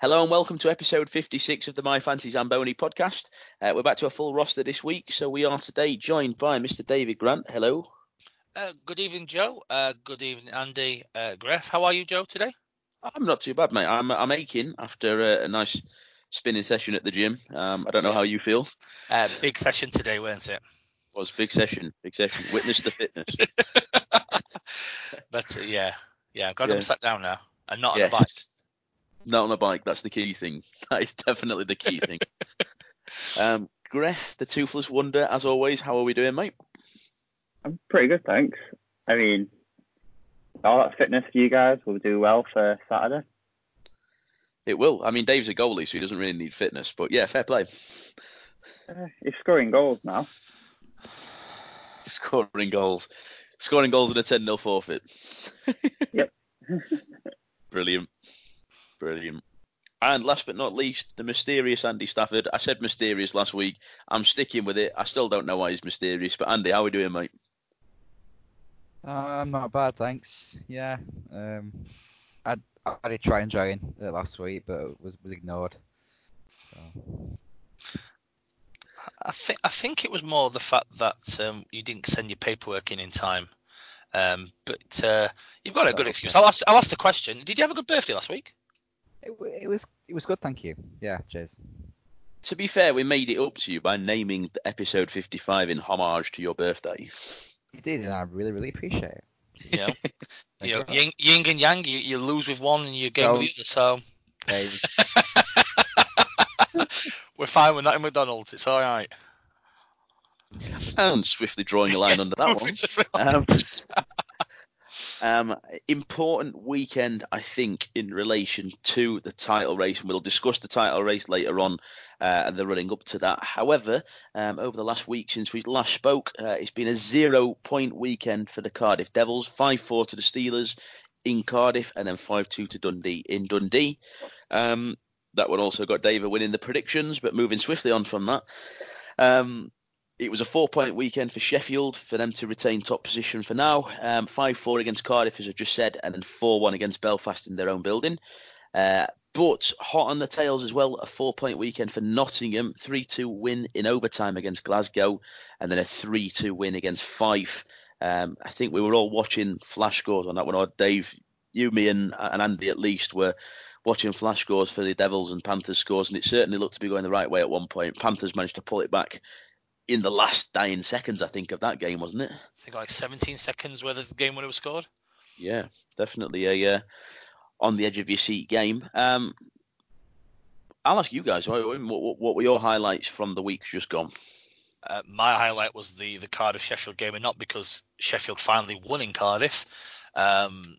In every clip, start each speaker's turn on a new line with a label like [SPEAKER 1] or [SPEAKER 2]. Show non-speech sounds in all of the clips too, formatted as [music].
[SPEAKER 1] Hello and welcome to episode 56 of the My Fancy Zamboni podcast. Uh, we're back to a full roster this week, so we are today joined by Mr. David Grant. Hello.
[SPEAKER 2] Uh, good evening, Joe. Uh, good evening, Andy. Uh, Greff, how are you, Joe, today?
[SPEAKER 1] I'm not too bad, mate. I'm I'm aching after a, a nice spinning session at the gym. Um, I don't know how you feel.
[SPEAKER 2] Uh, big session today, weren't it?
[SPEAKER 1] Was big session, big session. Witness the fitness. [laughs]
[SPEAKER 2] but uh, yeah, yeah, I've got
[SPEAKER 1] Yeah.
[SPEAKER 2] them sat down now and not on
[SPEAKER 1] Yes.
[SPEAKER 2] the bike.
[SPEAKER 1] Not on a bike. That's the key thing. [laughs] That is definitely the key thing. [laughs] um, Gref, the toothless wonder, as always. How are we doing, mate?
[SPEAKER 3] I'm pretty good, thanks. I mean, all that fitness for you guys will do well for Saturday.
[SPEAKER 1] It will. I mean, Dave's a goalie, so he doesn't really need fitness. But yeah, fair play.
[SPEAKER 3] Uh, he's scoring goals now. [sighs]
[SPEAKER 1] Scoring goals, scoring goals in a 10 0 forfeit.
[SPEAKER 3] Yep. [laughs]
[SPEAKER 1] Brilliant. Brilliant. And last but not least, the mysterious Andy Stafford. I said mysterious last week. I'm sticking with it. I still don't know why he's mysterious. But Andy, how are we doing, mate?
[SPEAKER 4] Uh, I'm not bad, thanks. Yeah. Um, I I did try and join uh, last week, but was was ignored. So,
[SPEAKER 2] I think I think it was more the fact that um, you didn't send your paperwork in in time. Um, but uh, you've got a good
[SPEAKER 4] Oh,
[SPEAKER 2] excuse. I'll ask, I'll ask the question. Did you have a good birthday last week?
[SPEAKER 4] It, it was it was good, thank you. Yeah, cheers.
[SPEAKER 1] To be fair, we made it up to you by naming episode 55 in homage to your birthday.
[SPEAKER 4] You did, and I really really appreciate it. [laughs]
[SPEAKER 2] You know, you know,
[SPEAKER 4] you.
[SPEAKER 2] yin, yin and yang. You, you lose with one and you gain with the other. So
[SPEAKER 4] Okay, [laughs]
[SPEAKER 2] we're fine with that in McDonald's. It's all right.
[SPEAKER 1] And swiftly drawing a line [laughs]
[SPEAKER 2] Yes,
[SPEAKER 1] under that one. Um, important weekend, I think, in relation to the title race, and we'll discuss the title race later on uh, and the running up to that. However, um, over the last week since we last spoke, uh, it's been a zero-point weekend for the Cardiff Devils, five-four to the Steelers in Cardiff, and then five-two to Dundee in Dundee. Um, that one also got David winning the predictions, but moving swiftly on from that. Um, it was a four-point weekend for Sheffield for them to retain top position for now. Um, Five-four against Cardiff, as I just said, and then four-one against Belfast in their own building. Uh, but hot on the tails as well, a four-point weekend for Nottingham, three-two win in overtime against Glasgow, and then a three-two win against Fife. Um, I think we were all watching flash scores on that one. Or Dave, you, me, and, and Andy at least were watching flash scores for the Devils and Panthers scores, and it certainly looked to be going the right way at one point. Panthers managed to pull it back in the last dying seconds, I think, of that game, wasn't it?
[SPEAKER 2] I think like 17 seconds where the game winner was scored.
[SPEAKER 1] Yeah, definitely a uh, on the edge of your seat game. Um, I'll ask you guys, what, what, what were your highlights from the week just gone?
[SPEAKER 2] Uh, my highlight was the the Cardiff Sheffield game, and not because Sheffield finally won in Cardiff. Um,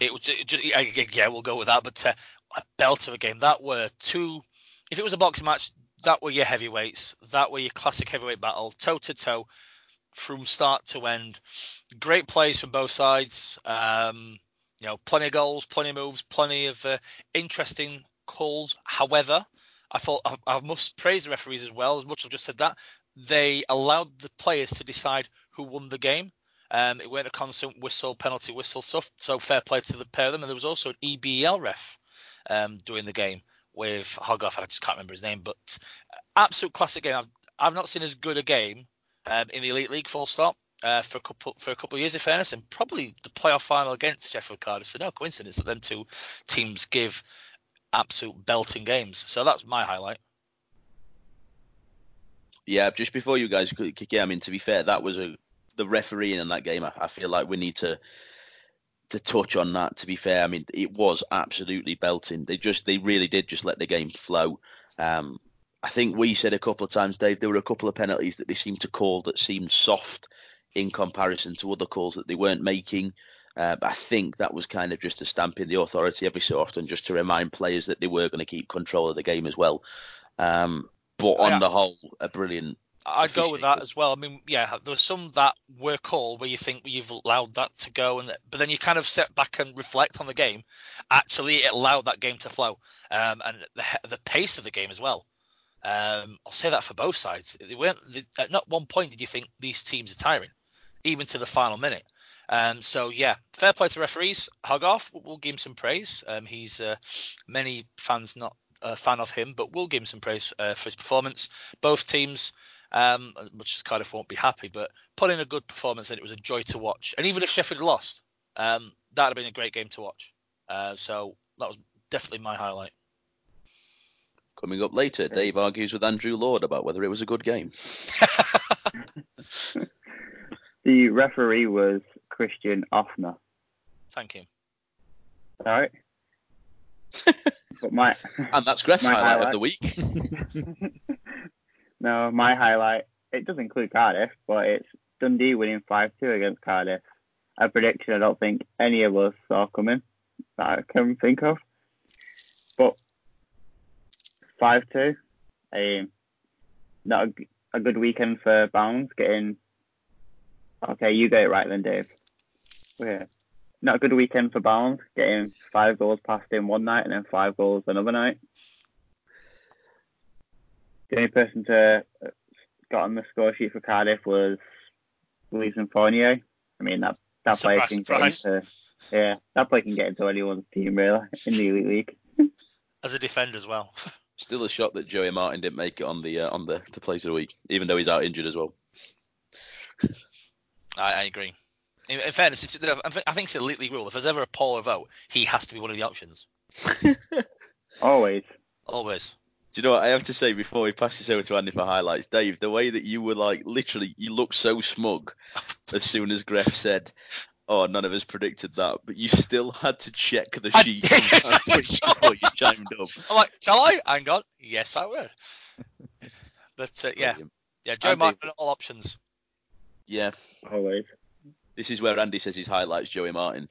[SPEAKER 2] it was ju- ju- yeah, yeah, yeah, we'll go with that. But uh, a belt of a game. That were two. If it was a boxing match, that were your heavyweights. That were your classic heavyweight battle, toe to toe, from start to end. Great plays from both sides. Um, you know, plenty of goals, plenty of moves, plenty of uh, interesting calls. However, I thought I, I must praise the referees as well. As much as I've just said that, they allowed the players to decide who won the game. Um, it weren't a constant whistle, penalty whistle stuff. So fair play to the pair of them. And there was also an EBL ref um, the game with Hogarth. I just can't remember his name, but absolute classic game. I've, I've not seen as good a game um, in the Elite League, full stop. Uh, for a couple for a couple of years, in fairness, and probably the playoff final against Sheffield Cardiff. So no coincidence that them two teams give absolute belting games. So that's my highlight.
[SPEAKER 1] Yeah, just before you guys kick in, I mean, to be fair, that was a the refereeing in that game. I, I feel like we need to to touch on that. To be fair, I mean, it was absolutely belting. They just, they really did just let the game flow. Um, I think we said a couple of times, Dave, there were a couple of penalties that they seemed to call that seemed soft in comparison to other calls that they weren't making. Uh, but I think that was kind of just a stamp in the authority every so often, just to remind players that they were going to keep control of the game as well. Um, but on
[SPEAKER 2] Yeah.
[SPEAKER 1] the whole, a brilliant
[SPEAKER 2] I'd go with that as well. I mean, yeah, there were some that were called where you think you've allowed that to go, and but then you kind of sit back and reflect on the game. Actually, it allowed that game to flow, um, and the the pace of the game as well. Um, I'll say that for both sides. They weren't they, at not one point did you think these teams are tiring, even to the final minute. Um, so yeah, fair play to referees. Hogarth, we'll give him some praise. Um, he's uh, many fans not a fan of him, but we'll give him some praise uh, for his performance. Both teams, um, much as Cardiff won't be happy, but put in a good performance and it was a joy to watch. And even if Sheffield lost, um, that'd have been a great game to watch. Uh, so that was definitely my highlight.
[SPEAKER 1] Coming up later, Dave argues with Andrew Lord about whether it was a good game. [laughs]
[SPEAKER 3] the referee was Christian Offner.
[SPEAKER 2] Thank you.
[SPEAKER 3] All right. [laughs] but my
[SPEAKER 1] and that's Greff's highlight, highlight of the week. [laughs]
[SPEAKER 3] no, my highlight it does include Cardiff, but it's Dundee winning five two against Cardiff. A prediction I don't think any of us saw coming that I can think of. But five two, um, not a, a good weekend for Bounds getting. Okay, you get it right then, Dave. Yeah not a good weekend for Barnes, getting five goals past him one night and then five goals another night. The only person to uh, got on the score sheet for Cardiff was Louis Fournier. I mean that that
[SPEAKER 2] surprise,
[SPEAKER 3] player can
[SPEAKER 2] surprise.
[SPEAKER 3] get into yeah that player can get into anyone's team really in the elite league.
[SPEAKER 2] As a defender as well. [laughs]
[SPEAKER 1] Still a shock that Joey Martin didn't make it on the uh, on the, the place of the week, even though he's out injured as well. [laughs]
[SPEAKER 2] I, I agree. In, in fairness, it's, I think it's a elite league rule. If there's ever a poll or vote, he has to be one of the options. [laughs]
[SPEAKER 3] Always.
[SPEAKER 2] Always.
[SPEAKER 1] Do you know what I have to say before we pass this over to Andy for highlights, Dave? The way that you were like, literally, you looked so smug as soon as Greff said, "Oh, none of us predicted that," but you still had to check the [laughs] sheet before you chimed up. [laughs]
[SPEAKER 2] I'm like, shall I? Hang on. Yes, I will. But uh, yeah, yeah, Joe Andy, Martin, all options.
[SPEAKER 1] Yeah,
[SPEAKER 3] always.
[SPEAKER 1] This is where Andy says his highlights Joey Martin.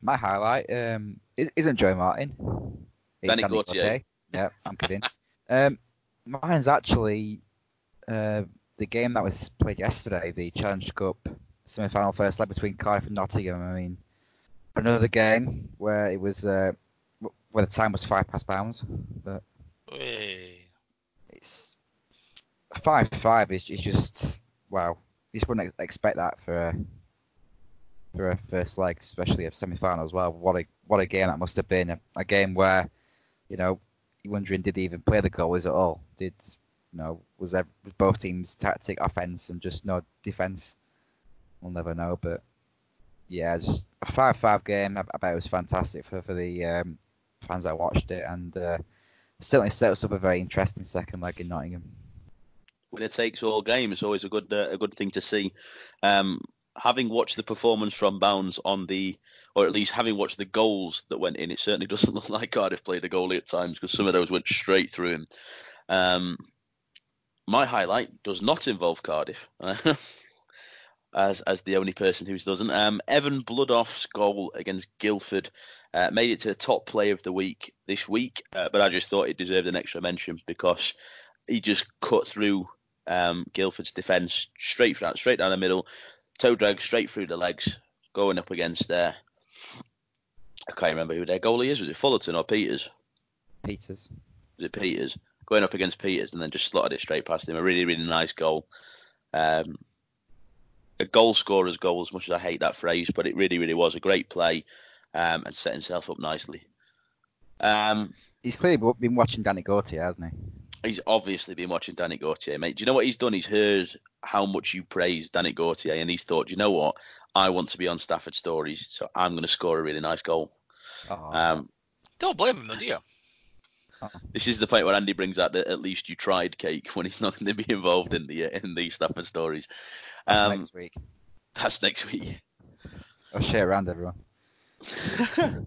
[SPEAKER 4] My highlight um, isn't Joey Martin.
[SPEAKER 1] Danny, Danny Gautier. Gautier.
[SPEAKER 4] Yeah, [laughs] I'm kidding. um, mine's actually uh, the game that was played yesterday, the Challenge Cup semi-final first leg between Cardiff and Nottingham. I mean, another game where it was uh, where the time was five past Bowns, but it's five five is, is just wow You just wouldn't expect that for a, for a first leg, especially a semi-final as well. What a what a game that must have been. A, a game where, you know, you're wondering did they even play the goalies at all? Did you know was there was both teams tactic offense and just no defense? We'll never know, but yeah, just a five-five game. I, I bet it was fantastic for for the um, fans that watched it, and uh, certainly set us up a very interesting second leg in Nottingham
[SPEAKER 1] When it takes all game it's always a good uh, a good thing to see. Um, having watched the performance from Bowns on the, or at least having watched the goals that went in, it certainly [laughs] doesn't look like Cardiff played a goalie at times because some of those went straight through him. Um, my highlight does not involve Cardiff. [laughs] as as the only person who doesn't. Um, Evan Bloodoff's goal against Guildford uh, made it to the top play of the week this week, uh, but I just thought it deserved an extra mention because he just cut through um, Guildford's defence straight straight down the middle, toe drag straight through the legs, going up against there. Uh, I can't remember who their goalie is. Was it Fullerton or Peters?
[SPEAKER 4] Peters.
[SPEAKER 1] Was it Peters? Going up against Peters and then just slotted it straight past him. A really, really nice goal. Um, a goal scorer's goal, as much as I hate that phrase, but it really, really was a great play um, and set himself up nicely. Um,
[SPEAKER 4] He's clearly been watching Danny Gautier, hasn't he?
[SPEAKER 1] He's obviously been watching Danny Gautier, mate. Do you know what he's done? He's heard how much you praise Danny Gautier, and he's thought, you know what? I want to be on Stafford Stories, so I'm going to score a really nice goal.
[SPEAKER 2] Oh. Um, Don't blame him, do you?
[SPEAKER 1] This is the point where Andy brings out that at least you tried cake when he's not going to be involved in the in the Stafford Stories.
[SPEAKER 4] That's um, next week.
[SPEAKER 1] That's next week.
[SPEAKER 4] I'll share around everyone. [laughs]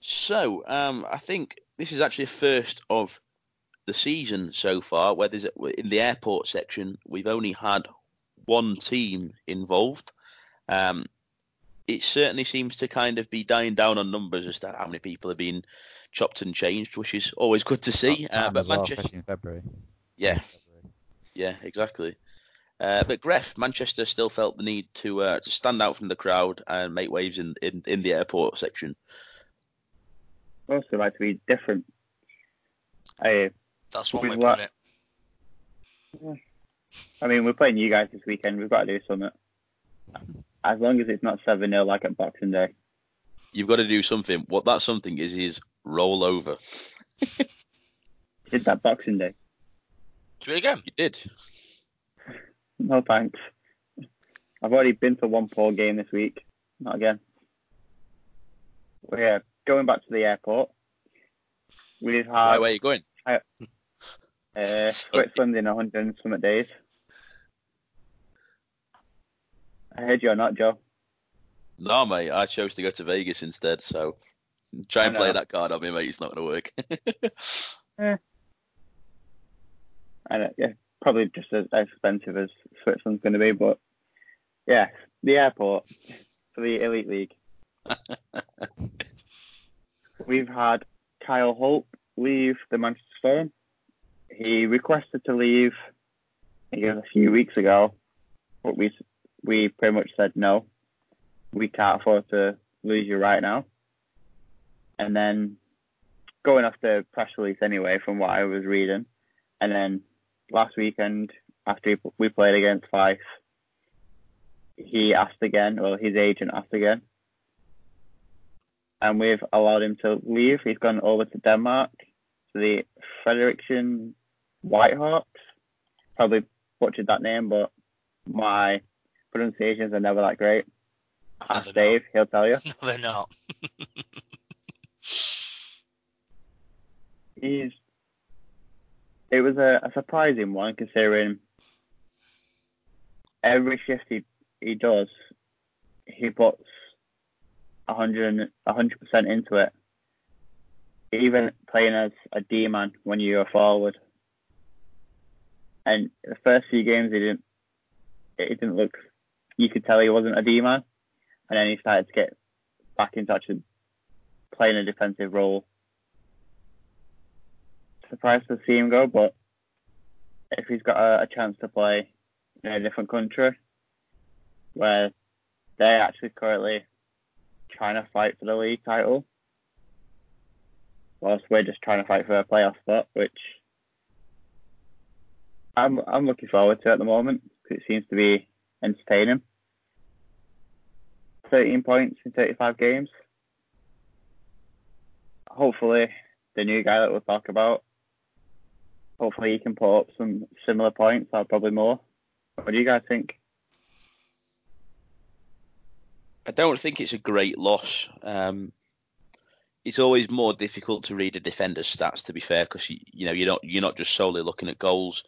[SPEAKER 1] so um, I think this is actually a first of the season so far, where there's in the airport section, we've only had one team involved. Um, it certainly seems to kind of be dying down on numbers as to how many people have been chopped and changed, which is always good to see. Uh, but
[SPEAKER 4] well, Manchester, in February.
[SPEAKER 1] Yeah, yeah, exactly. Uh, but Greff, Manchester still felt the need to uh, to stand out from the crowd and make waves in, in, in the airport section.
[SPEAKER 3] Also, like to be different. I
[SPEAKER 2] that's one way to put it.
[SPEAKER 3] I mean, we're playing you guys this weekend. We've got to do something. As long as it's not 7 0 like at Boxing Day.
[SPEAKER 1] You've got to do something. What that something is is roll over. [laughs]
[SPEAKER 3] Did that Boxing Day?
[SPEAKER 2] Do it again.
[SPEAKER 1] You did.
[SPEAKER 3] No thanks. I've already been to one poor game this week. Not again. We're going back to the airport. We've
[SPEAKER 1] Why,
[SPEAKER 3] had
[SPEAKER 1] where are you going?
[SPEAKER 3] Uh, Switzerland in 100 and something days. I heard you're not, Joe.
[SPEAKER 1] No, mate. I chose to go to Vegas instead. So try and play that card on me, mate. It's not going to work. [laughs]
[SPEAKER 3] And uh, yeah, probably just as expensive as Switzerland's going to be, but yeah, the airport for the Elite League. [laughs] We've had Kyle Hope leave the Manchester Storm. He requested to leave, guess, a few weeks ago, but we we pretty much said no. We can't afford to lose you right now. And then going off the press release anyway, from what I was reading, and then last weekend after we played against Fife, he asked again, or his agent asked again, and we've allowed him to leave. He's gone over to Denmark to the Frederiksen Whitehawks. Probably butchered that name, but my pronunciations are never that great.
[SPEAKER 2] No,
[SPEAKER 3] Ask Dave, he'll tell you.
[SPEAKER 2] not. No, they're not.
[SPEAKER 3] he's it was a, a surprising one considering every shift he, he does he puts 100 percent into it even playing as a D man when you're a forward and the first few games he didn't it didn't look you could tell he wasn't a D man. And then he started to get back into actually playing a defensive role. Surprised to see him go, but if he's got a, a chance to play in a different country where they're actually currently trying to fight for the league title, whilst we're just trying to fight for a playoff spot, which I'm I'm looking forward to it at the moment it seems to be entertaining. 13 points in 35 games. Hopefully, the new guy that we'll talk about hopefully he can put up some similar points or probably more. What do you guys think?
[SPEAKER 1] I don't think it's a great loss. Um, it's always more difficult to read a defender's stats, to be fair, because you, you know you're not you're not just solely looking at goals.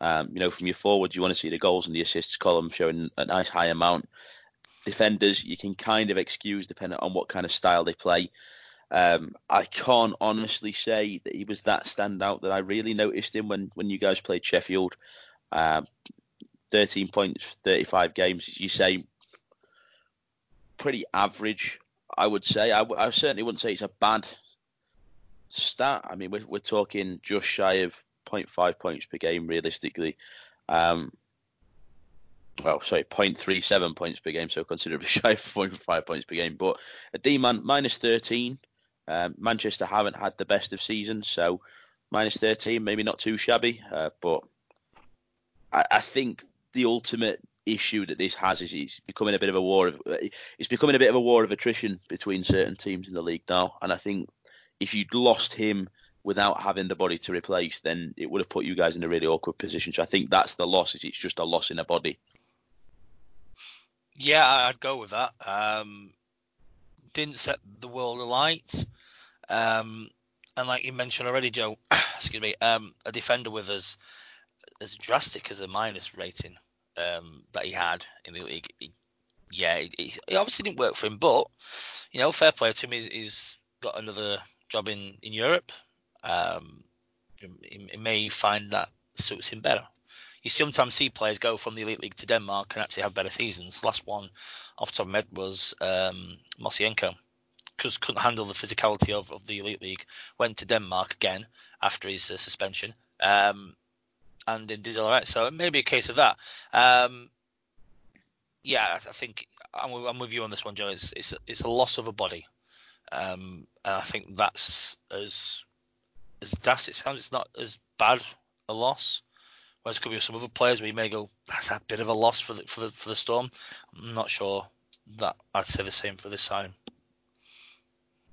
[SPEAKER 1] Um, you know, from your forwards, you want to see the goals and the assists column showing a nice high amount. Defenders, you can kind of excuse depending on what kind of style they play. Um, I can't honestly say that he was that standout that I really noticed him when, when you guys played Sheffield. Um, 13 points, 35 games, you say, pretty average, I would say. I certainly wouldn't say it's a bad stat. I mean, we're, we're talking just shy of 0.5 points per game realistically. Um, well, sorry, 0.37 points per game, so considerably [laughs] shy of 0.5 points per game. But a D man minus 13. Um, Manchester haven't had the best of seasons, so minus 13, maybe not too shabby. Uh, but I, I think the ultimate issue that this has is it's becoming a bit of a war of it's becoming a bit of a war of attrition between certain teams in the league now. And I think if you'd lost him without having the body to replace, then it would have put you guys in a really awkward position. So I think that's the loss. Is it's just a loss in a body.
[SPEAKER 2] Yeah, I'd go with that. Um, didn't set the world alight. Um, and like you mentioned already, Joe, [clears throat] excuse me, um, a defender with as as drastic as a minus rating um, that he had in the league. He, yeah, it, it obviously didn't work for him, but you know, fair play to him. He's, he's got another job in in Europe. Um, he, he may find that suits him better. You sometimes see players go from the elite league to Denmark and actually have better seasons. Last one off the top of my head was um, Mosienko because couldn't handle the physicality of, of the elite league. Went to Denmark again after his uh, suspension, um, and did all right. So it may be a case of that. Um, yeah, I, I think I'm, with- I'm with you on this one, Joe. It's it's, it's a loss of a body, um, and I think that's as as daft it sounds. It's not as bad a loss, Whereas it could be some other players where you may go, that's a bit of a loss for the for the for the Storm. I'm not sure that I'd say the same for this signing.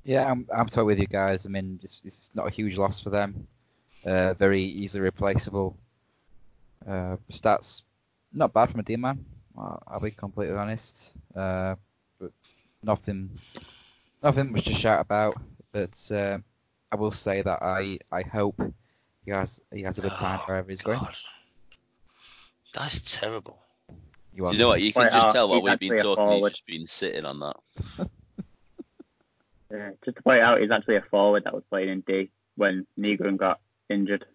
[SPEAKER 4] Yeah, I'm I'm totally with you guys. I mean, it's, it's not a huge loss for them. Uh, very easily replaceable. Uh, stats not bad from a D man. I'll, be completely honest. Uh, but nothing nothing much to shout about. But uh, I will say that I I hope he has he has a good time
[SPEAKER 2] Oh,
[SPEAKER 4] wherever he's going.
[SPEAKER 2] That's terrible.
[SPEAKER 4] You,
[SPEAKER 1] you know what? You can
[SPEAKER 3] Point
[SPEAKER 1] just
[SPEAKER 3] out,
[SPEAKER 1] tell while
[SPEAKER 3] he's
[SPEAKER 1] we've been
[SPEAKER 3] actually a
[SPEAKER 1] talking. He's just been sitting on that. [laughs]
[SPEAKER 3] Yeah, just to point out, he's actually a forward that was playing in D when Negron got injured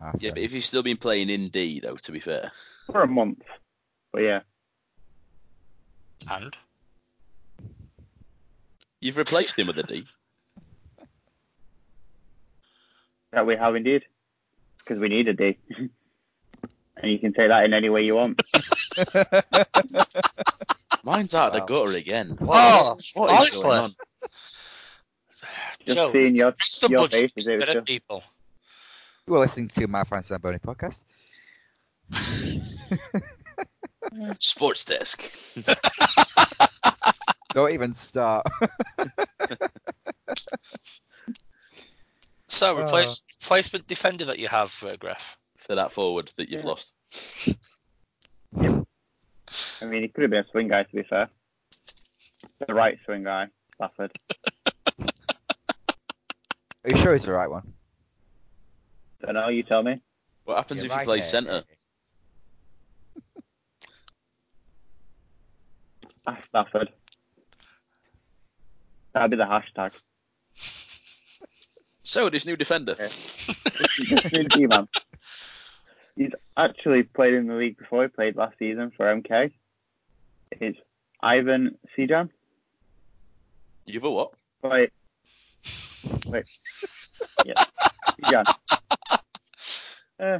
[SPEAKER 4] Ah,
[SPEAKER 1] Yeah, but if he's still been playing in D, though, to be fair,
[SPEAKER 3] for a month. But yeah,
[SPEAKER 2] And
[SPEAKER 1] you've replaced him with a D.
[SPEAKER 3] that we have indeed, because we need a D. and you can say that in any way you want. [laughs]
[SPEAKER 1] Mine's out
[SPEAKER 4] Wow.
[SPEAKER 1] the gutter again.
[SPEAKER 2] Oh,
[SPEAKER 1] what is
[SPEAKER 2] honestly.
[SPEAKER 1] going on?
[SPEAKER 3] Just
[SPEAKER 2] Joe,
[SPEAKER 3] seeing your
[SPEAKER 2] increase
[SPEAKER 3] your
[SPEAKER 2] budget,
[SPEAKER 3] faces, it was just
[SPEAKER 2] people.
[SPEAKER 4] you are listening to my Fine Samboni podcast. [laughs]
[SPEAKER 1] Sports desk. [laughs]
[SPEAKER 4] Don't even start.
[SPEAKER 2] So
[SPEAKER 4] Uh.
[SPEAKER 2] replacement defender that you have, uh, Gref.
[SPEAKER 1] for that forward that you've
[SPEAKER 3] Yeah.
[SPEAKER 1] lost.
[SPEAKER 3] I mean, he could have been a swing guy, to be fair. The right swing guy, Stafford.
[SPEAKER 4] Are you sure he's the right one?
[SPEAKER 3] Don't know, you tell me.
[SPEAKER 1] What happens
[SPEAKER 4] Yeah,
[SPEAKER 1] if you play
[SPEAKER 4] there.
[SPEAKER 1] centre?
[SPEAKER 3] Ask Stafford. That'd be the hashtag.
[SPEAKER 1] So this new defender.
[SPEAKER 3] Yeah. This new D man. He's actually played in the league before. He played last season for MK. It's Ivan Sijan.
[SPEAKER 1] You've a what?
[SPEAKER 3] Wait. Wait. Yeah. Sijan. [laughs] Uh,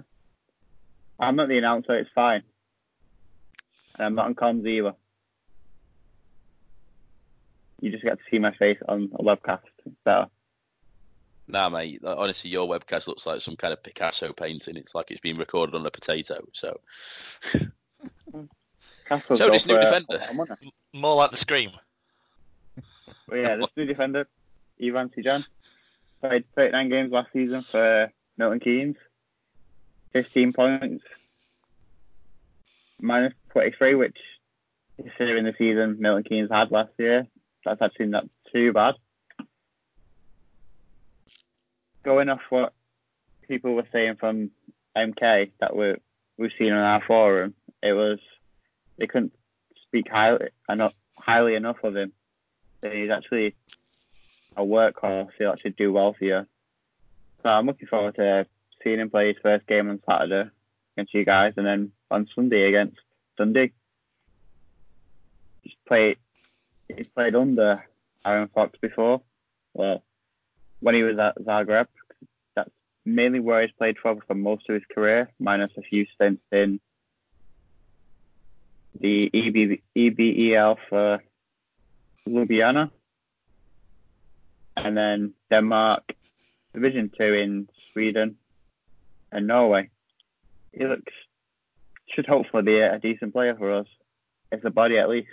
[SPEAKER 3] I'm not the announcer. It's fine. And I'm not on comms either. You just get to see my face on a webcast. It's better.
[SPEAKER 1] Nah, mate. Honestly, your webcast looks like some kind of Picasso painting. It's like it's been recorded on a potato. So
[SPEAKER 3] Castle's
[SPEAKER 1] So this new
[SPEAKER 3] for
[SPEAKER 1] defender.
[SPEAKER 3] a.
[SPEAKER 2] More like the scream.
[SPEAKER 3] But yeah, this new defender, Ivan Sijan, played 39 games last season for Milton Keynes, 15 points, minus 23, which considering the season Milton Keynes had last year, that's actually not too bad. Going off what people were saying from MK that we we've seen on our forum, it was they couldn't speak highly enough, highly enough of him he's actually a workhorse. He'll actually do well for you. So I'm looking forward to seeing him play his first game on Saturday against you guys, and then on Sunday against Sunday. He's played. He's played under Aaron Fox before. Well, when he was at Zagreb, that's mainly where he's played for for most of his career, minus a few stints in the EB, EBEL for Ljubljana, and then Denmark, Division Two in Sweden, and Norway. He looks should hopefully be a, decent player for us. It's a body at least.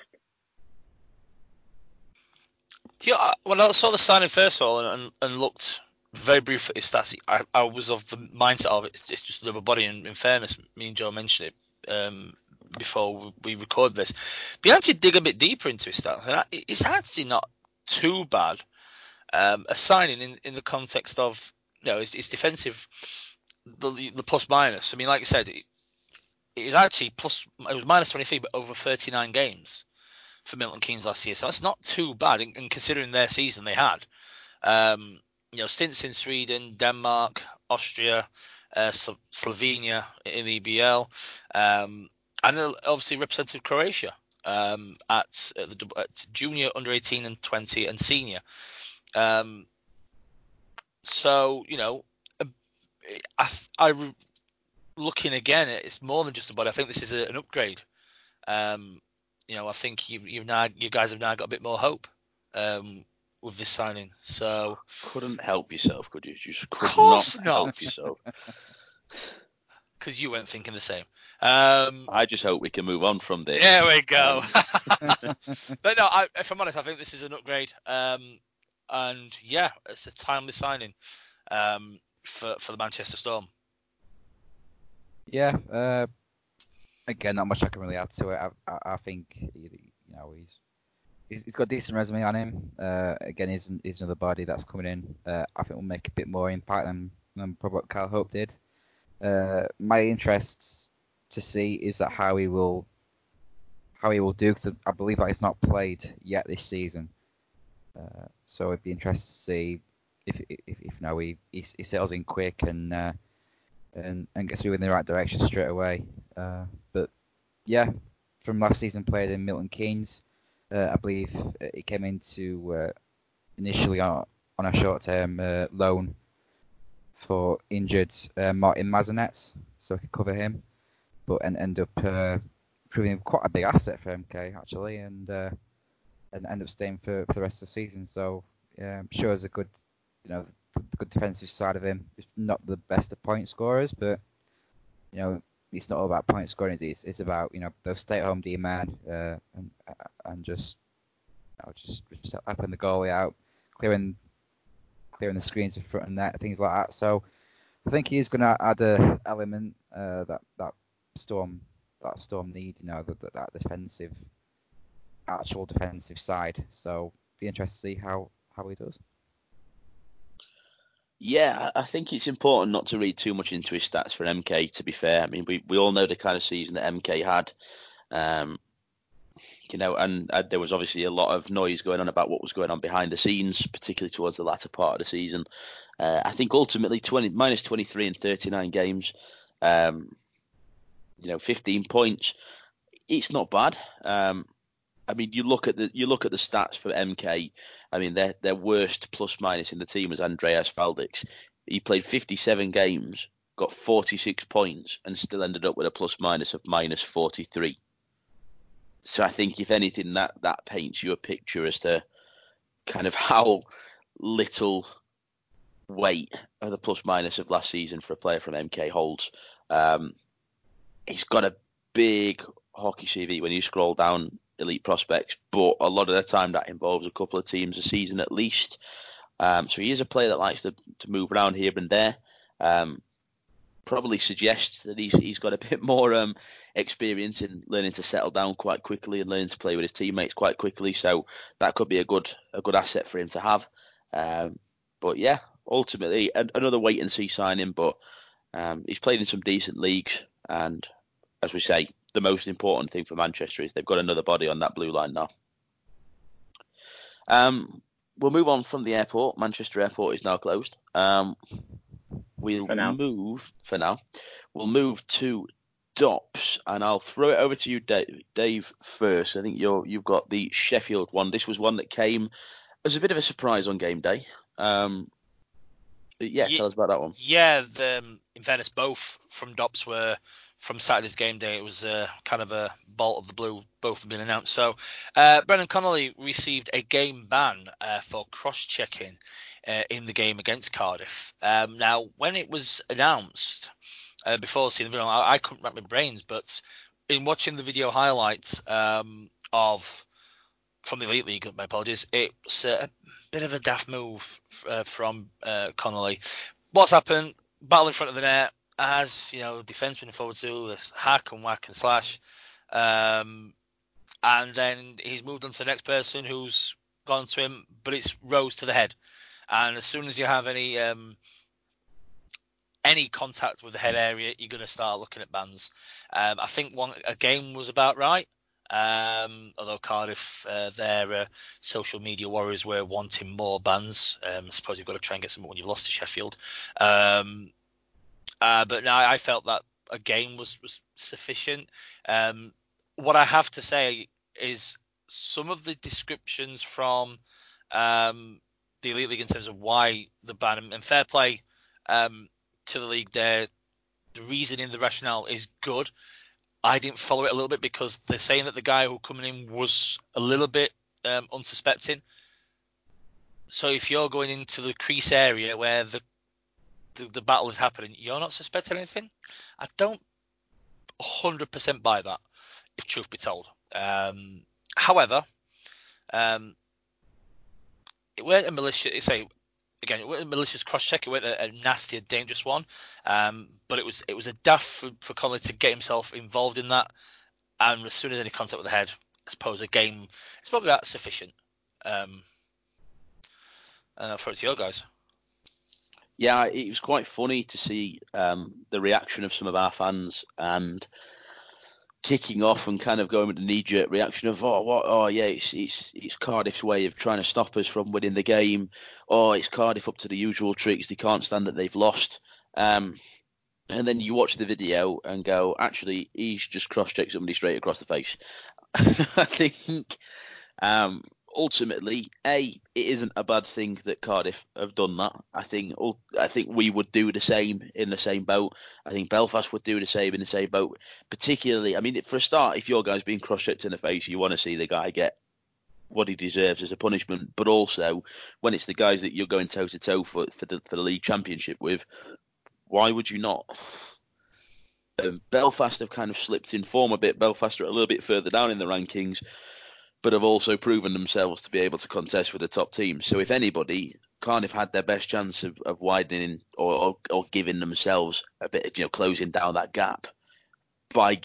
[SPEAKER 2] You, I- when I saw the signing first of all and, and, and looked very briefly at his stats, I, I was of the mindset of it's, just another body. And in fairness, me and Joe mentioned it um, before we record this. But you actually dig a bit deeper into his stats, and it's actually not too bad. Um, a signing in, in the context of you know his, his defensive, the, the plus minus. I mean, like I said, it, it was actually plus. It was minus 23, but over 39 games for Milton Keynes last year. So that's not too bad, and, and considering their season they had. Um, you know, stints in Sweden, Denmark, Austria, uh, Slo- Slovenia in the EBL, um, and obviously represented Croatia um, at, at the at junior, under 18, and 20, and senior. Um, so you know, um, I, I looking again, it's more than just a body. I think this is a, an upgrade. Um, you know, I think you, you've now, you guys have now got a bit more hope um, with this signing. So,
[SPEAKER 1] Couldn't help yourself, could you? You just could
[SPEAKER 2] course
[SPEAKER 1] not,
[SPEAKER 2] not.
[SPEAKER 1] help yourself. [laughs]
[SPEAKER 2] because you weren't thinking the same. Um,
[SPEAKER 1] I just hope we can move on from this.
[SPEAKER 2] there we go. [laughs] but no, I, if I'm honest, I think this is an upgrade. Um, and yeah, it's a timely signing um, for for the Manchester Storm.
[SPEAKER 4] Yeah. Uh, again, not much I can really add to it. I, I, I think you know he's, he's he's got a decent resume on him. Uh, again, he's, he's another body that's coming in. Uh, I think will make a bit more impact than, than probably what Kyle Hope did. Uh, my interest to see is that how he will how he will do because I believe that he's not played yet this season. Uh, so it'd be interesting to see if if, if now he, he, he settles in quick and uh, and and gets you in the right direction straight away. Uh, but yeah, from last season played in Milton Keynes, uh, I believe he came into uh, initially on, on a short-term uh, loan for injured uh, Martin Mazanec, so I could cover him, but and end up uh, proving quite a big asset for MK actually, and and end up staying for, for the rest of the season. So yeah, I'm sure as a good, you know, good defensive side of him. He's not the best of point scorers, but you know, it's not all about point scoring. It's it's about you know those stay-at-home D man uh, and and just you know, just just helping the goalie out, clearing clearing the screens in front of net, things like that. So I think he is going to add a element uh, that that storm that storm need. You know that that defensive actual defensive side. So be interested to see how how he does.
[SPEAKER 1] Yeah, I think it's important not to read too much into his stats for MK. To be fair, I mean, we, we all know the kind of season that MK had. Um, you know, and uh, there was obviously a lot of noise going on about what was going on behind the scenes, particularly towards the latter part of the season. Uh, I think ultimately 20 minus 23 and 39 games, um, you know, 15 points. It's not bad. Um, I mean, you look at the you look at the stats for MK. I mean, their their worst plus minus in the team was Andreas Valdix. He played 57 games, got 46 points, and still ended up with a plus minus of minus 43. So I think, if anything, that that paints you a picture as to kind of how little weight of the plus minus of last season for a player from MK holds. Um, he's got a big hockey CV when you scroll down elite prospects, but a lot of the time that involves a couple of teams a season at least. Um, so he is a player that likes to, to move around here and there. Um, probably suggests that he's he's got a [laughs] bit more um, experience in learning to settle down quite quickly and learning to play with his teammates quite quickly. So that could be a good a good asset for him to have. Um, but yeah, ultimately another wait and see signing. But um, he's played in some decent leagues, and as we say, the most important thing for Manchester is they've got another body on that blue line now. Um, we'll move on from the airport. Manchester Airport is now closed. Um, we'll
[SPEAKER 3] For now.
[SPEAKER 1] move for now. We'll move to Dops, and I'll throw it over to you, Dave, Dave first. I think you're you've got the Sheffield one. This was one that came as a bit of a surprise on game day. Um, yeah,
[SPEAKER 2] Ye-
[SPEAKER 1] tell us about that one.
[SPEAKER 2] Yeah, the, um, in fairness, both from Dops were from Saturday's game day. It was uh, kind of a bolt of the blue. Both have been announced. So, uh, Brendan Connolly received a game ban uh, for cross-checking uh, in the game against Cardiff. Um, now, when it was announced uh, before seeing the video, I, I couldn't wrap my brains, but in watching the video highlights um, of from the Elite League, my apologies, it's a bit of a daft move uh, from Connolly. What's happened? Battle in front of the net, as you know, defenseman and forward do this hack and whack and slash, um, and then he's moved on to the next person who's gone to him, but it's rose to the head, and as soon as you have any um, any contact with the head area, you're going to start looking at bans. Um, I think one a game was about right. Um, although Cardiff, uh, their uh, social media warriors were wanting more bans. Um, I suppose you've got to try and get some when you've lost to Sheffield. Um, uh, but no, I felt that a game was, was sufficient. Um, what I have to say is some of the descriptions from um, the Elite League in terms of why the ban and fair play um, to the league there, the reasoning, the rationale is good. I didn't follow it a little bit because they're saying that the guy who coming in was a little bit um, unsuspecting. So if you're going into the crease area where the the, the battle is happening, you're not suspecting anything. I don't 100% buy that, if truth be told. Um, however, um, it weren't a malicious. Say again, it wasn't a malicious cross check. It wasn't a, a nasty, a dangerous one. Um, but it was it was a daft for, for Connolly to get himself involved in that. And as soon as any contact with the head, I suppose a game it's probably that sufficient. Um, and I'll throw it to your guys.
[SPEAKER 1] Yeah, it was quite funny to see um, the reaction of some of our fans and kicking off and kind of going with the knee-jerk reaction of oh what oh yeah it's it's it's Cardiff's way of trying to stop us from winning the game. Oh it's Cardiff up to the usual tricks. They can't stand that they've lost. Um, and then you watch the video and go actually he's just cross-checked somebody straight across the face. [laughs] I think um, ultimately, a it isn't a bad thing that Cardiff have done that. I think I think we would do the same in the same boat. I think Belfast would do the same in the same boat. Particularly, I mean, for a start, if your guy's being cross-checked in the face, you want to see the guy get what he deserves as a punishment. But also, when it's the guys that you're going toe to toe for for the for the league championship with, why would you not? Um, Belfast have kind of slipped in form a bit. Belfast are a little bit further down in the rankings but have also proven themselves to be able to contest with the top teams. So if anybody, Cardiff had their best chance of, of widening or, or, or giving themselves a bit, you know, closing down that gap by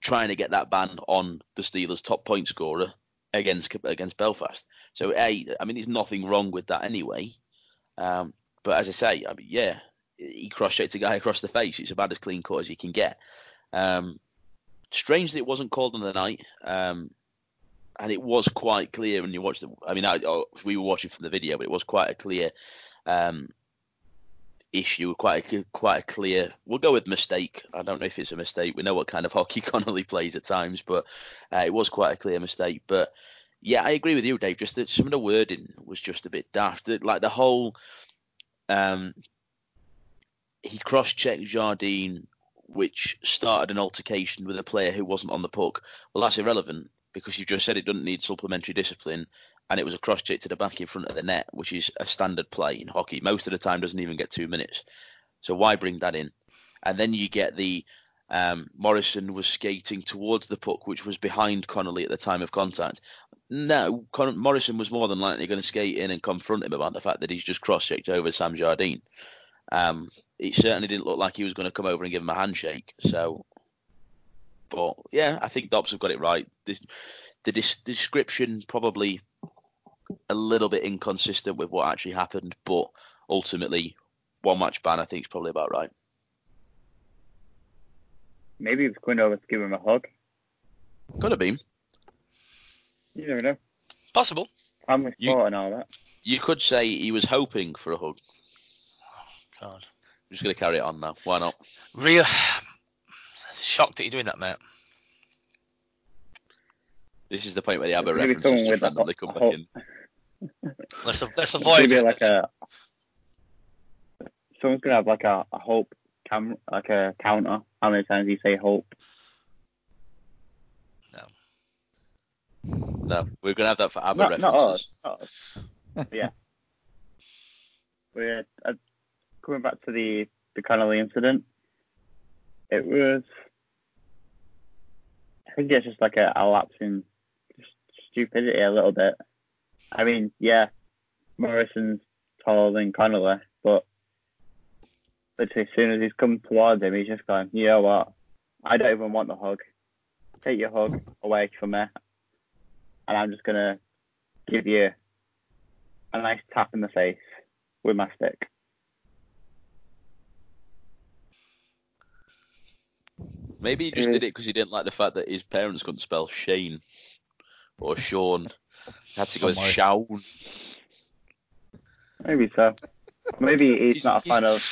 [SPEAKER 1] trying to get that ban on the Steelers' top point scorer against against Belfast. So a, I mean, there's nothing wrong with that anyway. Um, but as I say, I mean, yeah, he cross-checked a guy across the face. It's about as clean cut as you can get. Um, strange that it wasn't called on the night. Um, and it was quite clear when you watched the. I mean, I, oh, we were watching from the video, but it was quite a clear um, issue, quite a, quite a clear. We'll go with mistake. I don't know if it's a mistake. We know what kind of [laughs] hockey Connolly plays at times, but uh, it was quite a clear mistake. But yeah, I agree with you, Dave. Just that some of the wording was just a bit daft. Like the whole, um, he cross-checked Jardine, which started an altercation with a player who wasn't on the puck. Well, that's irrelevant because you just said it doesn't need supplementary discipline, and it was a cross check to the back in front of the net, which is a standard play in hockey. Most of the time, doesn't even get two minutes. So why bring that in? And then you get the um, Morrisonn was skating towards the puck, which was behind Connolly at the time of contact. No, Con- Morrisonn was more than likely going to skate in and confront him about the fact that he's just cross-checked over Sam Jardine. Um, it certainly didn't look like he was going to come over and give him a handshake. So but yeah, I think Dops have got it right. This, the description probably a little bit inconsistent with what actually happened, but ultimately, one match ban I think is probably about right.
[SPEAKER 3] Maybe he was going to give him a hug.
[SPEAKER 1] Could have been.
[SPEAKER 3] You never know.
[SPEAKER 2] Possible.
[SPEAKER 3] Family sport and all that.
[SPEAKER 1] You could say he was hoping for a hug.
[SPEAKER 2] Oh, God. I'm
[SPEAKER 1] just going to carry it on now. Why not?
[SPEAKER 2] Real shocked that you're doing that, mate.
[SPEAKER 1] This is the point where the ABBA references just randomly come back in.
[SPEAKER 2] let's, let's avoid.
[SPEAKER 3] Maybe like a someone's gonna have like a, a hope cam like a counter. How many times do you say hope?
[SPEAKER 2] No.
[SPEAKER 1] No, we're gonna have that for ABBA not, references.
[SPEAKER 3] Not us, not us. yeah. [laughs] We're uh, coming back to the the Connolly incident. It was I think it's just like a, a lapse in stupidity a little bit. I mean, yeah, Morrisonn's taller than Connolly, but literally as soon as he's come towards him, he's just going, you know what? I don't even want the hug. Take your hug away from me, and I'm just gonna give you a nice tap in the face with my stick.
[SPEAKER 1] Maybe he just mm. did it because he didn't like the fact that his parents couldn't spell Shane or Sean. He had to go with Shaun.
[SPEAKER 3] Maybe so. Maybe he's, he's not a fan of.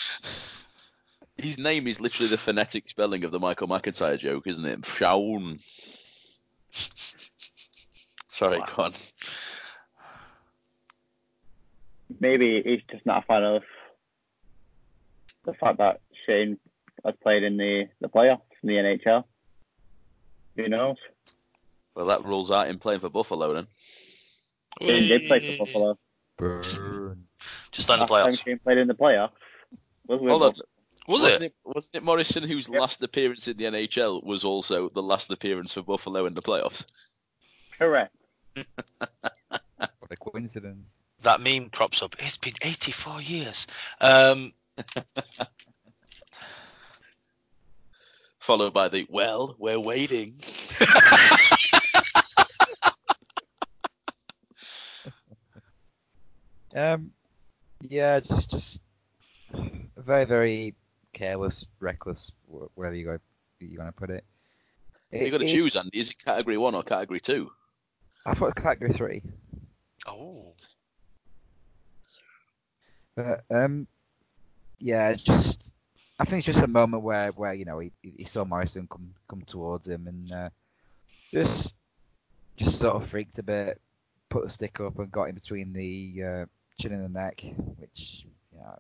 [SPEAKER 1] His name is literally the phonetic spelling of the Michael McIntyre joke, isn't it? Shaun. [laughs] Sorry, wow. go on.
[SPEAKER 3] Maybe he's just not a fan of the fact that Shane has played in the, the playoffs in the NHL. Who knows?
[SPEAKER 1] Well, that rules out him playing for Buffalo then.
[SPEAKER 3] He did play for Buffalo.
[SPEAKER 4] Burn.
[SPEAKER 2] Just on the playoffs.
[SPEAKER 3] Time played in the playoffs Was
[SPEAKER 1] Hold on.
[SPEAKER 2] Was
[SPEAKER 1] wasn't
[SPEAKER 2] it?
[SPEAKER 1] Wasn't it Morrisonn whose
[SPEAKER 3] Yep.
[SPEAKER 1] last appearance in the NHL was also the last appearance for Buffalo in the playoffs?
[SPEAKER 3] Correct. [laughs]
[SPEAKER 4] What a coincidence.
[SPEAKER 2] That meme crops up. It's been 84 years. Um, [laughs]
[SPEAKER 1] Followed by the well, we're waiting. [laughs]
[SPEAKER 4] Um, yeah, just just very very careless, reckless, whatever you go, you're gonna put it.
[SPEAKER 1] you got to
[SPEAKER 4] It
[SPEAKER 1] choose,
[SPEAKER 4] is-
[SPEAKER 1] Andy. Is it category one or category two?
[SPEAKER 4] I put category three,
[SPEAKER 2] oh,
[SPEAKER 4] but um, yeah, just I think it's just a moment where where you know he, he saw Morrison come come towards him and uh, just just sort of freaked a bit, put the stick up and got in between the uh, chin and the neck, which you know,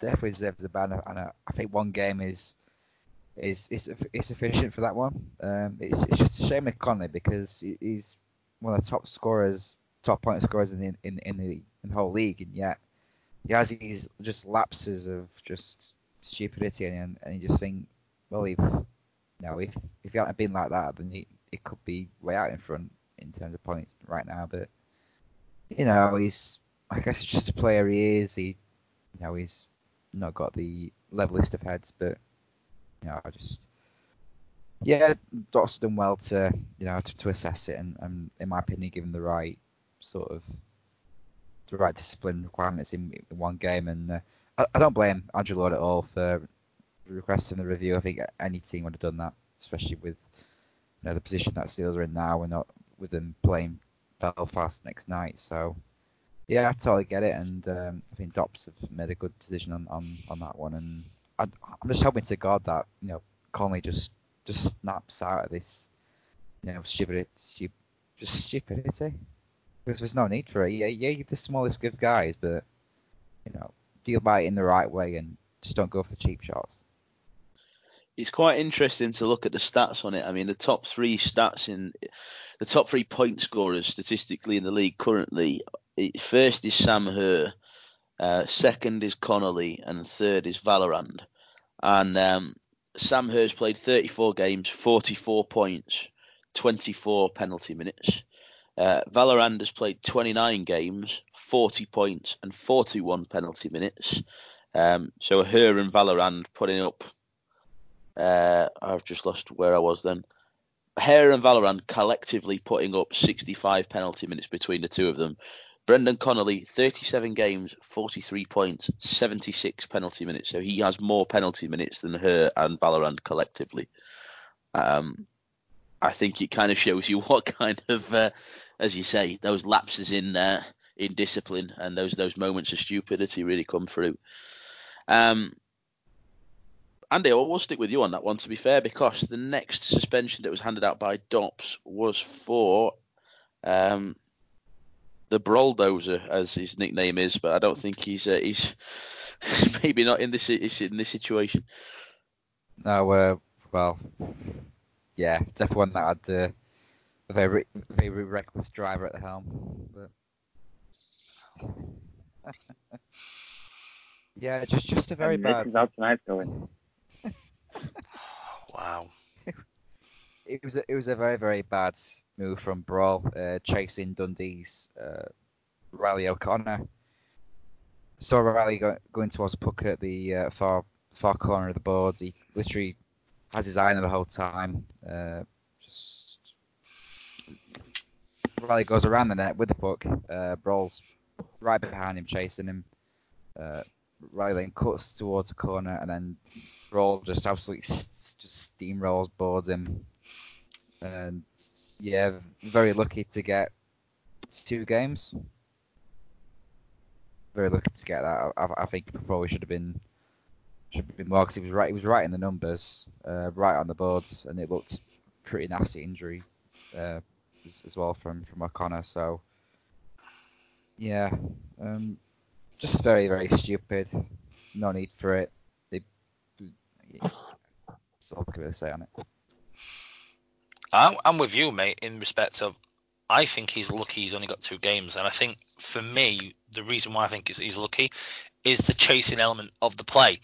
[SPEAKER 4] definitely deserves a ban. And I, I think one game is is is sufficient for that one. Um, it's it's just a shame with Connolly because he's one of the top scorers, top point scorers in the in in the in the whole league, and yet he has these just lapses of just stupidity, and and you just think, well, if know, if if he hadn't been like that, then he, it could be way out in front in terms of points right now. But you know, he's I guess it's just a player he is. He you know he's not got the levelist of heads, but you know, I just yeah, Doc's done well to you know to, to assess it, and, and in my opinion, given the right sort of the right discipline requirements in, in one game, and uh, I, I don't blame Andrew Lord at all for requesting the review. I think any team would have done that, especially with you know the position that Steelers are in now, and not with them playing Belfast next night. So yeah, I totally get it, and um, I think Dops have made a good decision on, on, on that one, and I, I'm just hoping to God that you know Connolly just just snaps out of this you know stupid stu- just stupidity because there's no need for it. Yeah, yeah, you're the smallest of guys, but you know deal by it in the right way and just don't go for the cheap shots.
[SPEAKER 1] It's quite interesting to look at the stats on it. I mean, the top three stats in the top three point scorers statistically in the league currently. First is Sam Herr, uh, second is Connolly, and third is Vallerand. And um, Sam Herr's played 34 games, 44 points, 24 penalty minutes. Uh, Vallerand has played 29 games, 40 points, and 41 penalty minutes. Um, so Herr and Vallerand putting up. Uh, I've just lost where I was then. Herr and Vallerand collectively putting up 65 penalty minutes between the two of them. Brendan Connolly, 37 games, 43 points, 76 penalty minutes. So he has more penalty minutes than Herr and Vallerand collectively. Um, I think it kind of shows you [laughs] what kind of, uh, as you say, those lapses in uh, in discipline and those those moments of stupidity really come through. Um, Andy, I will stick with you on that one, to be fair, because the next suspension that was handed out by Dops was for um, the Broldozer, as his nickname is, but I don't think he's uh, he's [laughs] maybe not in this in this situation.
[SPEAKER 4] No, uh, well, yeah, definitely one that had uh, very very reckless driver at the helm. But [laughs] yeah, just just a very
[SPEAKER 3] and this
[SPEAKER 4] bad.
[SPEAKER 3] is how tonight's going.
[SPEAKER 2] wow. [laughs]
[SPEAKER 4] It was a, it was a very very bad move from Brawl, uh, chasing Dundee's uh, Riley O'Connor. Saw Riley go, going towards the puck at the uh, far far corner of the boards. He literally has his eye on it the whole time. Uh, just Riley goes around the net with the puck. Uh, Brawl's right behind him, chasing him. Uh, Riley then cuts towards the corner, and then Brawl just absolutely just steamrolls boards him. And yeah, very lucky to get two games. Very lucky to get that. I, I think probably should have been should have been more because he was right. He was right in the numbers, uh, right on the boards, and it looked pretty nasty injury uh, as, well from from O'Connor. So yeah, um, just very very stupid. No need for it. They, that's all I can really say on it.
[SPEAKER 2] I'm, with you, mate, in respect of I think he's lucky he's only got two games, and I think for me the reason why I think he's lucky is the chasing element of the play.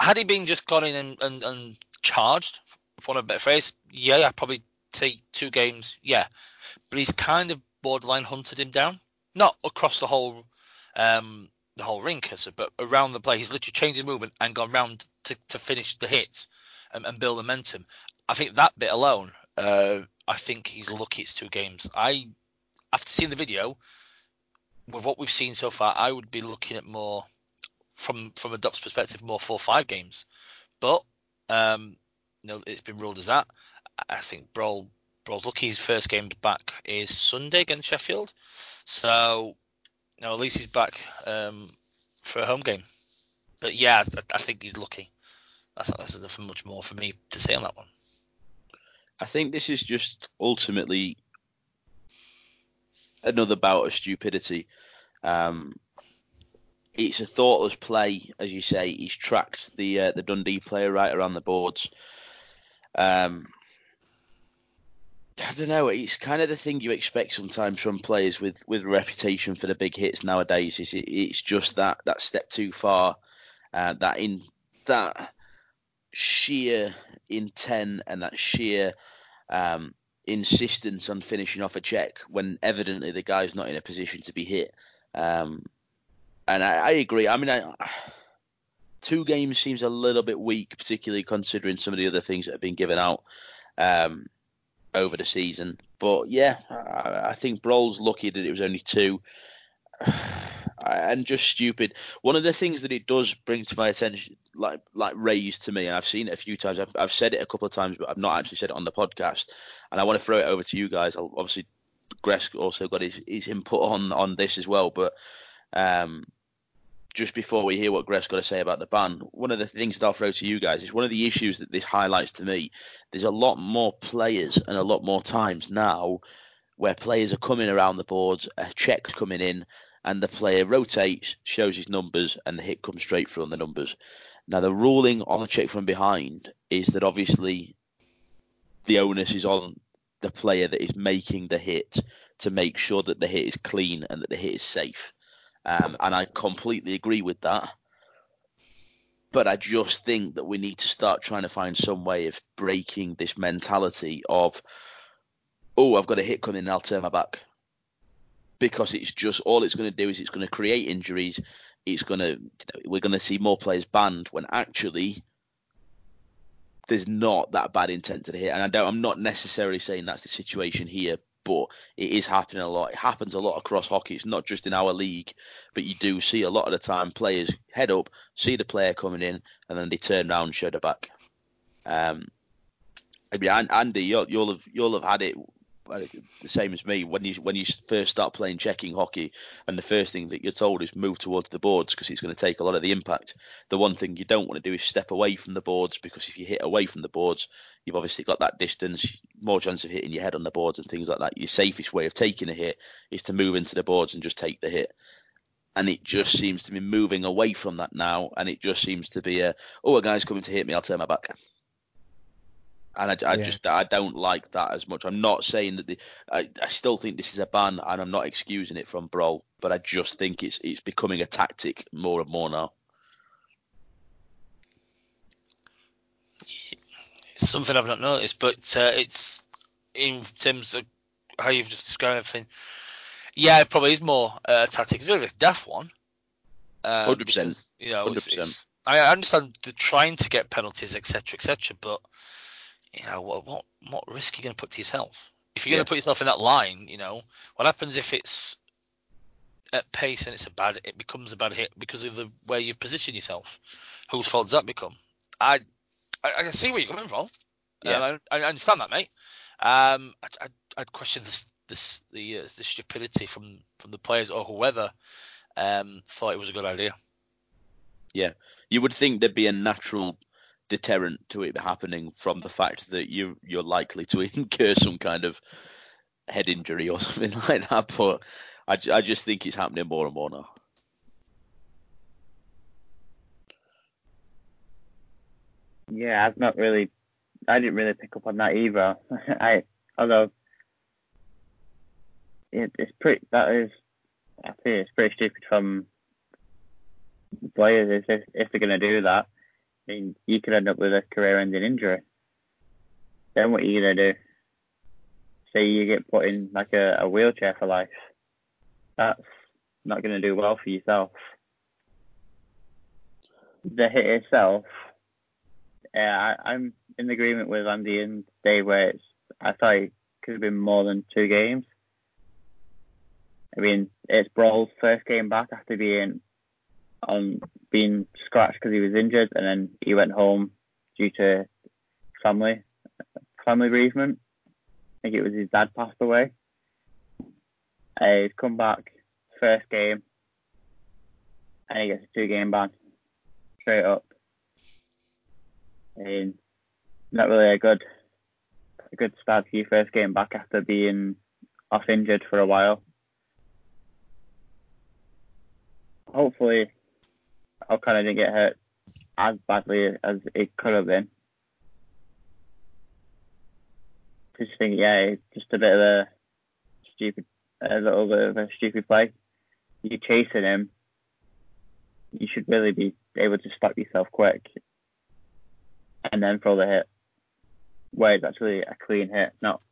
[SPEAKER 2] Had he been just gone in and, and, and charged, for want of a better phrase, yeah, I'd probably take two games, yeah. But he's kind of borderline hunted him down, not across the whole um, the whole ring, but around the play. He's literally changed his movement and gone round to, to finish the hit and, and build momentum. I think that bit alone uh, I think he's lucky it's two games. I, after seeing the video, with what we've seen so far, I would be looking at more from from a Dops perspective, more four five games. But um, you know, it's been ruled as that. I think Brawl Brawl's lucky his first game back is Sunday against Sheffield, so know, at least he's back um, for a home game. But yeah, I, I think he's lucky. I thought there's nothing much more for me to say on that one.
[SPEAKER 1] I think this is just ultimately another bout of stupidity. Um, it's a thoughtless play, as you say. He's tracked the uh, the Dundee player right around the boards. Um, I don't know. It's kind of the thing you expect sometimes from players with with reputation for the big hits nowadays. Is it, it's just that that step too far, uh, that in that sheer intent and that sheer um, insistence on finishing off a check when evidently the guy's not in a position to be hit. Um, and I, I, agree. I mean, I, two games seems a little bit weak, particularly considering some of the other things that have been given out um, over the season. But yeah, I, I think Brawl's lucky that it was only two. [sighs] and just stupid. One of the things that it does bring to my attention, like like raised to me, and I've seen it a few times. I've, I've said it a couple of times, but I've not actually said it on the podcast. And I want to throw it over to you guys. I'll, obviously, Greg's also got his, his input on on this as well. But um, just before we hear what Greg's got to say about the ban, one of the things that I'll throw to you guys is one of the issues that this highlights to me. There's a lot more players and a lot more times now where players are coming around the boards, a check's coming in, and the player rotates, shows his numbers, and the hit comes straight through on the numbers. Now, the ruling on the check from behind is that obviously the onus is on the player that is making the hit to make sure that the hit is clean and that the hit is safe. Um, and I completely agree with that. But I just think that we need to start trying to find some way of breaking this mentality of, oh, I've got a hit coming, and I'll turn my back because it's just all it's going to do is it's going to create injuries. It's going to we're going to see more players banned when actually there's not that bad intent to the hit. And I don't, I'm not necessarily saying that's the situation here, but it is happening a lot. It happens a lot across hockey. It's not just in our league, but you do see a lot of the time players head up, see the player coming in, and then they turn around and show the back. Um, I mean, Andy, you'll, you'll have you'll have had it Uh, the same as me when you when you first start playing checking hockey and the first thing that you're told is move towards the boards because it's going to take a lot of the impact. The one thing you don't want to do is step away from the boards because if you hit away from the boards you've obviously got that distance more chance of hitting your head on the boards and things like that. Your safest way of taking a hit is to move into the boards and just take the hit. And it just seems to be moving away from that now and it just seems to be a oh a guy's coming to hit me I'll turn my back and I, I yeah. just I don't like that as much. I'm not saying that the, I, I still think this is a ban, and I'm not excusing it from Brawl, but I just think it's it's becoming a tactic more and more now.
[SPEAKER 2] It's something I've not noticed, but uh, it's in terms of how you've just described everything. Yeah, it probably is more uh, tactic. It's really a daft one.
[SPEAKER 1] Um, Hundred percent.
[SPEAKER 2] You know, it's, it's, I understand the trying to get penalties, etc., etc., but you know, what what, what risk are you going to put to yourself? If you're yeah. going to put yourself in that line, you know, what happens if it's at pace and it's a bad, it becomes a bad hit because of the way you've positioned yourself. Whose fault does that become? I I, I see where you're coming from. Yeah. Um, I, I, understand that, mate. Um, I, I, I'd question this, this the uh, the stupidity from from the players or whoever um, thought it was a good idea.
[SPEAKER 1] Yeah, you would think there'd be a natural deterrent to it happening from the fact that you you're likely to [laughs] incur some kind of head injury or [laughs] something like that. But I, I just think it's happening more and more now.
[SPEAKER 3] Yeah, I've not really, I didn't really pick up on that either. [laughs] I although it, it's pretty. That is, I think it's pretty stupid from players if if they're to do that. Mean, you could end up with a career-ending injury. Then what are you to do? Say you get put in like a, a wheelchair for life. That's not going to do well for yourself. The hit itself, yeah, I, I'm in agreement with Andy and Dave where it's, I thought it could have been more than two games. I mean, it's Brawl's first game back after being on being scratched because he was injured, and then he went home due to family family bereavement. I think it was his dad passed away. Uh, he's come back first game, and he gets a two game ban straight up. And not really a good a good start to your first game back after being off injured for a while. Hopefully, O'Connor didn't get hurt as badly as it could have been. Just think, yeah, just a bit of a stupid, a little bit of a stupid play. You're chasing him. You should really be able to stop yourself quick and then throw the hit. Where it's actually a clean hit, not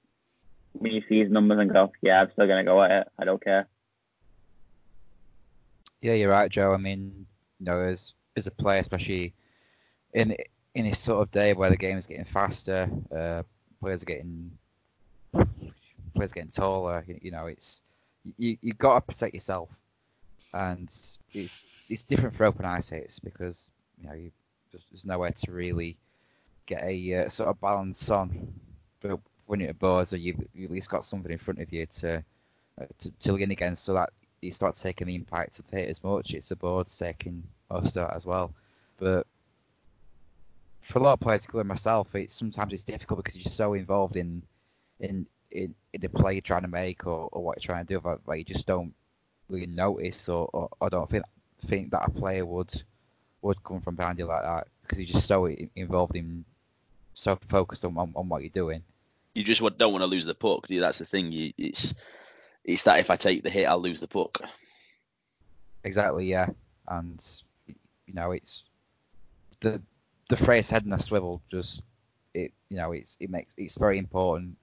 [SPEAKER 3] when you see his numbers and go, yeah, I'm still going to go at it. I don't care.
[SPEAKER 4] Yeah, you're right, Joe. I mean, you know, as as a player, especially in in this sort of day where the game is getting faster, uh, players are getting players are getting taller. You, you know, it's you you got to protect yourself, and it's it's different for open ice hits because you know you there's nowhere to really get a uh, sort of balance on. But when you're at boards, or you've, you've at least got something in front of you to uh, to, to lean against, so that you start taking the impact of the as much. It's a board taking most that as well. But for a lot of players, including myself, it's sometimes it's difficult because you're so involved in in in, in the play you're trying to make or, or what you're trying to do, but like you just don't really notice or, or, or don't think think that a player would would come from behind you like that because you're just so involved in so focused on, on, on what you're doing.
[SPEAKER 1] You just don't want to lose the puck. That's the thing. It's it's that if I take the hit, I'll lose the puck.
[SPEAKER 4] Exactly, yeah. And you know, it's the the phrase "head in a swivel" just it you know it's it makes it's very important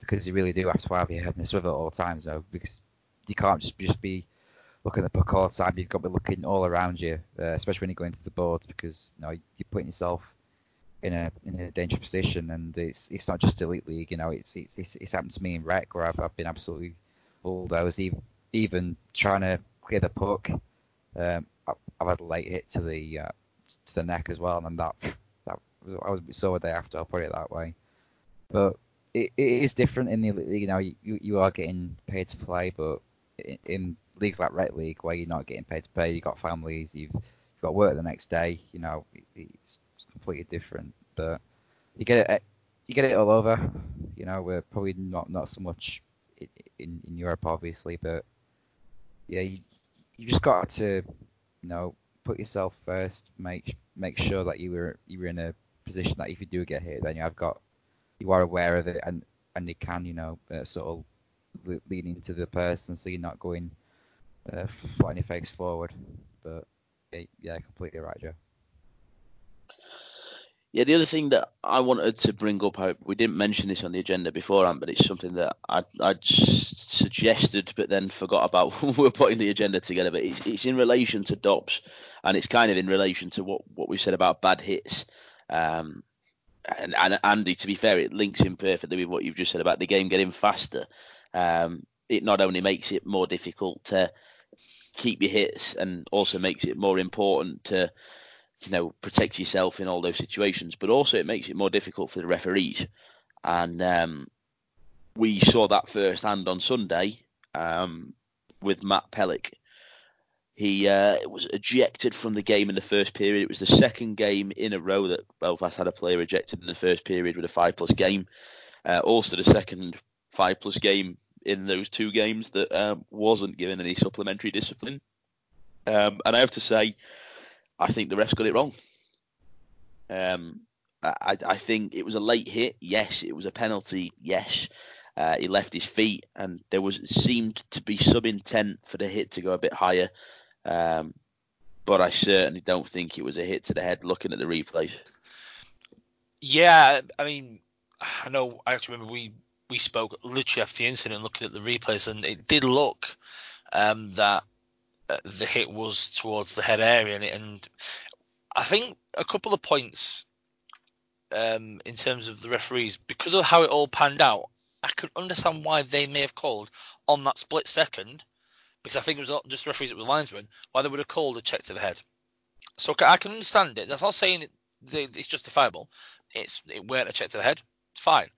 [SPEAKER 4] because you really do have to have your head in a swivel at all times, though, because you can't just just be looking at the puck all the time. You've got to be looking all around you, uh, especially when you go into the boards, because you know you're putting yourself in a in a dangerous position, and it's it's not just elite league. You know, it's it's it's, it's happened to me in rec where I've, I've been absolutely bulldozed, even even trying to clear the puck. Um, I've had a late hit to the uh, to the neck as well, and that that I was a bit sore the day after. I'll put it that way. But it, it is different in the you know you you are getting paid to play, but in, in leagues like Red League where you're not getting paid to play, you've got families, you've, you've got work the next day. You know, it, it's completely different. But you get it, you get it all over. You know, we're probably not not so much in in Europe, obviously, but yeah, you you just got to you know put yourself first. Make make sure that you were you were in a position that if you do get hit, then you have got you are aware of it and and you can you know uh, sort of lean into the person so you're not going uh, flying your face forward. But yeah, completely right, Joe.
[SPEAKER 1] Yeah, the other thing that I wanted to bring up, we didn't mention this on the agenda beforehand, but it's something that I I suggested, but then forgot about [laughs] when we were putting the agenda together. But it's, it's in relation to DOPS, and it's kind of in relation to what what we said about bad hits. Um, and, and Andy, to be fair, it links in perfectly with what you've just said about the game getting faster. Um, it not only makes it more difficult to keep your hits, and also makes it more important to you know, protect yourself in all those situations, but also it makes it more difficult for the referees. And um, we saw that firsthand on Sunday um, with Matt Pelech. He uh, was ejected from the game in the first period. It was the second game in a row that Belfast had a player ejected in the first period with a five plus game. Uh, also, the second five plus game in those two games that um, wasn't given any supplementary discipline. Um, and I have to say, I think the refs got it wrong. Um, I, I think it was a late hit. Yes, it was a penalty. Yes, Uh, he left his feet, and there was seemed to be some intent for the hit to go a bit higher. Um, but I certainly don't think it was a hit to the head. Looking at the replays.
[SPEAKER 2] Yeah, I mean, I know. I actually remember we we spoke literally after the incident, looking at the replays, and it did look um, that the hit was towards the head area, and, and I think a couple of points um, in terms of the referees because of how it all panned out. I can understand why they may have called on that split second, because I think it was not just referees, it was linesmen, why they would have called a check to the head. So I can understand it. That's not saying it, it's justifiable. It's it weren't a check to the head. It's fine.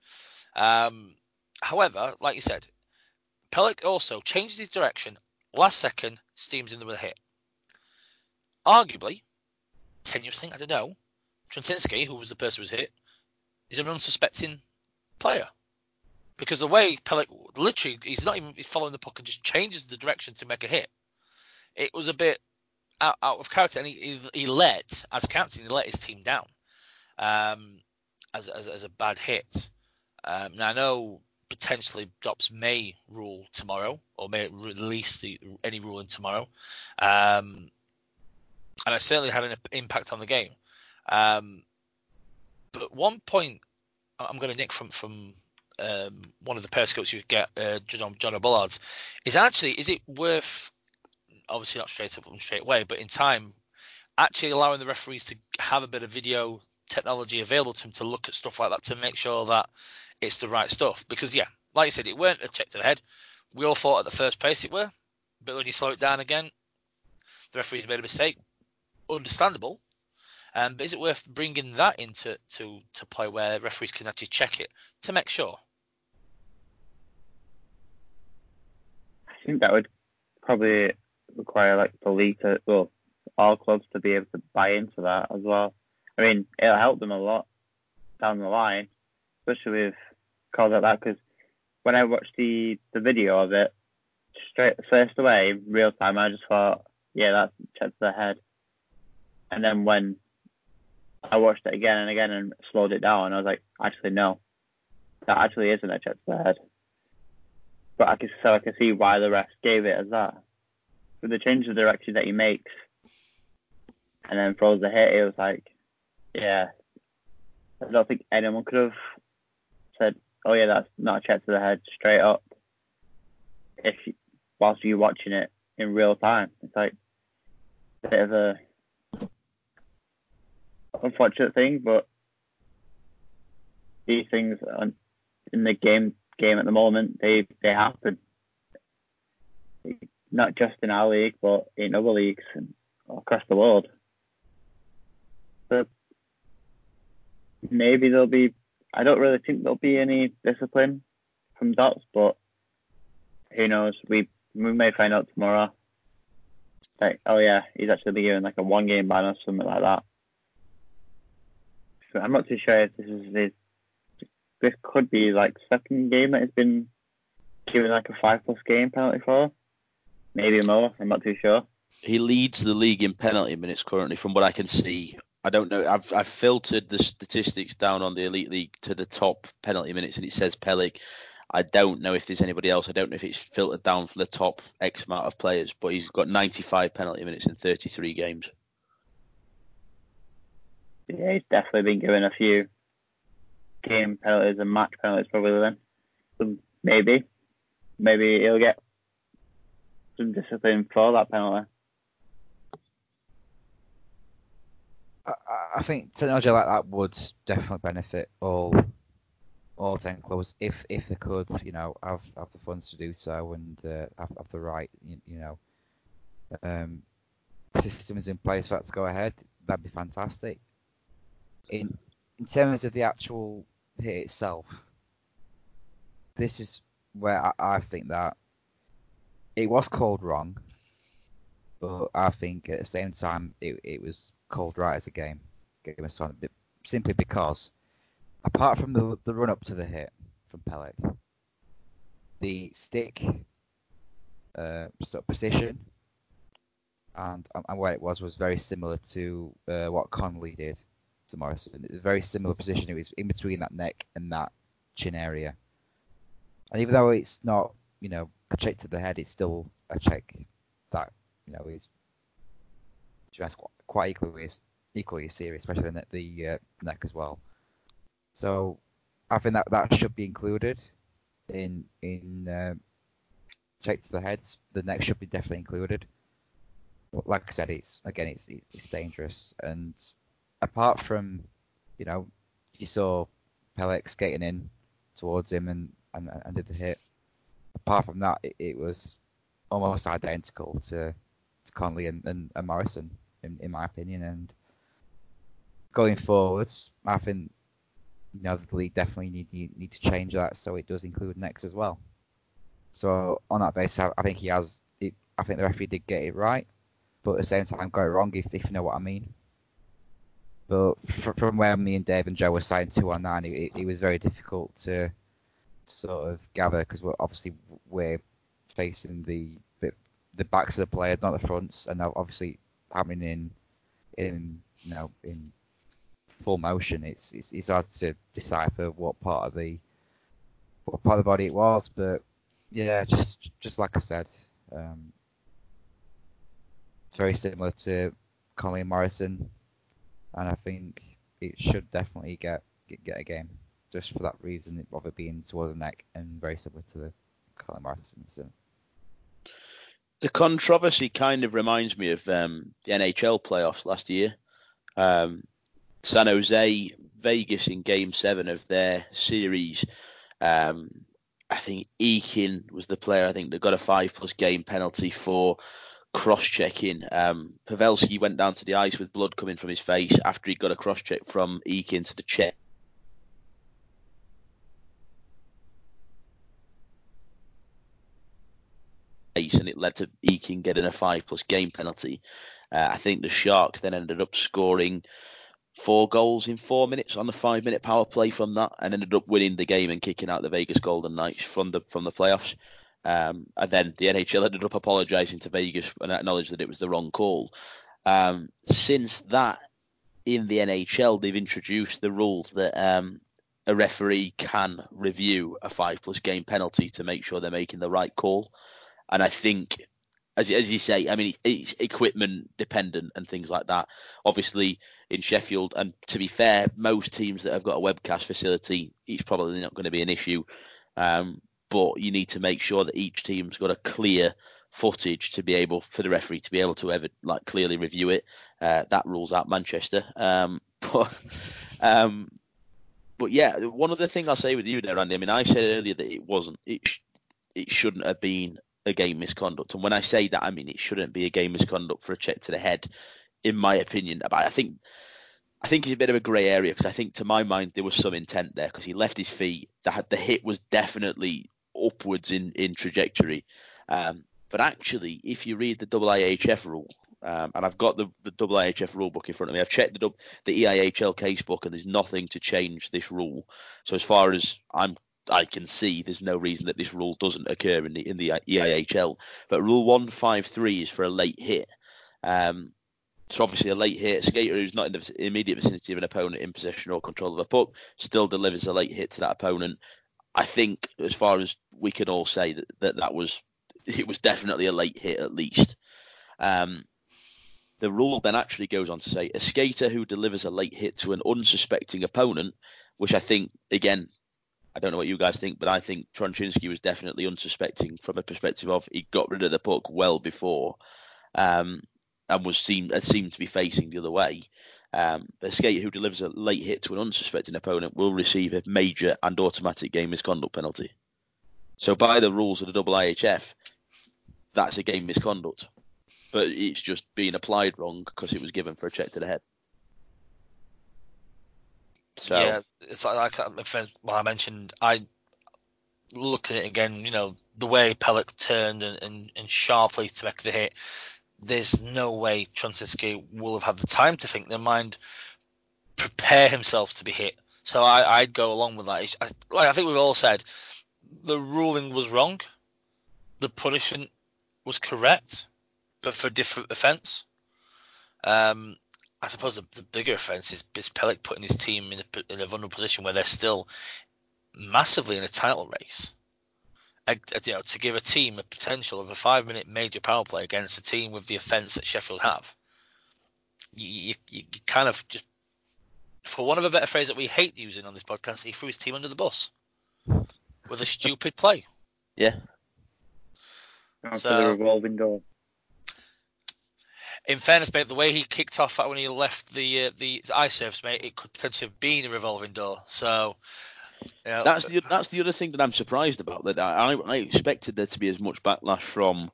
[SPEAKER 2] Um, however, like you said, Pelech also changes his direction last second, steams in with a hit. Arguably, tenuous thing, I don't know. Truntinski, who was the person who was hit, is an unsuspecting player. Because the way Pelech literally, he's not even he's following the puck and just changes the direction to make a hit. It was a bit out, out of character, and he, he, he let, as captain, he let his team down um, as, as, as, a bad hit. Um, now I know potentially Dops may rule tomorrow or may release the, any ruling tomorrow, um, and it certainly had an impact on the game. Um, but one point I'm going to nick from from um, one of the periscopes you get, uh, John, John is actually is it worth obviously not straight up and straight away, but in time, actually allowing the referees to have a bit of video technology available to them to look at stuff like that to make sure that it's the right stuff. Because yeah, like I said, it weren't a check to the head. We all thought at the first pace it were, but when you slow it down again, the referees made a mistake. Understandable. Um, but is it worth bringing that into to, to play where referees can actually check it to make sure?
[SPEAKER 3] I think that would probably require like the league to, well, all clubs to be able to buy into that as well. I mean, it'll help them a lot down the line, especially with calls like that. Because when I watched the the video of it, straight first away, real time, I just thought, yeah, that's check to the head. And then when I watched it again and again and slowed it down, I was like, actually, no, that actually isn't a check to the head. But I could, so I could see why the ref gave it as that. With the change of direction that he makes, and then throws the hit, it was like, yeah, I don't think anyone could have said, "Oh yeah, that's not a check to the head straight up." If whilst you're watching it in real time, it's like a bit of a unfortunate thing, but these things in the game game at the moment they they happen. Not just in our league, but in other leagues and across the world. So maybe there'll be. I don't really think there'll be any discipline from Dops, but who knows? We we may find out tomorrow. Like, oh yeah, he's actually been given like a one game ban or something like that. So I'm not too sure if this is his. This could be like second game that he's been given like a five plus game penalty for. Maybe more. I'm not too sure.
[SPEAKER 1] He leads the league in penalty minutes currently, from what I can see. I don't know. I've I've filtered the statistics down on the elite league to the top penalty minutes, and it says Pelech. I don't know if there's anybody else. I don't know if it's filtered down for the top X amount of players, but he's got 95 penalty minutes in 33 games.
[SPEAKER 3] Yeah, he's definitely been given a few game penalties and match penalties probably then. So maybe, maybe he'll get some discipline for that penalty.
[SPEAKER 4] I, I think technology like that would definitely benefit all all ten clubs if if they could, you know, have have the funds to do so and uh, have, have the right, you, you know, um, systems in place for that to go ahead. That'd be fantastic. In in terms of the actual hit itself, this is where I, I think that it was called wrong, but I think at the same time it, it was called right as a game. Game of simply because apart from the the run up to the hit from Pelech, the stick uh, sort of position and and where it was was very similar to uh, what Connolly did to Morrison. It was a very similar position. It was in between that neck and that chin area. And even though it's not, you know, a check to the head, it's still a check that, you know, is just quite equally equally serious, especially the, the uh, neck as well. So I think that that should be included in in uh, check to the heads. The neck should be definitely included. But like I said, it's again it's it's dangerous. And apart from, you know, you saw Pelech skating in towards him and, and, and did the hit. Apart from that, it, it was almost identical to, to Connolly and, and, and Morrison, in, in my opinion. And going forwards, I think you know the league definitely need, need need to change that so it does include necks as well. So on that basis, I, I think he has. It, I think the referee did get it right, but at the same time got it wrong if, if you know what I mean. But from where me and Dave and Joe were saying two on nine, it, it was very difficult to sort of gather because we're obviously we're facing the, the the backs of the players, not the fronts, and obviously happening in in you know in full motion. It's it's, it's hard to decipher what part of the what part of the body it was, but yeah, just just like I said, um, very similar to and Morrison and I think it should definitely get get, get a game just for that reason of it being towards the neck and very similar to the Colin Morrison incident.
[SPEAKER 1] The controversy kind of reminds me of um, the NHL playoffs last year. Um, San Jose, Vegas in Game Seven of their series. Um, I think Eakin was the player. I think that got a five plus game penalty for cross-checking. Um, Pavelski went down to the ice with blood coming from his face after he got a cross-check from Eakin to the chest. And it led to Eakin getting a five plus game penalty. Uh, I think the Sharks then ended up scoring four goals in four minutes on the five minute power play from that and ended up winning the game and kicking out the Vegas Golden Knights from the from the playoffs. Um, and then the NHL ended up apologising to Vegas and acknowledged that it was the wrong call. Um, since that, in the NHL, they've introduced the rule that um, a referee can review a five plus game penalty to make sure they're making the right call. And I think, as, as you say, I mean, it's equipment dependent and things like that. Obviously, in Sheffield, and to be fair, most teams that have got a webcast facility, it's probably not going to be an issue. Um, but you need to make sure that each team's got a clear footage to be able for the referee to be able to ever like clearly review it. Uh, that rules out Manchester. Um, [laughs] but um, but yeah, one other thing I'll say with you there, Randy. I mean, I said earlier that it wasn't. It sh- it shouldn't have been a game misconduct, and when I say that, I mean it shouldn't be a game misconduct for a check to the head, in my opinion. But I think. I think it's a bit of a grey area because I think, to my mind, there was some intent there because he left his feet. The, the hit was definitely upwards in in trajectory. Um, but actually, if you read the IIHF rule, um, and I've got the, the rule book in front of me, I've checked the, the EIHL case book, and there's nothing to change this rule. So as far as I'm I can see there's no reason that this rule doesn't occur in the in the EIHL. But Rule 153 is for a late hit. Um, so obviously a late hit, a skater who's not in the immediate vicinity of an opponent in possession or control of a puck still delivers a late hit to that opponent. I think as far as we can all say that that, that was it was definitely a late hit at least. Um, the rule then actually goes on to say a skater who delivers a late hit to an unsuspecting opponent, which I think again, I don't know what you guys think, but I think Tronchinsky was definitely unsuspecting from a perspective of he got rid of the puck well before, um, and was seen seemed to be facing the other way. Um, a skater who delivers a late hit to an unsuspecting opponent will receive a major and automatic game misconduct penalty. So by the rules of the IIHF, that's a game misconduct, but it's just being applied wrong because it was given for a check to the head.
[SPEAKER 2] So yeah, it's like, like well, I mentioned. I looked at it again. You know, the way Pelech turned and, and, and sharply to make the hit there's no way Truncisky will have had the time to think, their mind prepare himself to be hit. So I, would go along with that. I, like I think we've all said, the ruling was wrong, the punishment was correct, but for different offence. Um, I suppose the, the bigger offence is, is Pelech putting his team in a, in a vulnerable position where they're still massively in a title race. uh, you know, to give a team a potential of a five-minute major power play against a team with the offence that Sheffield have. You, you, you kind of just, for one of a better phrase that we hate using on this podcast, he threw his team under the bus with a stupid play.
[SPEAKER 1] Yeah.
[SPEAKER 3] After
[SPEAKER 2] So-
[SPEAKER 3] the revolving door.
[SPEAKER 2] In fairness, mate, the way he kicked off when he left the uh, the ice surface, mate, it could potentially have been a revolving door. So, you know,
[SPEAKER 1] That's the that's the other thing that I'm surprised about. That I, I I expected there to be as much backlash from.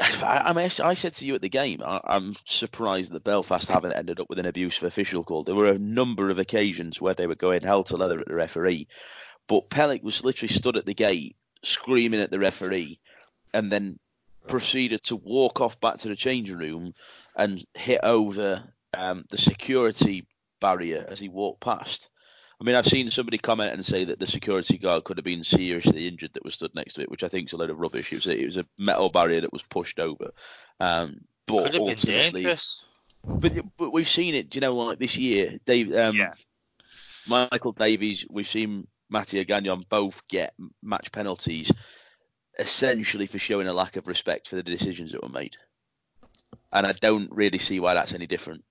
[SPEAKER 1] I, I, mean, I said to you at the game, I, I'm surprised that Belfast haven't ended up with an abusive official call. There were a number of occasions where they were going hell to leather at the referee, but Pelech was literally stood at the gate screaming at the referee, and then proceeded to walk off back to the changing room and hit over um, the security barrier as he walked past. I mean, I've seen somebody comment and say that the security guard could have been seriously injured that was stood next to it, which I think is a load of rubbish. It was a, it was a metal barrier that was pushed over. Um, but
[SPEAKER 2] could have been dangerous.
[SPEAKER 1] but but we've seen it. You know, like this year, Dave, um,
[SPEAKER 2] Yeah.
[SPEAKER 1] Michael Davies, we've seen Mattia Gagnon both get match penalties, essentially for showing a lack of respect for the decisions that were made. And I don't really see why that's any different.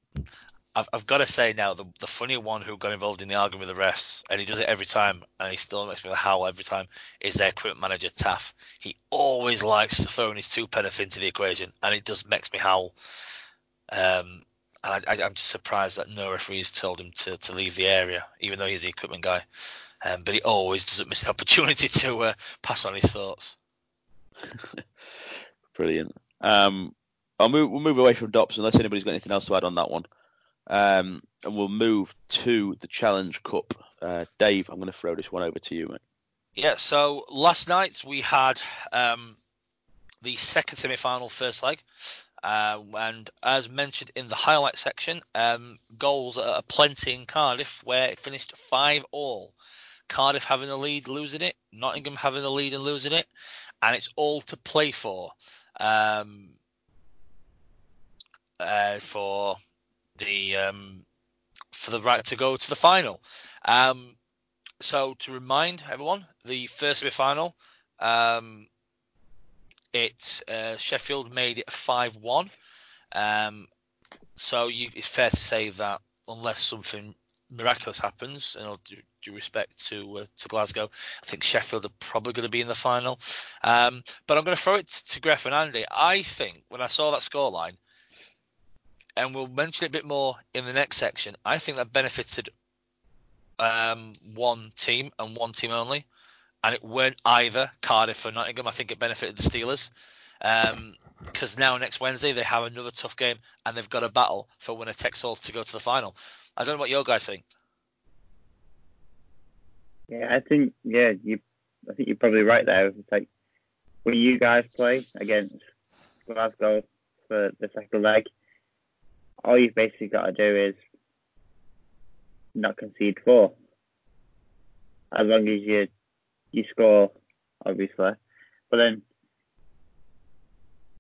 [SPEAKER 2] I've, I've got to say now, the, the funny one who got involved in the argument with the refs, and he does it every time, and he still makes me howl every time, is their equipment manager, Taff. He always likes to throw in his two penneth into the equation, and it just makes me howl. Um, and I, I'm just surprised that no referees told him to, to leave the area, even though he's the equipment guy. Um, but he always doesn't miss the opportunity [laughs] to uh, pass on his thoughts. [laughs]
[SPEAKER 1] Brilliant. Um, I'll move. We'll move away from Dops unless anybody's got anything else to add on that one. Um, and we'll move to the Challenge Cup. Uh, Dave, I'm going to throw this one over to you, mate.
[SPEAKER 2] Yeah, so last night we had um, the second semi-final first leg, uh, and as mentioned in the highlight section, um, goals are plenty in Cardiff, where it finished five all. Cardiff having the lead, losing it. Nottingham having the lead and losing it, and it's all to play for. Um, uh, for the um, for the right to go to the final. Um, so to remind everyone, the first semi-final, um, it uh, Sheffield made it five-one. Um, so you, it's fair to say that unless something miraculous happens, and all due, due respect to uh, to Glasgow, I think Sheffield are probably going to be in the final. Um, but I'm going to throw it to Greg and Andy. I think when I saw that scoreline, and we'll mention it a bit more in the next section, I think that benefited um, one team and one team only, and it weren't either Cardiff or Nottingham. I think it benefited the Steelers because now next Wednesday they have another tough game and they've got a battle for winner takes all to go to the final. I don't know what your guys think.
[SPEAKER 3] Yeah, I think yeah, you I think you're probably right there. It's like when you guys play against Glasgow for the second leg, all you've basically got to do is not concede four. As long as you you score, obviously. But then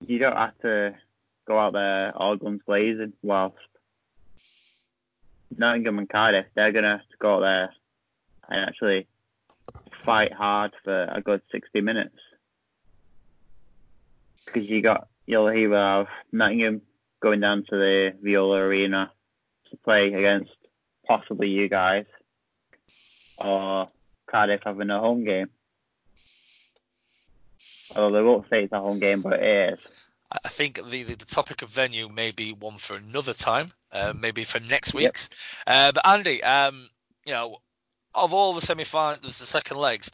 [SPEAKER 3] you don't have to go out there all guns blazing whilst Nottingham and Cardiff, they're going to have to go there and actually fight hard for a good 60 minutes. Because you got, you'll either have Nottingham going down to the Viola Arena to play against possibly you guys, or Cardiff having a home game. Although they won't say it's a home game, but it is.
[SPEAKER 2] I think the, the, the topic of venue may be one for another time, uh, maybe for next
[SPEAKER 3] Yep.
[SPEAKER 2] week's. Uh, but Andy, um, you know, of all the semi-finals, the second legs,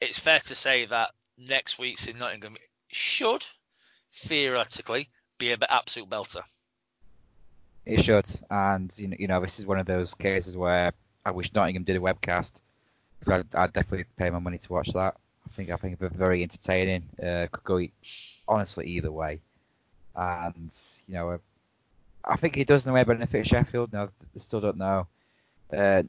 [SPEAKER 2] it's fair to say that next week's in Nottingham should theoretically be an absolute belter.
[SPEAKER 4] It should, and you know, you know, this is one of those cases where I wish Nottingham did a webcast because I'd, I'd definitely pay my money to watch that. I think I think they're very entertaining. Uh, could go honestly either way, and you know, I think he does in a way benefit Sheffield. No, they still don't know. Uh,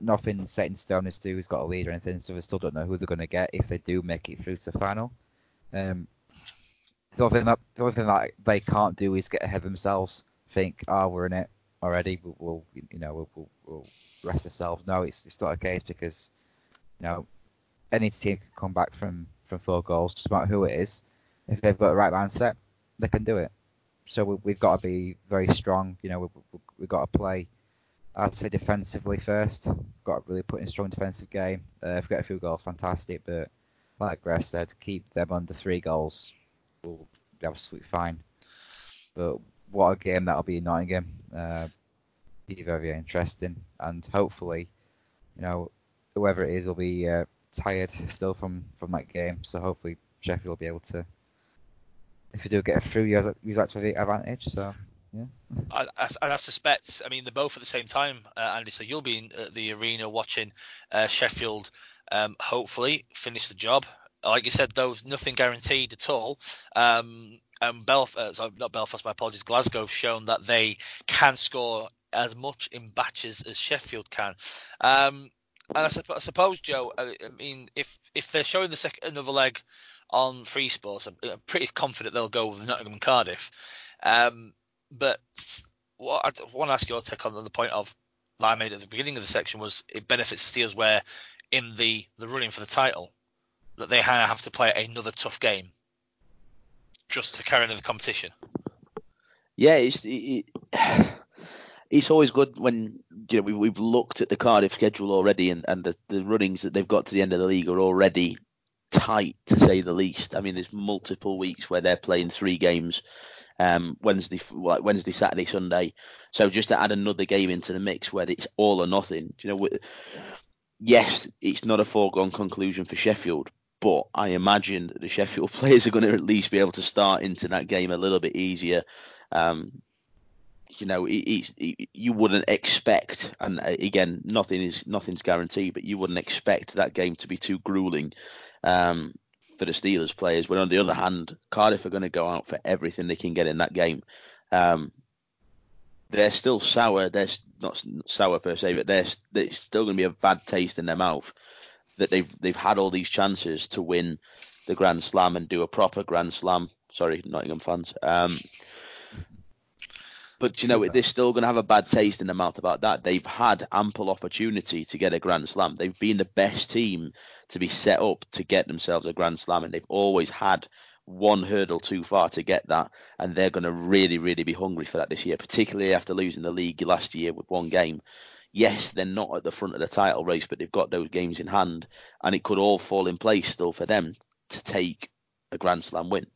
[SPEAKER 4] nothing set in stone as to who's got a lead or anything, so they still don't know who they're going to get if they do make it through to the final. Um, the only thing that the only thing that they can't do is get ahead of themselves. Think, oh, we're in it already. We'll, we'll you know, we'll, we'll, we'll rest ourselves. No, it's it's not a case because, you know, any team can come back from from four goals, just about who it is. If they've got the right mindset, they can do it. So we, we've got to be very strong. You know, we, we've got to play. I'd say defensively first. We've Got to really put in a strong defensive game. Uh, if we get a few goals, fantastic. But like Greg said, keep them under three goals. We'll be absolutely fine. But what a game that'll be in Nottingham. Uh, be very, very interesting. And hopefully, you know, whoever it is will be uh, tired still from, from that game. So hopefully Sheffield will be able to, if you do get through, you use that to the advantage. So yeah.
[SPEAKER 2] I, I, I, suspect. I mean, they're both at the same time, uh, Andy. So you'll be in the arena watching uh, Sheffield. Um, hopefully, finish the job. Like you said, though, nothing guaranteed at all. Um, and Belfast, uh, not Belfast, my apologies. Glasgow have shown that they can score as much in batches as Sheffield can. Um, and I, I, suppose, Joe, I, I, mean, if if they're showing the second another leg on Free Sports, I'm, pretty confident they'll go with Nottingham and Cardiff. Um, but what I want to ask your take on the point of that I made at the beginning of the section was it benefits Steelers where in the the running for the title that they have to play another tough game just to carry on the competition.
[SPEAKER 1] Yeah, it's it, [sighs] it's always good when you know we, we've looked at the Cardiff schedule already and, and the, the runnings that they've got to the end of the league are already tight to say the least. I mean, there's multiple weeks where they're playing three games um, Wednesday, Wednesday, Saturday, Sunday. So just to add another game into the mix where it's all or nothing. You know, yes, it's not a foregone conclusion for Sheffield, but I imagine the Sheffield [laughs] players are going to at least be able to start into that game a little bit easier. Um, you know, it, it, you wouldn't expect, and uh, again, nothing is nothing's guaranteed, but you wouldn't expect that game to be too grueling. Um, for the Steelers players. But on the other hand, Cardiff are going to go out for everything they can get in that game. Um, they're still sour. They're not sour per se, but they're, they're still going to be a bad taste in their mouth that they've they've had all these chances to win the Grand Slam and do a proper Grand Slam. Sorry, Nottingham fans. Um, but you know, they're still going to have a bad taste in their mouth about that. They've had ample opportunity to get a Grand Slam. They've been the best team to be set up to get themselves a Grand Slam, and they've always had one hurdle too far to get that, and they're going to really, really be hungry for that this year, particularly after losing the league last year with one game. Yes, they're not at the front of the title race, but they've got those games in hand, and it could all fall in place still for them to take a Grand Slam win.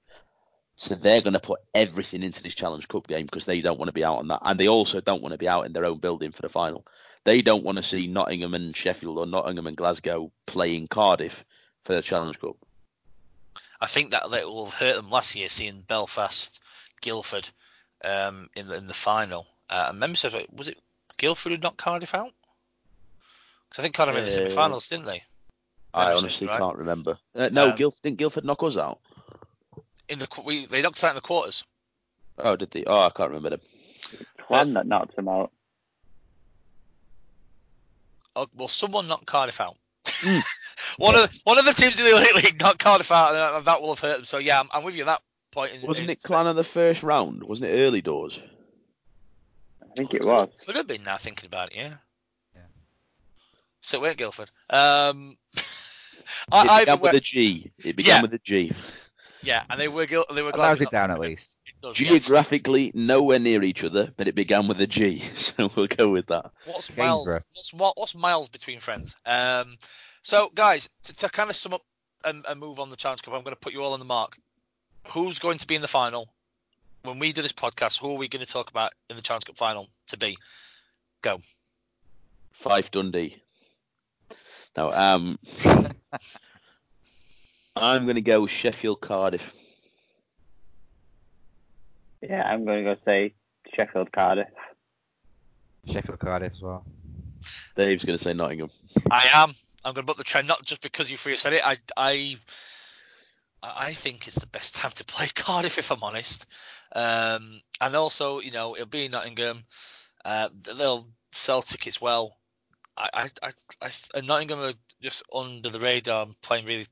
[SPEAKER 1] So they're going to put everything into this Challenge Cup game because they don't want to be out on that, and they also don't want to be out in their own building for the final. They don't want to see Nottingham and Sheffield or Nottingham and Glasgow playing Cardiff for the Challenge Cup.
[SPEAKER 2] I think that that will hurt them last year, seeing Belfast, Guildford um, in the in the final. Uh, and remember, was it Guildford who knocked Cardiff out? Because I think Cardiff made the semi-finals, didn't they?
[SPEAKER 1] I honestly right? can't remember. Uh, no, um, Guildford, didn't Guildford knock us out?
[SPEAKER 2] In the we, they knocked us out in the quarters.
[SPEAKER 1] Oh, did they? Oh, I can't remember them.
[SPEAKER 3] Clan that knocked them out.
[SPEAKER 2] Oh, well, someone knocked Cardiff out. Hmm. [laughs] one of the, one of the teams in the Elite League knocked Cardiff out, and that will have hurt them. So yeah, I'm, I'm with you at that point. In,
[SPEAKER 1] Wasn't in, it Clan of the first round? Wasn't it early doors?
[SPEAKER 3] I think it was.
[SPEAKER 2] Could have been now thinking about it. Yeah. Yeah. So where Guildford? Um, [laughs]
[SPEAKER 1] I, it began with a G. It began yeah. with a G.
[SPEAKER 2] Yeah, and they were they were.
[SPEAKER 4] Allows it down at least.
[SPEAKER 1] Geographically nowhere near each other, but it began with a G, [laughs] so we'll go with that.
[SPEAKER 2] What's miles? What's, what, what's miles between friends? Um, so guys, to, to kind of sum up and, and move on the Challenge Cup, I'm going to put you all on the mark. Who's going to be in the final? When we do this podcast, who are we going to talk about in the Challenge Cup final to be? Go.
[SPEAKER 1] Five Dundee. No, um, [laughs] I'm going to go with Sheffield Cardiff.
[SPEAKER 3] Yeah, I'm going to go say Sheffield Cardiff.
[SPEAKER 4] Sheffield Cardiff as well.
[SPEAKER 1] Dave's going to say Nottingham.
[SPEAKER 2] I am. I'm going to book the trend not just because you three have said it. I, I, I think it's the best [laughs] time to play Cardiff if I'm honest. Um, and also, you know, it'll be Nottingham. Uh, they'll sell tickets well. I, I, I, I, Nottingham are just under the radar, playing really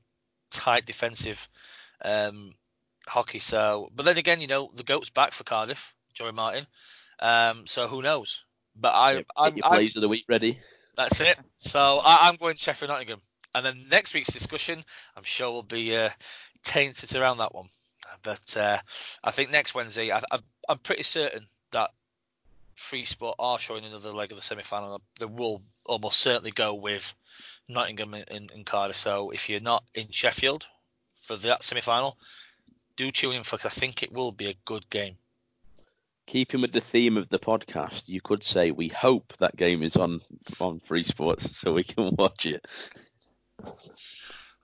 [SPEAKER 2] tight defensive um, hockey. So, but then again, you know, the goat's back for Cardiff, Joey Martin. Um, so who knows? But I, I'm,
[SPEAKER 1] your plays I'm, of the week ready.
[SPEAKER 2] That's it. So I, am going Sheffield Nottingham. and then next week's discussion, I'm sure will be uh, tainted around that one. But uh, I think next Wednesday, I, am pretty certain that Free Sport are showing another leg of the semi-final. They will almost certainly go with Nottingham in Cardiff. So if you're not in Sheffield for that semi-final, do tune in for because I think it will be a good game.
[SPEAKER 1] Keeping with the theme of the podcast, you could say we hope that game is on on Free Sports [laughs] so we can watch it.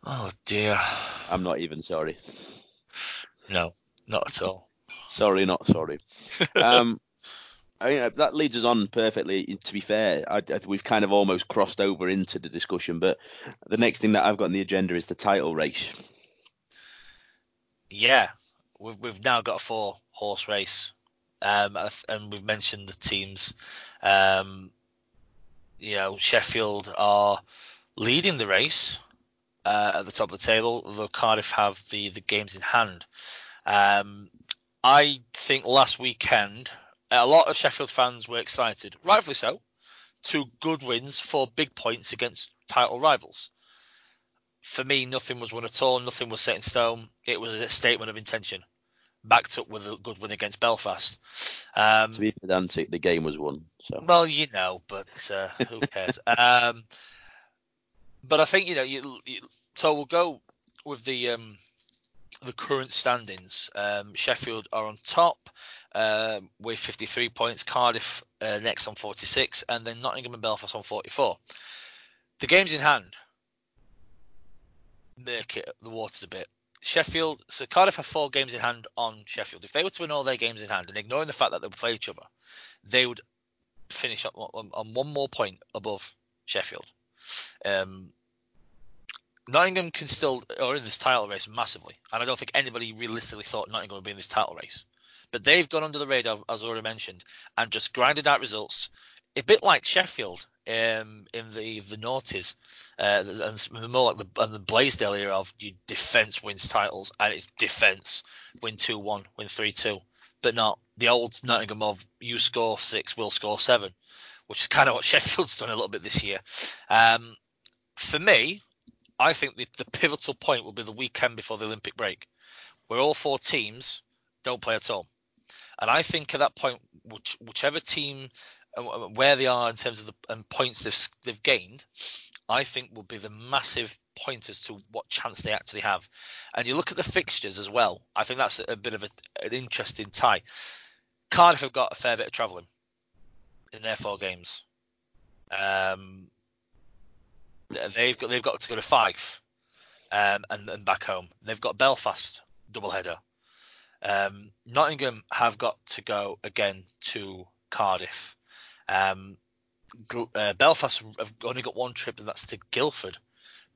[SPEAKER 2] Oh dear.
[SPEAKER 1] I'm not even sorry.
[SPEAKER 2] No, not at all.
[SPEAKER 1] Sorry, not sorry. [laughs] um, I mean, that leads us on perfectly. To be fair, I, I, we've kind of almost crossed over into the discussion, but the next thing that I've got on the agenda is the title race.
[SPEAKER 2] Yeah, we've, we've now got a four horse race, um, and we've mentioned the teams. Um, you know, Sheffield are leading the race uh, at the top of the table, although Cardiff have the, the games in hand. Um, I think last weekend a lot of Sheffield fans were excited, rightfully so. Two good wins, four big points against title rivals. For me, nothing was won at all. Nothing was set in stone. It was a statement of intention, backed up with a good win against Belfast. Um,
[SPEAKER 1] to be pedantic, the game was won. So.
[SPEAKER 2] Well, you know, but uh, who [laughs] cares? um, but I think you know, you, you, so we'll go with the um, the current standings. Um, Sheffield are on top uh, with 53 points. Cardiff uh, next on 46, and then Nottingham and Belfast on 44. The games in hand make it the waters a bit. Sheffield, so Cardiff have four games in hand on Sheffield. If they were to win all their games in hand and ignoring the fact that they would play each other, they would finish up on, on one more point above Sheffield. Um, Nottingham can still are in this title race massively, and I don't think anybody realistically thought Nottingham would be in this title race. But they've gone under the radar, as already mentioned, and just grinded out results. A bit like Sheffield um, in the the noughties, uh, and more like the, and the Blaisdell era of you defense wins titles, and it's defense win two one, win three two, but not the old Nottingham of you score six, we'll score seven, which is kind of what [laughs] Sheffield's done a little bit this year. Um, for me, I think the, the pivotal point will be the weekend before the Olympic break, where all four teams don't play at all. And I think at that point, which, whichever team, uh, where they are in terms of the and points they've, they've gained, I think will be the massive point as to what chance they actually have. And you look at the fixtures as well. I think that's a, bit of a, an interesting tie. Cardiff have got a fair bit of travelling in their four games. Um, They've got they've got to go to Fife um, and, and back home. They've got Belfast double header. Um, Nottingham have got to go again to Cardiff. Um, uh, Belfast have only got one trip, and that's to Guildford.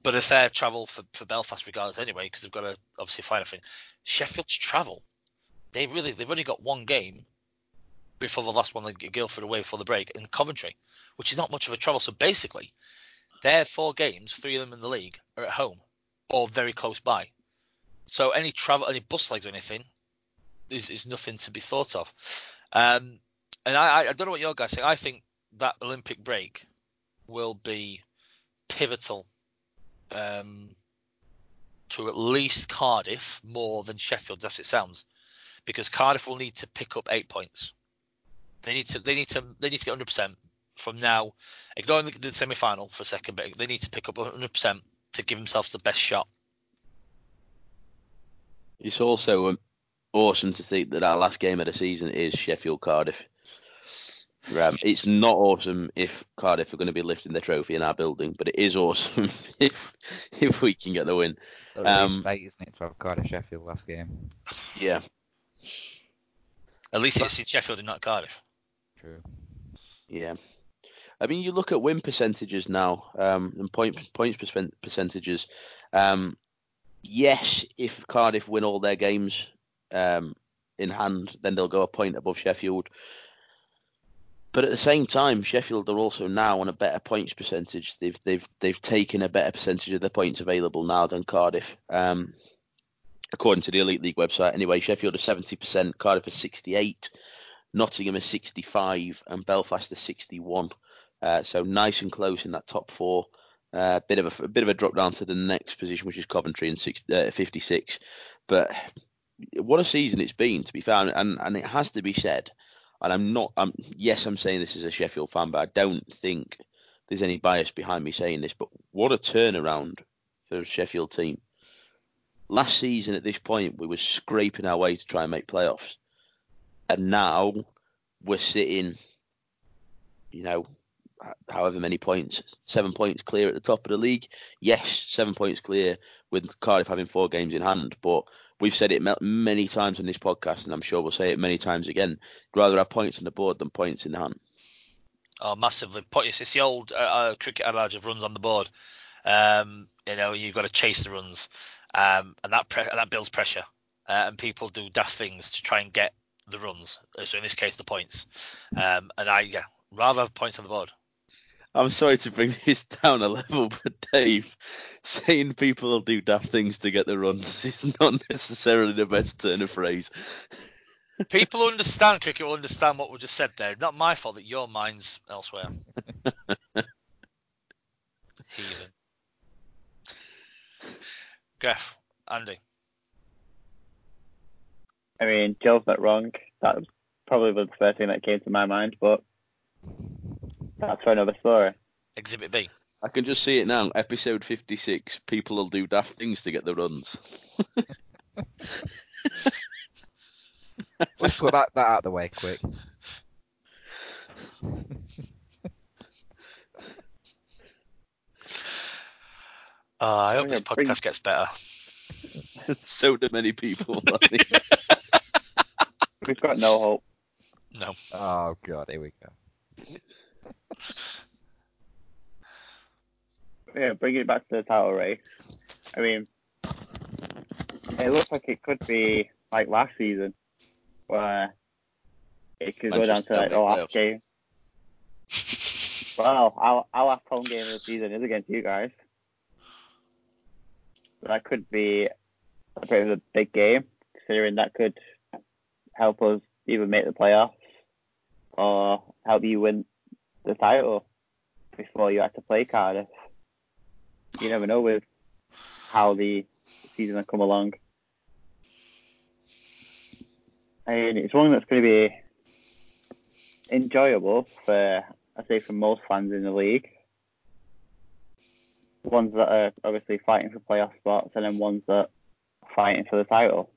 [SPEAKER 2] But a fair travel for, for Belfast regardless anyway, because they've got to obviously find a thing. Sheffield's travel. They really they've only got one game before the last one, the Guildford away before the break in Coventry, which is not much of a travel. So basically, their four games, three of them in the league, are at home or very close by. So any travel, any bus legs or anything is, is nothing to be thought of. Um, and I, I don't know what your guys think. I think that Olympic break will be pivotal um, to at least Cardiff more than Sheffield, as it sounds, because Cardiff will need to pick up eight points. They need to they need to they need to get 100 percent from now, ignoring the, the semi final for a second, but they need to pick up 100% to give themselves the best shot.
[SPEAKER 1] It's also awesome to think that our last game of the season is Sheffield Cardiff. Um, it's not awesome if Cardiff are going to be lifting the trophy in our building, but it is awesome [laughs] if if we can get the win.
[SPEAKER 4] Um, late, isn't it, to have Cardiff Sheffield last game?
[SPEAKER 1] Yeah.
[SPEAKER 2] At least it's in Sheffield and not Cardiff.
[SPEAKER 4] True.
[SPEAKER 1] Yeah. I mean, you look at win percentages now um, and point points percentages. Um, yes, if Cardiff win all their games um, in hand, then they'll go a point above Sheffield. But at the same time, Sheffield are also now on a better points percentage. They've they've they've taken a better percentage of the points available now than Cardiff. Um, according to the Elite League website, anyway, Sheffield are 70%, Cardiff are 68, Nottingham are 65, and Belfast are 61. Uh, so nice and close in that top four. Uh, bit of a, a, bit of a drop down to the next position, which is Coventry in six, uh, 56. But what a season it's been, to be fair, and and it has to be said. And I'm not. I'm yes, I'm saying this as a Sheffield fan, but I don't think there's any bias behind me saying this. But what a turnaround for the Sheffield team. Last season at this point, we were scraping our way to try and make playoffs, and now we're sitting, you know, however many points, seven points clear at the top of the league. Yes, seven points clear with Cardiff having four games in hand, but we've said it many times on this podcast, and I'm sure we'll say it many times again. Rather have points on the board than points in the hand.
[SPEAKER 2] Oh, massively. It's the old uh, uh, cricket adage of runs on the board. Um, you know, you've got to chase the runs, um, and that pre- that builds pressure, uh, and people do daft things to try and get the runs. So in this case, the points. Um, and I, yeah, rather have points on the board.
[SPEAKER 1] I'm sorry to bring [laughs] this down a level, but Dave, saying people will do daft things to get the runs [laughs] is not necessarily the best turn of phrase.
[SPEAKER 2] People who understand cricket will understand what we just said there. Not my fault that your mind's elsewhere. [laughs] Heathen. Griff, Andy.
[SPEAKER 3] I mean, Joe's not wrong. That probably was probably the first thing that came to my mind, but that's for another story.
[SPEAKER 2] Exhibit B.
[SPEAKER 1] I can just see it now. Episode 56. People will do daft things to get the runs. [laughs]
[SPEAKER 4] Let's put that, that out of the way quick.
[SPEAKER 2] Oh, I hope this podcast bring... gets better. [laughs]
[SPEAKER 1] so do many people. [laughs]
[SPEAKER 3] We've got no hope.
[SPEAKER 2] No.
[SPEAKER 4] Oh god, here we go.
[SPEAKER 3] Yeah, bring it back to the title race. I mean, it looks like it could be like last season, where it could Manchester go down to like the last game. well, our, our last home game of the season is against you guys. that could be a bit of a big game, considering that could help us either make the playoffs or help you win the title before you have to play Cardiff. You never know with how the season will come along. And it's one that's going to be enjoyable for, I say, for most fans in the league. Ones that are obviously fighting for playoff spots, and then ones that are fighting for the title.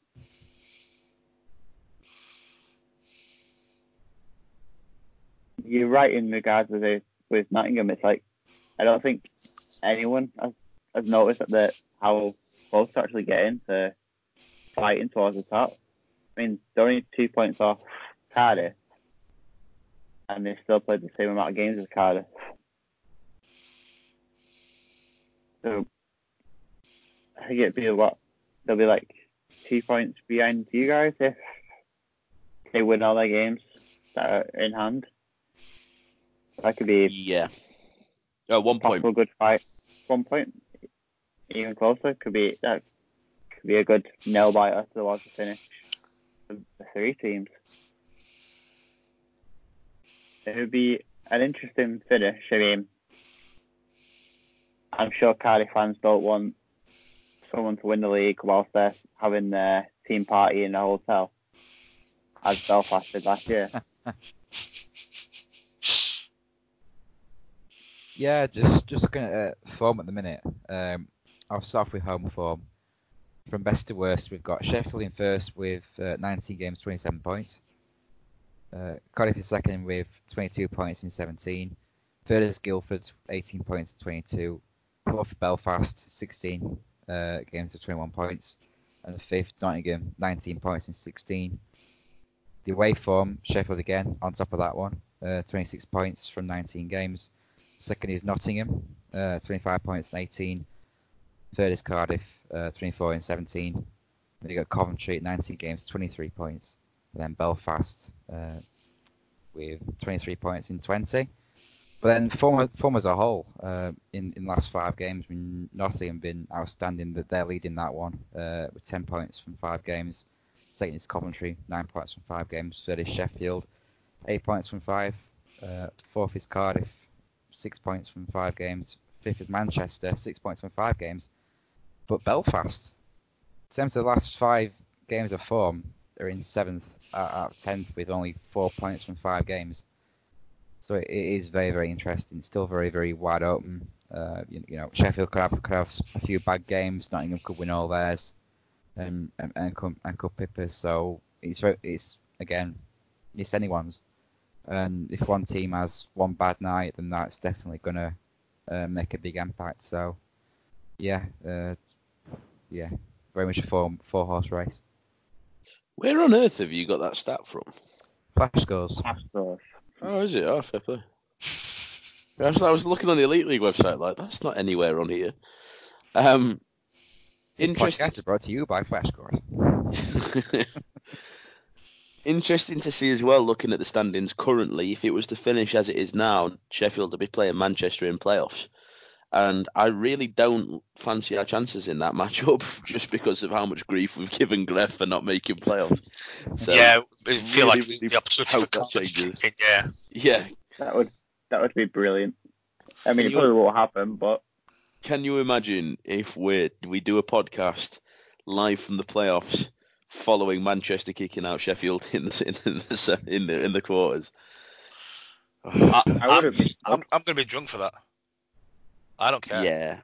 [SPEAKER 3] You're right in regards with it, with Nottingham. It's like I don't think anyone has, has noticed that they're, how close to actually getting to fighting towards the top. I mean, they're only two points off Cardiff, and they still played the same amount of games as Cardiff. So I think it'd be a lot. They'll be like two points behind you guys if they win all their games that are in hand. That could be
[SPEAKER 1] yeah. Oh, one point.
[SPEAKER 3] good fight. One point, even closer. Could be that. Could be a good nail biter towards the finish. The three teams. It would be an interesting finish. I mean, I'm sure Cardiff fans don't want someone to win the league whilst they're having their team party in a hotel, as Belfast did last year. [laughs]
[SPEAKER 4] Yeah, just just looking at uh, form at the minute. Um, I'll start with home form. From best to worst, we've got Sheffield in first with uh, 19 games, 27 points. Uh, Cardiff is second with 22 points in 17. Third is Guildford, 18 points, in 22. Fourth Belfast, 16 uh, games with 21 points. And fifth Nottingham, 19 points in 16. The away form, Sheffield again on top of that one, uh, 26 points from 19 games. Second is Nottingham, uh, 25 points and 18. Third is Cardiff, uh, 24 and 17. Then you got Coventry at 19 games, 23 points. And then Belfast uh, with 23 points in 20. But then form, form as a whole, uh, in in last five games, I mean, Nottingham been outstanding. That they're leading that one uh, with 10 points from five games. Second is Coventry, nine points from five games. Third is Sheffield, eight points from five. Uh, fourth is Cardiff, six points from five games. fifth is Manchester, six points from five games. But Belfast, in terms of the last five games of form, are in seventh out of tenth with only four points from five games. So it, is very, very interesting. Still very, very wide open. Uh, you, you, know, Sheffield could have, could have a few bad games. Nottingham could win all theirs, and and and, and could pip So it's it's again, it's anyone's. And if one team has one bad night, then that's definitely gonna uh, make a big impact. So yeah, uh, yeah, very much a four four horse race.
[SPEAKER 1] Where on earth have you got that stat from?
[SPEAKER 4] Flash scores.
[SPEAKER 3] Flash scores.
[SPEAKER 1] Oh, is it? Oh, fair play. I was, I was looking on the Elite League website, like that's not anywhere on here. Um, interesting.
[SPEAKER 4] Podcast brought to you by Flash Scores. [laughs]
[SPEAKER 1] interesting to see as well, looking at the standings currently. If it was to finish as it is now, Sheffield will be playing Manchester in playoffs and I really don't fancy our chances in that [laughs] matchup just because of how much grief we've given Greg for not making playoffs.
[SPEAKER 2] So yeah, I feel really, like really the opportunity for changes. Yeah,
[SPEAKER 1] yeah,
[SPEAKER 3] that would that would be brilliant. I mean, can it probably you, won't happen, but
[SPEAKER 1] can you imagine if we we do a podcast live from the playoffs following Manchester kicking out Sheffield [laughs] in the in the in the, in the quarters? [sighs]
[SPEAKER 2] I, I I'm, I'm, I'm going to be drunk for that. I don't care.
[SPEAKER 1] Yeah.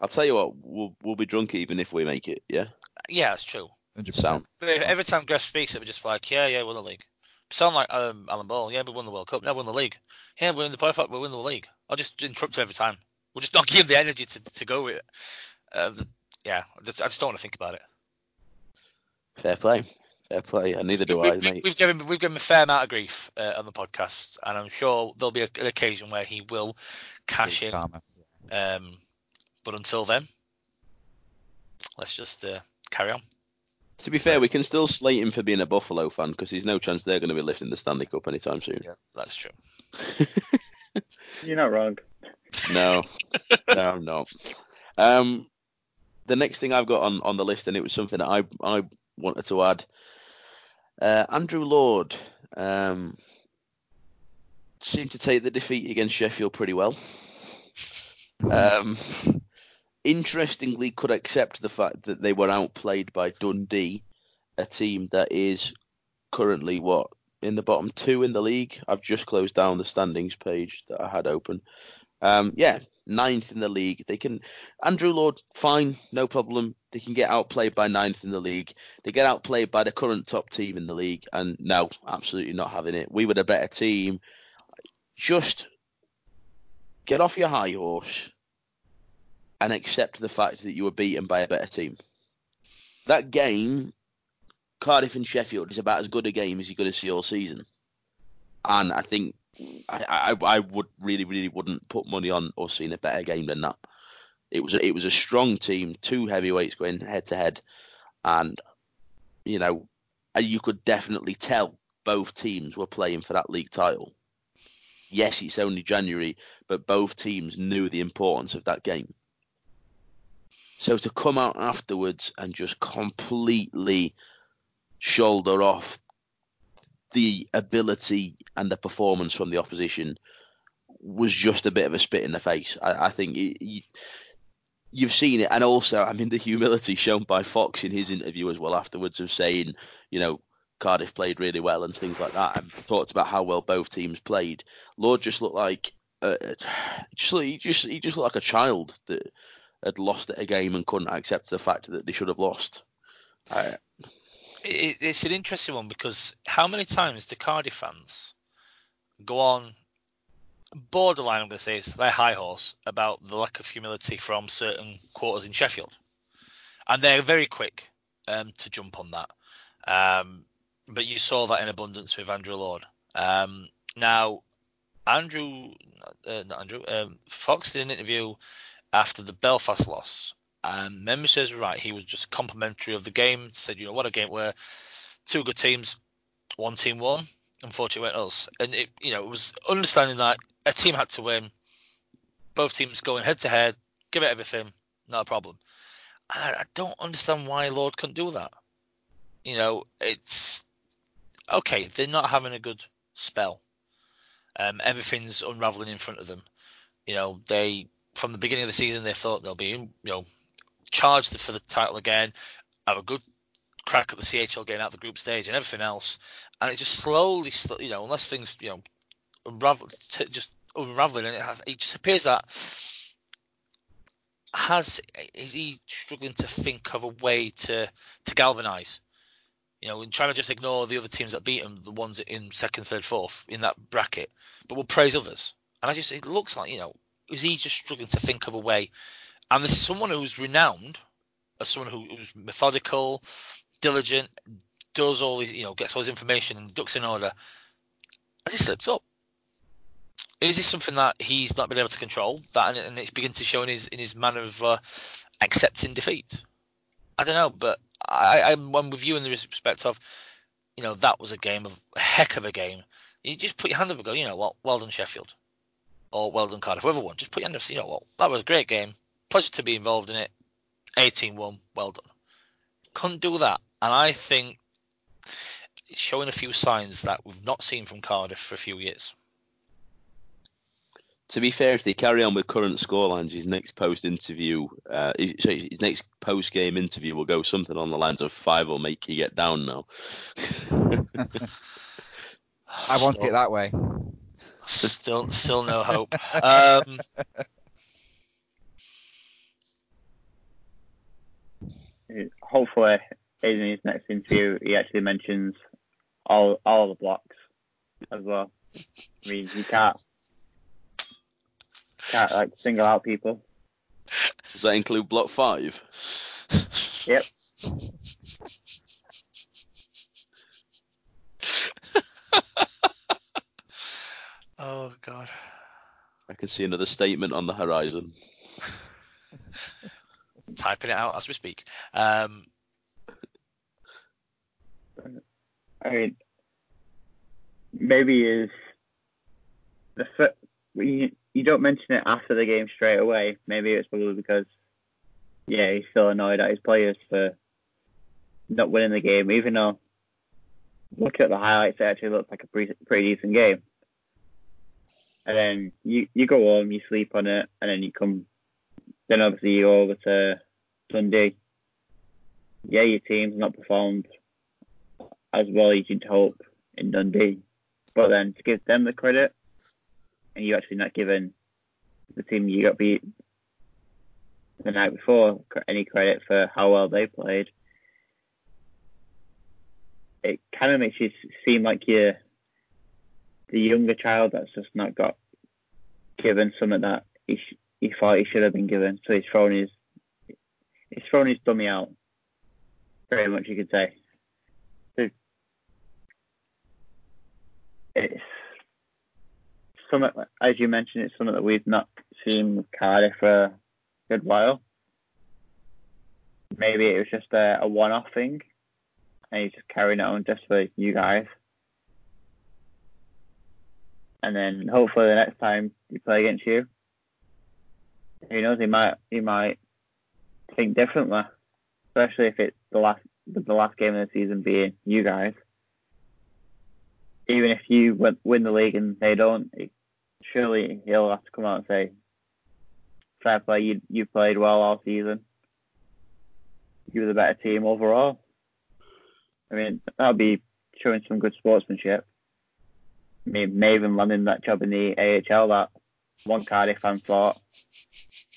[SPEAKER 1] I'll tell you what, we'll we'll be drunk even if we make it. Yeah.
[SPEAKER 2] Yeah, that's true.
[SPEAKER 4] 100%.
[SPEAKER 1] Sound.
[SPEAKER 2] Every time Greg speaks, it would just like, yeah, yeah, we won the league. Sound like um, Alan Ball. Yeah, we won the World Cup. Now we won the league. Yeah, we're in the playoff. We win the league. I'll just interrupt every time. We'll just not [laughs] give him the energy to, to go with it. Uh, the, yeah, I just, I just don't want to think about it.
[SPEAKER 1] Fair play. Fair play. And neither do
[SPEAKER 2] we,
[SPEAKER 1] I,
[SPEAKER 2] we,
[SPEAKER 1] mate.
[SPEAKER 2] We've given we've given him a fair amount of grief uh, on the podcast, and I'm sure there'll be a, an occasion where he will cash in. Um, but until then, let's just uh, carry on.
[SPEAKER 1] To be fair, we can still slate him for being a Buffalo fan because there's no chance they're going to be lifting the Stanley Cup anytime soon.
[SPEAKER 2] Yeah, that's true. [laughs]
[SPEAKER 3] You're not wrong.
[SPEAKER 1] No, [laughs] no, I'm not. Um, the next thing I've got on, on the list, and it was something that I I wanted to add. Uh, Andrew Lord um, seemed to take the defeat against Sheffield pretty well. Um, interestingly could accept the fact that they were outplayed by Dundee, a team that is currently what in the bottom two in the league. I've just closed down the standings page that I had open. Um, yeah, ninth in the league. They can Andrew Lord, fine, no problem. They can get outplayed by ninth in the league. They get outplayed by the current top team in the league, and no, absolutely not having it. We were the better team. Just get off your high horse and accept the fact that you were beaten by a better team. That game, Cardiff and Sheffield, is about as good a game as you're going to see all season. And I think I, I, I would really, really wouldn't put money on us seeing a better game than that. It was a, it was a strong team, two heavyweights going head to head, and you know uh, you could definitely tell both teams were playing for that league title. Yes, it's only January, but both teams knew the importance of that game. So to come out afterwards and just completely shoulder off the ability and the performance from the opposition was just a bit of a spit in the face. I, I think it, you've seen it, and also, I mean, the humility shown by Fox in his interview as well afterwards of saying, you know, Cardiff played really well and things like that, and talked about how well both teams played. Lord just looked like, uh, just he just he just looked like a child that had lost at a game and couldn't accept the fact that they should have lost.
[SPEAKER 2] It, it's an interesting one because how many times do Cardiff fans go on borderline, I'm going to say, is their high horse about the lack of humility from certain quarters in Sheffield, and they're very quick um, to jump on that. Um, but you saw that in abundance with Andrew Lord. Um, now, Andrew, uh, not Andrew, um, Fox did an interview after the Belfast loss. And memory says right, he was just complimentary of the game. Said, you know, what a game where two good teams, one team won. Unfortunately, went us. And it, you know, it was understanding that a team had to win. Both teams going head to head, give it everything, not a problem. I, I don't understand why Lord couldn't do that. You know, it's okay. They're not having a good spell, um, everything's unraveling in front of them. You know, they from the beginning of the season they thought they'll be you know charged for the title again, have a good crack at the CHL getting out the group stage and everything else, and it just slowly, you know, unless things you know unravel, just unraveling, and it, it just appears that has is he struggling to think of a way to to galvanise? You know, and trying to just ignore the other teams that beat him, the ones in second, third, fourth in that bracket, but will praise others. And I just it looks like you know, is he just struggling to think of a way? And this is someone who's renowned as someone who, who's methodical, diligent, does all his, you know, gets all his information and ducks in order. As he slips up, is this something that he's not been able to control? That and, it's beginning to show in his in his manner of uh, accepting defeat. I don't know, but I, I'm, I'm with you in the respect of, you know, that was a game of a heck of a game. You just put your hand up and go, you know what, well done Sheffield, or well done Cardiff, whoever won. Just put your hand up, you know what, that was a great game. Pleasure to be involved in it. 18-1, well done. Couldn't do that, and I think it's showing a few signs that we've not seen from Cardiff for a few years
[SPEAKER 1] to be fair, if they carry on with current scorelines, his next post interview, uh, his, next post game interview will go something on the lines of five will make you get down now. [laughs]
[SPEAKER 4] I want it that way.
[SPEAKER 2] Still, still no hope. [laughs] Um,
[SPEAKER 3] Hopefully, in his next interview, he actually mentions all all the blocks as well. I mean, you can't can't like single out people.
[SPEAKER 1] Does that include block five?
[SPEAKER 3] Yep. [laughs]
[SPEAKER 2] oh god.
[SPEAKER 1] I can see another statement on the horizon.
[SPEAKER 2] Typing it out as we speak. Um,
[SPEAKER 3] I mean, maybe is the we you don't mention it after the game straight away. Maybe it's probably because, yeah, he's still annoyed at his players for not winning the game, even though looking at the highlights, it actually looked like a pretty, pretty decent game. And then you, you go home, you sleep on it, and then you come, then obviously you go over to Dundee. Yeah, your team's not performed as well as you'd hope in Dundee. But then to give them the credit and you're actually not giving the team you got beat the night before any credit for how well they played, it kind of makes you seem like you're the younger child that's just not got given something that he, sh- he thought he should have been given. So he's thrown his he's thrown his dummy out. Very much, you could say. it's something, as you mentioned, it's something that we've not seen with Cardiff for a good while. Maybe it was just a, a one-off thing, and he's just carrying it on just for you guys. And then hopefully the next time he play against you, who knows, he might he might think differently, especially if it's the last the last game of the season being you guys even if you win the league and they don't, surely he'll have to come out and say, fair play, you, you played well all season. You were the better team overall. I mean, that would be showing some good sportsmanship. I mean, Maven landing that job in the AHL that one Cardiff fan thought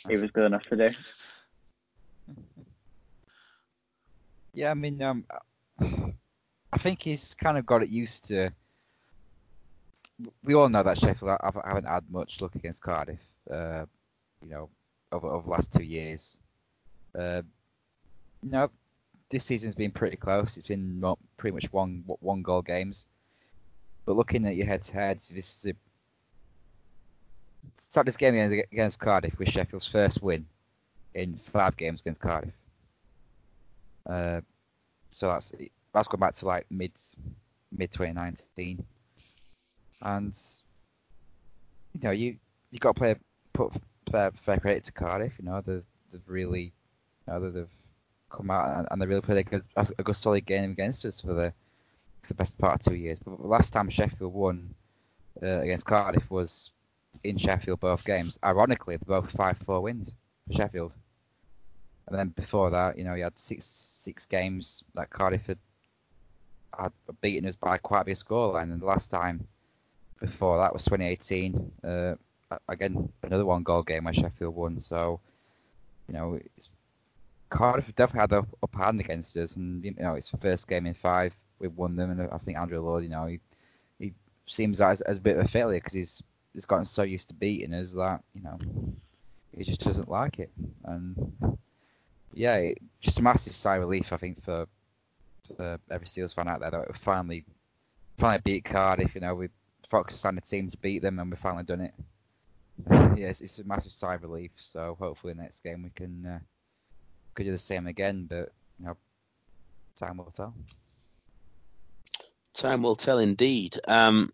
[SPEAKER 3] he was good enough to do.
[SPEAKER 4] Yeah, I mean, um, I think he's kind of got it used to we all know that Sheffield haven't had much luck against Cardiff. Uh, you know, over over the last two years. Uh, you know, this season's been pretty close. It's been pretty much one one goal games. But looking at your head to head, this is a, start this game against Cardiff with Sheffield's first win in five games against Cardiff. Uh, so that's that's going back to like mid mid 2019 and you know you you got to play put fair, fair credit to Cardiff. You know they've, they've really you know they've come out and, and they really played a good a good solid game against us for the for the best part of two years. But the last time Sheffield won uh, against Cardiff was in Sheffield both games. Ironically, both five-four wins for Sheffield. And then before that, you know, he had six six games that Cardiff had, had beaten us by quite a big scoreline. And the last time before that was 2018. Uh, again, another one goal game where Sheffield won. So, you know, Cardiff definitely had the upper hand against us. And, you know, it's the first game in five. We've won them. And I think Andrew Lord, you know, he, he seems as, as a bit of a failure because he's, he's gotten so used to beating us that, you know, he just doesn't like it. And yeah, just a massive sigh of relief, I think, for, for every Steelers fan out there that we finally finally beat Cardiff. You know, we Fox signed a team to beat them, and we've finally done it. [laughs] yes, it's a massive sigh of relief. So hopefully next game we can uh, could do the same again. But you know, time will tell.
[SPEAKER 1] Time will tell, indeed. Um,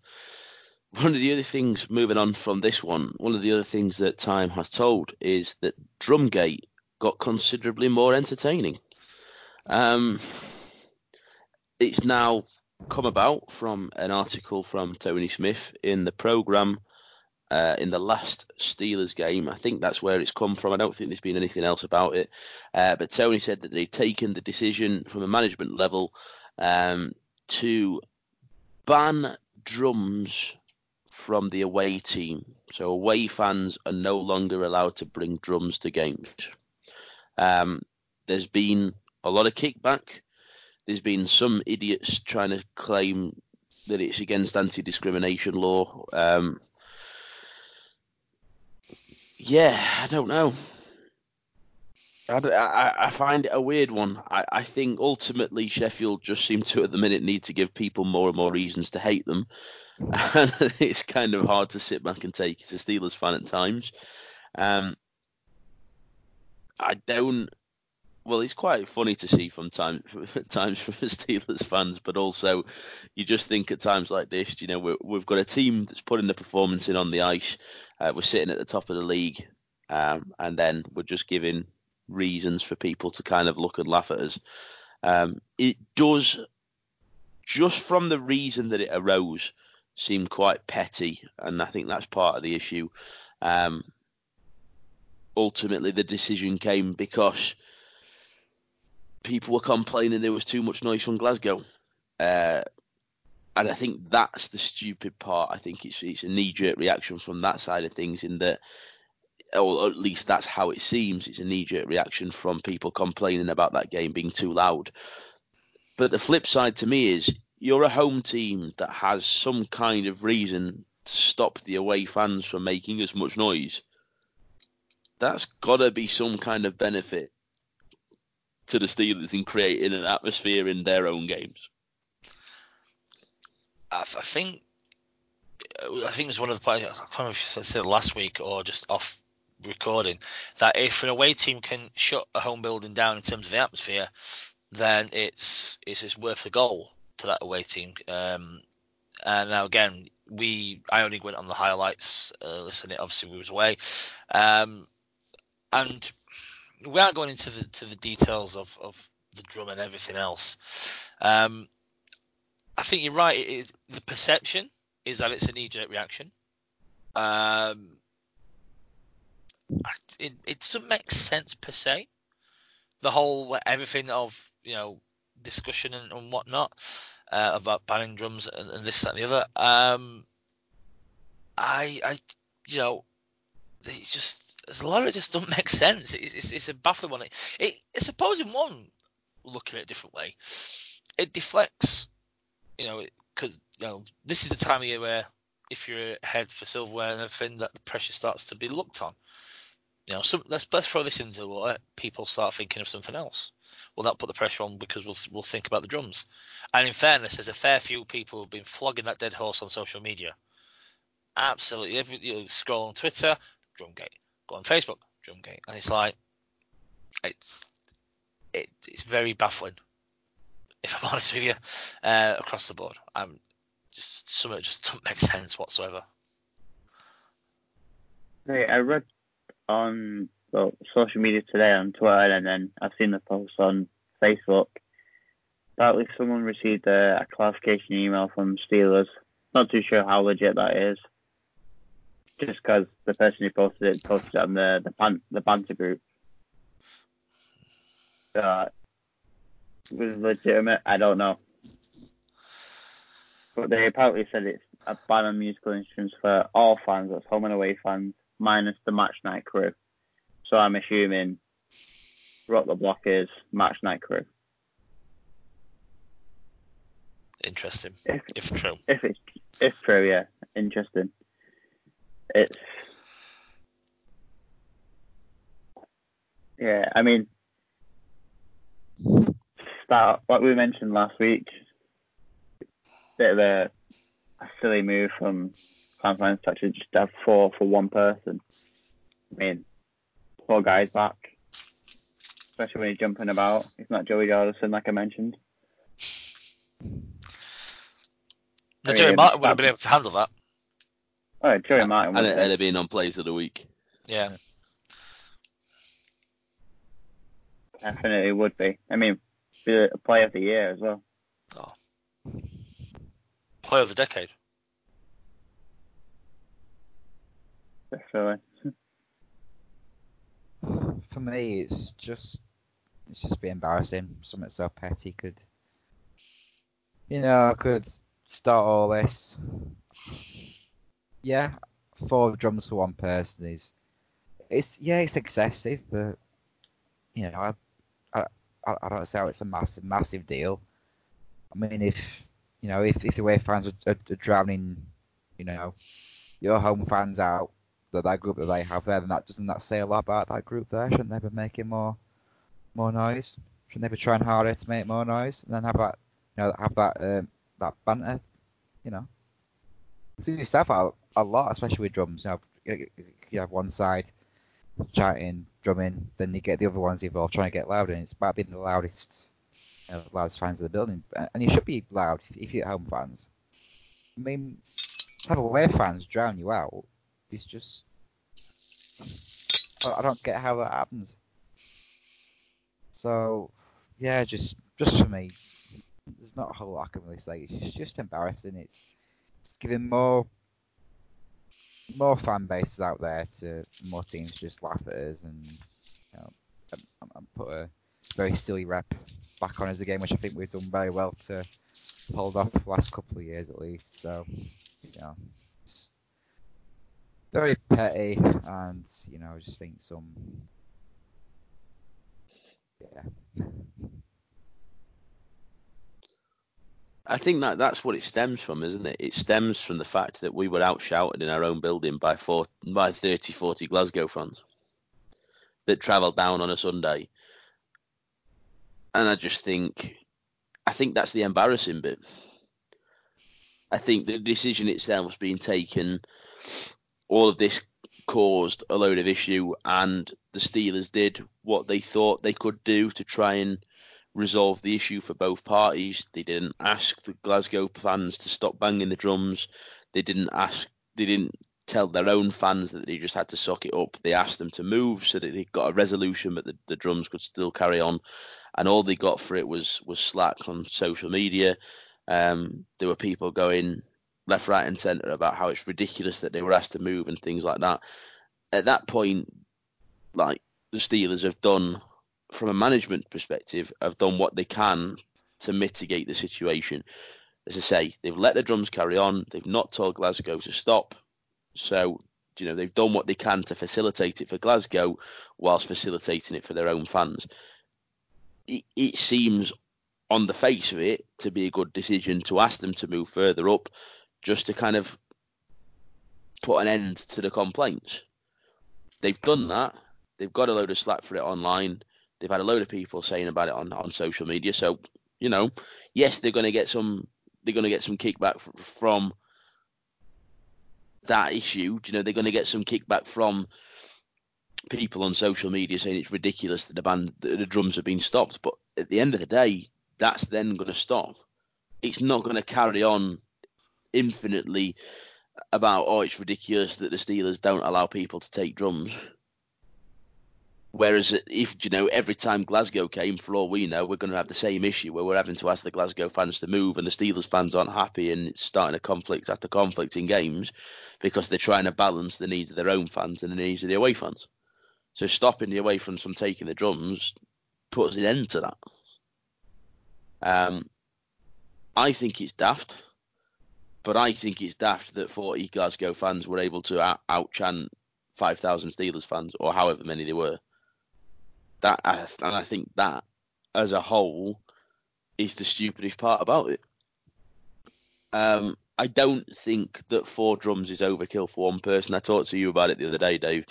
[SPEAKER 1] one of the other things, moving on from this one, one of the other things that time has told is that Drumgate got considerably more entertaining. Um, it's now come about from an article from Tony Smith in the program uh, in the last Steelers game. I think that's where it's come from. I don't think there's been anything else about it. Uh, but Tony said that they've taken the decision from a management level um, to ban drums from the away team. So away fans are no longer allowed to bring drums to games. Um, there's been a lot of kickback. There's been some idiots trying to claim that it's against anti-discrimination law. Um, yeah, I don't know. I, I, I, find it a weird one. I, I think ultimately Sheffield just seem to at the minute need to give people more and more reasons to hate them, [laughs] and it's kind of hard to sit back and take as a Steelers fan at times. Um, I don't. Well, it's quite funny to see from time [laughs] times from the Steelers fans, but also you just think at times like this, you know, we have got a team that's putting the performance in on the ice. Uh, we're sitting at the top of the league, um, and then we're just giving reasons for people to kind of look and laugh at us. Um, it does, just from the reason that it arose, seem quite petty, and I think that's part of the issue. Um, ultimately the decision came because people were complaining there was too much noise from Glasgow. Uh, and I think that's the stupid part. I think it's it's a knee jerk reaction from that side of things, in that, or at least that's how it seems. It's a knee jerk reaction from people complaining about that game being too loud. But the flip side to me is you're a home team that has some kind of reason to stop the away fans from making as much noise that's got to be some kind of benefit to the Steelers in creating an atmosphere in their own games.
[SPEAKER 2] I, I think I think it was one of the players. I can't remember if I said last week or just off recording that if an away team can shut a home building down in terms of the atmosphere, then it's it's, it's worth a goal to that away team. Um, and now again, we I only went on the highlights. Uh, listening, obviously we was away. Um, and aren't going into the to the details of, of the drum and everything else. Um, I think you're right. It, it, the perception is that it's a knee-jerk reaction. Um, it, it doesn't make sense per se. The whole everything of you know discussion and, and whatnot uh, about banning drums and, and, this that and the other. Um, I I you know it's just there's a lot of just don't [laughs] make sense. It's, it's, it's a baffling one. It, it, suppose in one looking at it a different way, it deflects. You know, because you know this is the time of year where if you're ahead for silverware and everything, that the pressure starts to be looked on. You know, so let's let's throw this into the water. People start thinking of something else. Well, that put the pressure on because we'll we'll think about the drums. And in fairness, there's a fair few people who've been flogging that dead horse on social media. Absolutely, every you scroll on Twitter, drumgate go on Facebook, Drumgate, and it's like it's it, it's very baffling. If I'm [laughs] honest with you, uh, across the board, I'm just some of it just don't make sense whatsoever.
[SPEAKER 3] Hey, I read on well, social media today on Twitter, and then I've seen the post on Facebook. Apparently, someone received a, a clarification email from Steelers. Not too sure how legit that is. Just because the person who posted it posted it on the the, pan, the banter group. Uh, was legitimate. I don't know, but they apparently said it's a ban on musical instruments for all fans. That's home and away fans, minus the match night crew. So I'm assuming Rock the Block is match night crew.
[SPEAKER 2] Interesting,
[SPEAKER 3] If,
[SPEAKER 2] if true.
[SPEAKER 3] if it's if true, yeah, interesting. It's yeah, I mean, start what we mentioned last week. Bit of a, a silly move from Fan Fans to actually just have four for one person. I mean, four guys back, especially when he's jumping about. It's not Joey Jordison like I mentioned. I
[SPEAKER 2] Jerry Martin would have been able to handle that.
[SPEAKER 3] Oh, Joey Martin.
[SPEAKER 1] and
[SPEAKER 3] was
[SPEAKER 1] it, it'd have been on plays of the Week.
[SPEAKER 2] Yeah.
[SPEAKER 3] Definitely would be. I mean, be a play of the year as well.
[SPEAKER 2] Oh. Play of the decade.
[SPEAKER 3] Definitely. [laughs]
[SPEAKER 4] For me, it's just it's just be embarrassing. Something so petty could, you know, could start all this. Yeah, four drums for one person is, it's yeah, it's excessive, but you know, I I I, don't how it's a massive massive deal. I mean, if you know, if if the way fans are, are, are drowning, you know, your home fans out, that that group that they have there, then that doesn't that say a lot about that group there? Shouldn't they be making more more noise? Shouldn't they be trying harder to make more noise and then have that you know have that um, that banter, you know? So you stuff out a lot, especially with drums. You know, you have one side chanting, drumming, then you get the other ones involved trying to get louder, and it's about being the loudest, you know, loudest fans of the building. And you should be loud if, you're at home fans. I mean, have away fans drown you out. It's just I don't get how that happens. So yeah, just just for me, there's not a whole lot I can really say. It's just embarrassing. It's it's giving more more fan bases out there to more teams just laugh at us and you know, and, put a very silly rep back on us again, which I think we've done very well to hold off the last couple of years at least. So you know, very petty, and you know, I just think some,
[SPEAKER 1] I think that that's what it stems from, isn't it? It stems from the fact that we were outshouted in our own building by four, by 30, 40 Glasgow fans that travelled down on a Sunday. And I just think, I think that's the embarrassing bit. I think the decision itself's been taken. All of this caused a load of issue, and the Steelers did what they thought they could do to try and resolve the issue for both parties. They didn't ask the Glasgow fans to stop banging the drums. They didn't ask. They didn't tell their own fans that they just had to suck it up. They asked them to move so that they got a resolution, but the, the drums could still carry on. And all they got for it was was slack on social media. Um, there were people going left, right, and centre about how it's ridiculous that they were asked to move and things like that. At that point, like the Steelers have done from a management perspective, have done what they can to mitigate the situation. As I say, they've let the drums carry on. They've not told Glasgow to stop. So, you know, they've done what they can to facilitate it for Glasgow whilst facilitating it for their own fans. It, it seems on the face of it to be a good decision to ask them to move further up just to kind of put an end to the complaints. They've done that. They've got a load of slack for it online. They've had a load of people saying about it on, on social media. So, you know, yes, they're going to get some they're going to get some kickback from that issue. You know, they're going to get some kickback from people on social media saying it's ridiculous that the band that the drums have been stopped. But at the end of the day, that's then going to stop. It's not going to carry on infinitely about oh it's ridiculous that the Steelers don't allow people to take drums. Whereas if you know every time Glasgow came, for all we know, we're going to have the same issue where we're having to ask the Glasgow fans to move, and the Steelers fans aren't happy, and it's starting a conflict after conflict in games because they're trying to balance the needs of their own fans and the needs of the away fans. So stopping the away fans from taking the drums puts an end to that. Um, I think it's daft, but I think it's daft that 40 Glasgow fans were able to out, chant 5,000 Steelers fans, or however many they were that and I think that as a whole is the stupidest part about it. Um, I don't think that four drums is overkill for one person. I talked to you about it the other day, Dave,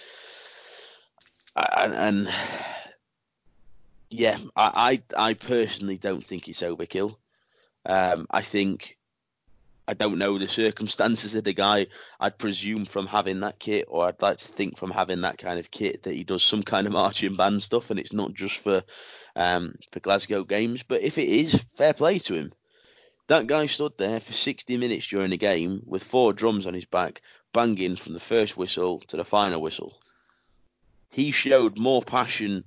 [SPEAKER 1] and, and yeah, I, I, I personally don't think it's overkill. Um, I think I don't know the circumstances of the guy. I'd presume from having that kit, or I'd like to think from having that kind of kit, that he does some kind of [laughs] marching band stuff, and it's not just for um, for Glasgow games. But if it is, fair play to him. That guy stood there for 60 minutes during the game with four drums on his back, banging from the first whistle to the final whistle. He showed more passion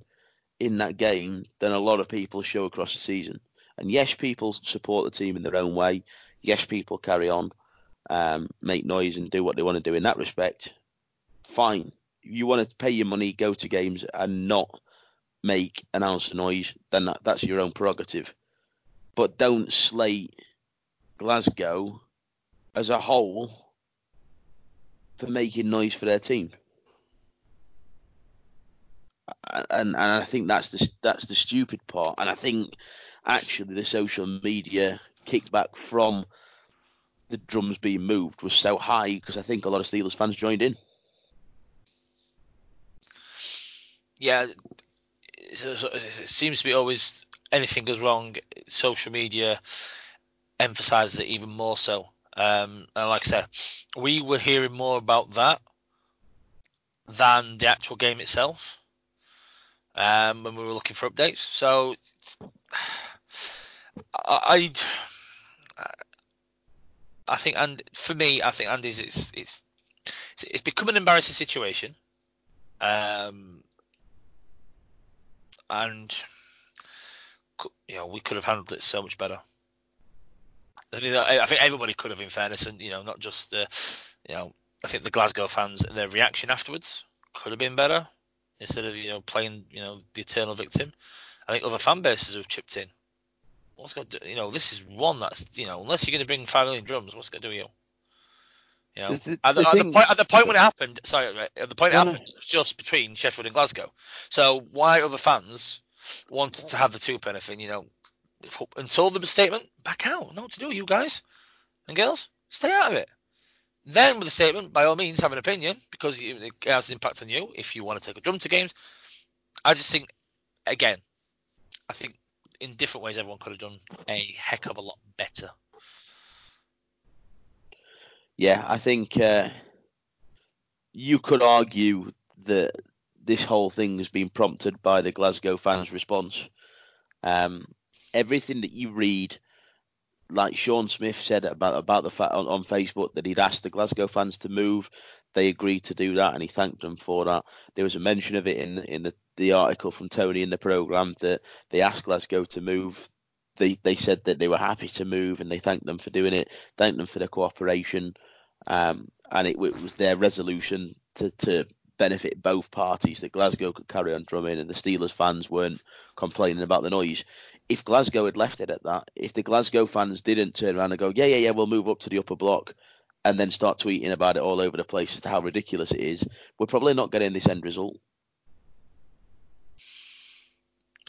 [SPEAKER 1] in that game than a lot of people show across the season. And yes, people support the team in their own way yes, people carry on, um, make noise and do what they want to do in that respect. Fine. You want to pay your money, go to games, and not make an ounce of noise, then that, that's your own prerogative. But don't slate Glasgow as a whole for making noise for their team. And, and I think that's the that's the stupid part. And I think actually the social media kickback from the drums being moved was so high because I think a lot of Steelers fans joined in.
[SPEAKER 2] Yeah, it seems to be always anything goes wrong, social media emphasizes it even more so. Um, and like I said, we were hearing more about that than the actual game itself um, when we were looking for updates. So [sighs] I, I think, and for me, I think Andy's it's it's it's become an embarrassing situation, um, and you know we could have handled it so much better. I think, I think everybody could have, in fairness, and you know not just the, you know I think the Glasgow fans and their reaction afterwards could have been better instead of you know playing you know the eternal victim. I think other fan bases have chipped in what's got you know this is one that's you know unless you're going to bring five million drums, what's going to do you? You know, the, at, the, at, the point, at the point when it happened, sorry, at the point it happened, it was just between Sheffield and Glasgow. So why other fans wanted to have the two penny thing, you know, until the statement, back out. No what to do, with you guys and girls, stay out of it. Then with the statement, by all means, have an opinion because it has an impact on you if you want to take a drum to games. I just think, again, I think in different ways, everyone could have done a heck of a lot better.
[SPEAKER 1] Yeah, I think uh, you could argue that this whole thing has been prompted by the Glasgow fans' response. Um, everything that you read, like Sean Smith said about about the fact on, on Facebook that he'd asked the Glasgow fans to move, they agreed to do that, and he thanked them for that. There was a mention of it in in the the article from Tony in the program that they asked Glasgow to move. They they said that they were happy to move and they thanked them for doing it, thanked them for their cooperation, um, and it, it, was their resolution to, to benefit both parties that Glasgow could carry on drumming and the Steelers fans weren't complaining about the noise. If Glasgow had left it at that, if the Glasgow fans didn't turn around and go, yeah, yeah, yeah, we'll move up to the upper block, and then start tweeting about it all over the place as to how ridiculous it is, we're probably not getting this end result.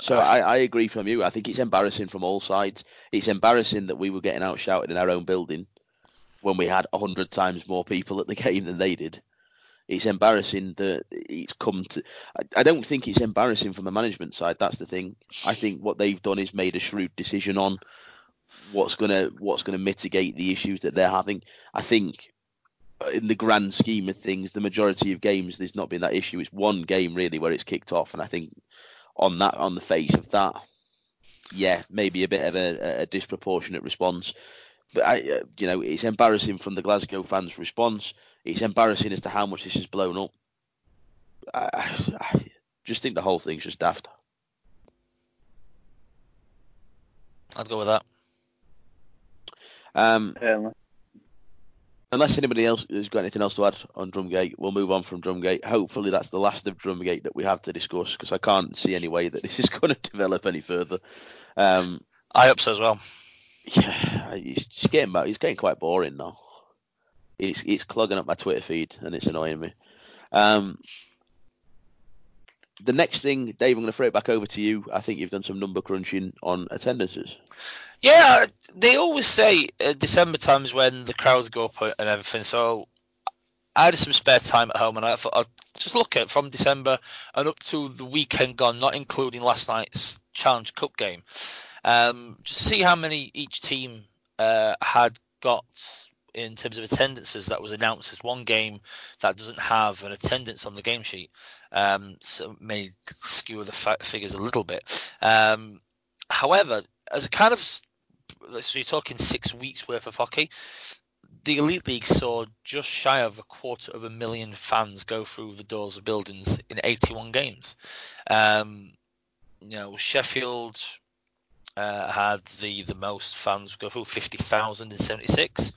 [SPEAKER 1] So uh, I, I agree from you. I think it's embarrassing from all sides. It's embarrassing that we were getting outshouted in our own building when we had a hundred times more people at the [laughs] game than they did. It's embarrassing that it's come to. I, I don't think it's embarrassing from the management side. That's the thing. I think what they've done is made a shrewd decision on what's gonna what's gonna mitigate the issues that they're having. I think in the grand scheme of things, the majority of games there's not been that issue. It's one game really where it's kicked off, and I think on that on the face of that, yeah, maybe a bit of a, a disproportionate response. But I, uh, you know, it's embarrassing from the Glasgow fans' response. It's embarrassing as to how much this has blown up. I, I, just think the whole thing's just daft.
[SPEAKER 2] I'd go with that.
[SPEAKER 1] Um,
[SPEAKER 3] Certainly.
[SPEAKER 1] unless anybody else has got anything else to add on Drumgate, we'll move on from Drumgate. Hopefully, that's the last of Drumgate that we have to discuss because I can't see any way that this is [laughs] going to develop any further. Um,
[SPEAKER 2] I hope so as well.
[SPEAKER 1] yeah, it's just getting back. It's getting quite boring now. It's it's clogging up my Twitter feed and it's annoying me. Um, the next thing, Dave, I'm going to throw it back over to you. I think you've done some number crunching on attendances.
[SPEAKER 2] Yeah, they always say uh, December times when the crowds go up and everything. So I had some spare time at home, and I thought I'd just look at from December and up to the weekend gone, not including last night's Challenge Cup game, um, just to see how many each team uh, had got in terms of attendances that was announced as one game that doesn't have an attendance on the game sheet. Um, so may skew the fa- figures a little bit. Um, however, as a kind of so you're talking six weeks worth of hockey. The Elite League saw just shy of a quarter of a million fans go through the doors of buildings in 81 games. Um, you know, Sheffield uh, had the the most fans go through 50,000 in 76,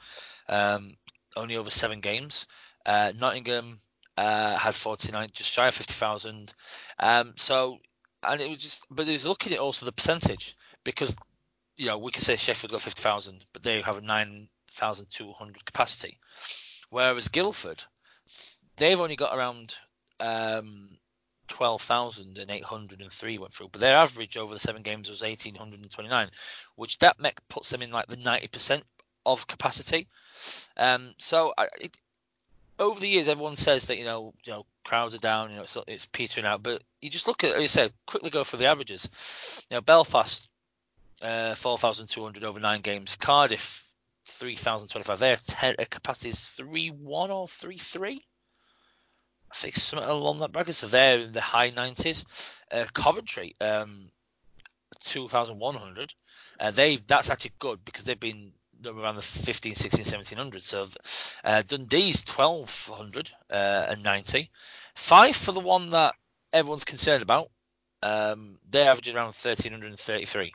[SPEAKER 2] um, only over seven games. Uh, Nottingham uh, had 49, just shy of 50,000. Um, so, and it was just, but it was looking at also the percentage because you know, we could say Sheffield got 50,000, but they have a 9,200 capacity. Whereas Guildford, they've only got around um, 12,803 went through, but their average over the seven games was 1,829, which that puts them in like the 90% of capacity. Um, so I, it, over the years, everyone says that you know, you know, crowds are down, you know, it's, it's petering out, but you just look at, like you said, quickly go for the averages. You know, Belfast uh, 4,200 over nine games. Cardiff, 3,025. Their capacity is 3-1 or 3-3. I think something along that bracket. So they're in the high 90s. Uh, Coventry, um, 2,100. Uh, they that's actually good because they've been around the 15, 16, 1700. So uh, Dundee's 1,200 uh, and 90. Fife for the one that everyone's concerned about. Um, they're averaging around 1,333.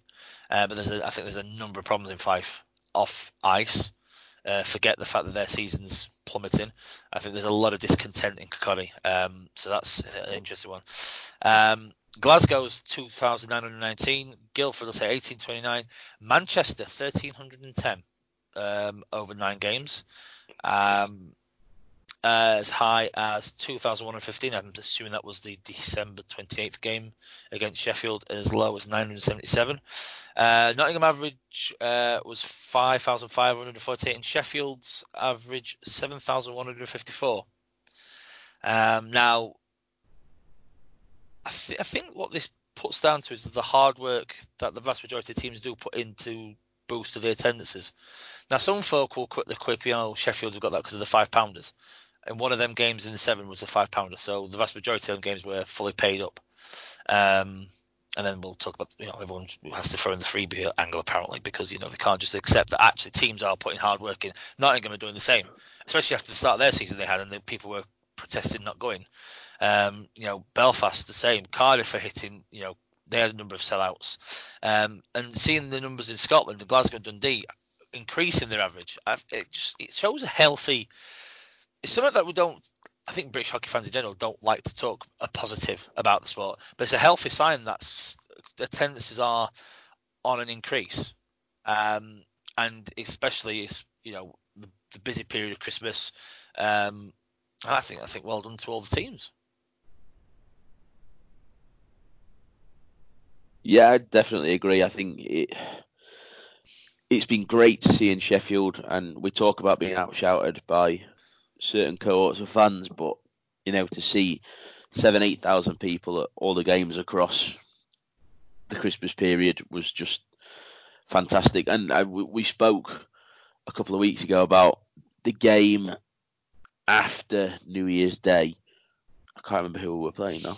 [SPEAKER 2] Uh, but there's a, I think there's a number of problems in Fife off ice. Uh, forget the fact that their season's plummeting. I think there's a lot of discontent in Kirkcaldy. Um, so that's an interesting one. Um, Glasgow's 2,919. Guildford, I'll say 1,829. Manchester, 1,310 um, over nine games. Um, as high as 2,115. I'm assuming that was the December 28th game against Sheffield, as low as 977. Uh, Nottingham average uh, was 5,548, and Sheffield's average 7,154. Um, now, I, th- I think what this puts down to is the hard work that the vast majority of teams do put into boost to their attendances. Now, some folk will quickly quip, you know, Sheffield have got that because of the five pounders and one of them games in the seven was a five pounder. So the vast majority of them games were fully paid up. Um, and then we'll talk about you know everyone has to throw in the freebie angle apparently because you know they can't just accept that actually teams are putting hard work in. Nottingham are doing the same, especially after the start of their season they had and the people were protesting not going. Um, you know Belfast the same. Cardiff are hitting you know they had a number of sellouts. Um, and seeing the numbers in Scotland, Glasgow and Dundee increasing their average, it just it shows a healthy it's something that we don't. I think British hockey fans in general don't like to talk a positive about the sport, but it's a healthy sign that the tendencies are on an increase, um, and especially you know the, the, busy period of Christmas. Um, I think I think well done to all the teams.
[SPEAKER 1] Yeah, I definitely agree. I think it it's been great to see in Sheffield, and we talk about being outshouted by certain cohorts of fans, but you know to see seven, eight thousand people at all the games across the Christmas period was just fantastic. And I, we spoke a couple of weeks ago about the game after New Year's Day. I can't remember who we were playing now.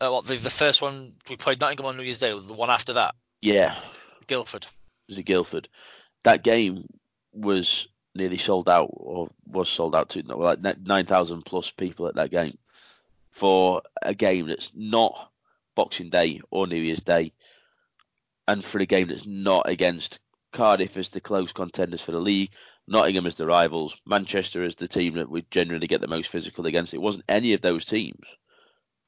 [SPEAKER 2] Uh, what the, the first one we played Nottingham on New Year's Day was the one after that.
[SPEAKER 1] Yeah,
[SPEAKER 2] Guildford.
[SPEAKER 1] Was a Guildford. That game was nearly sold out, or was sold out to like nine thousand plus people at that game. for a game that's not Boxing Day or New Year's Day, and for a game that's not against Cardiff as the close contenders for the league, Nottingham as the rivals, Manchester as the team that we generally get the most physical against. It wasn't any of those teams.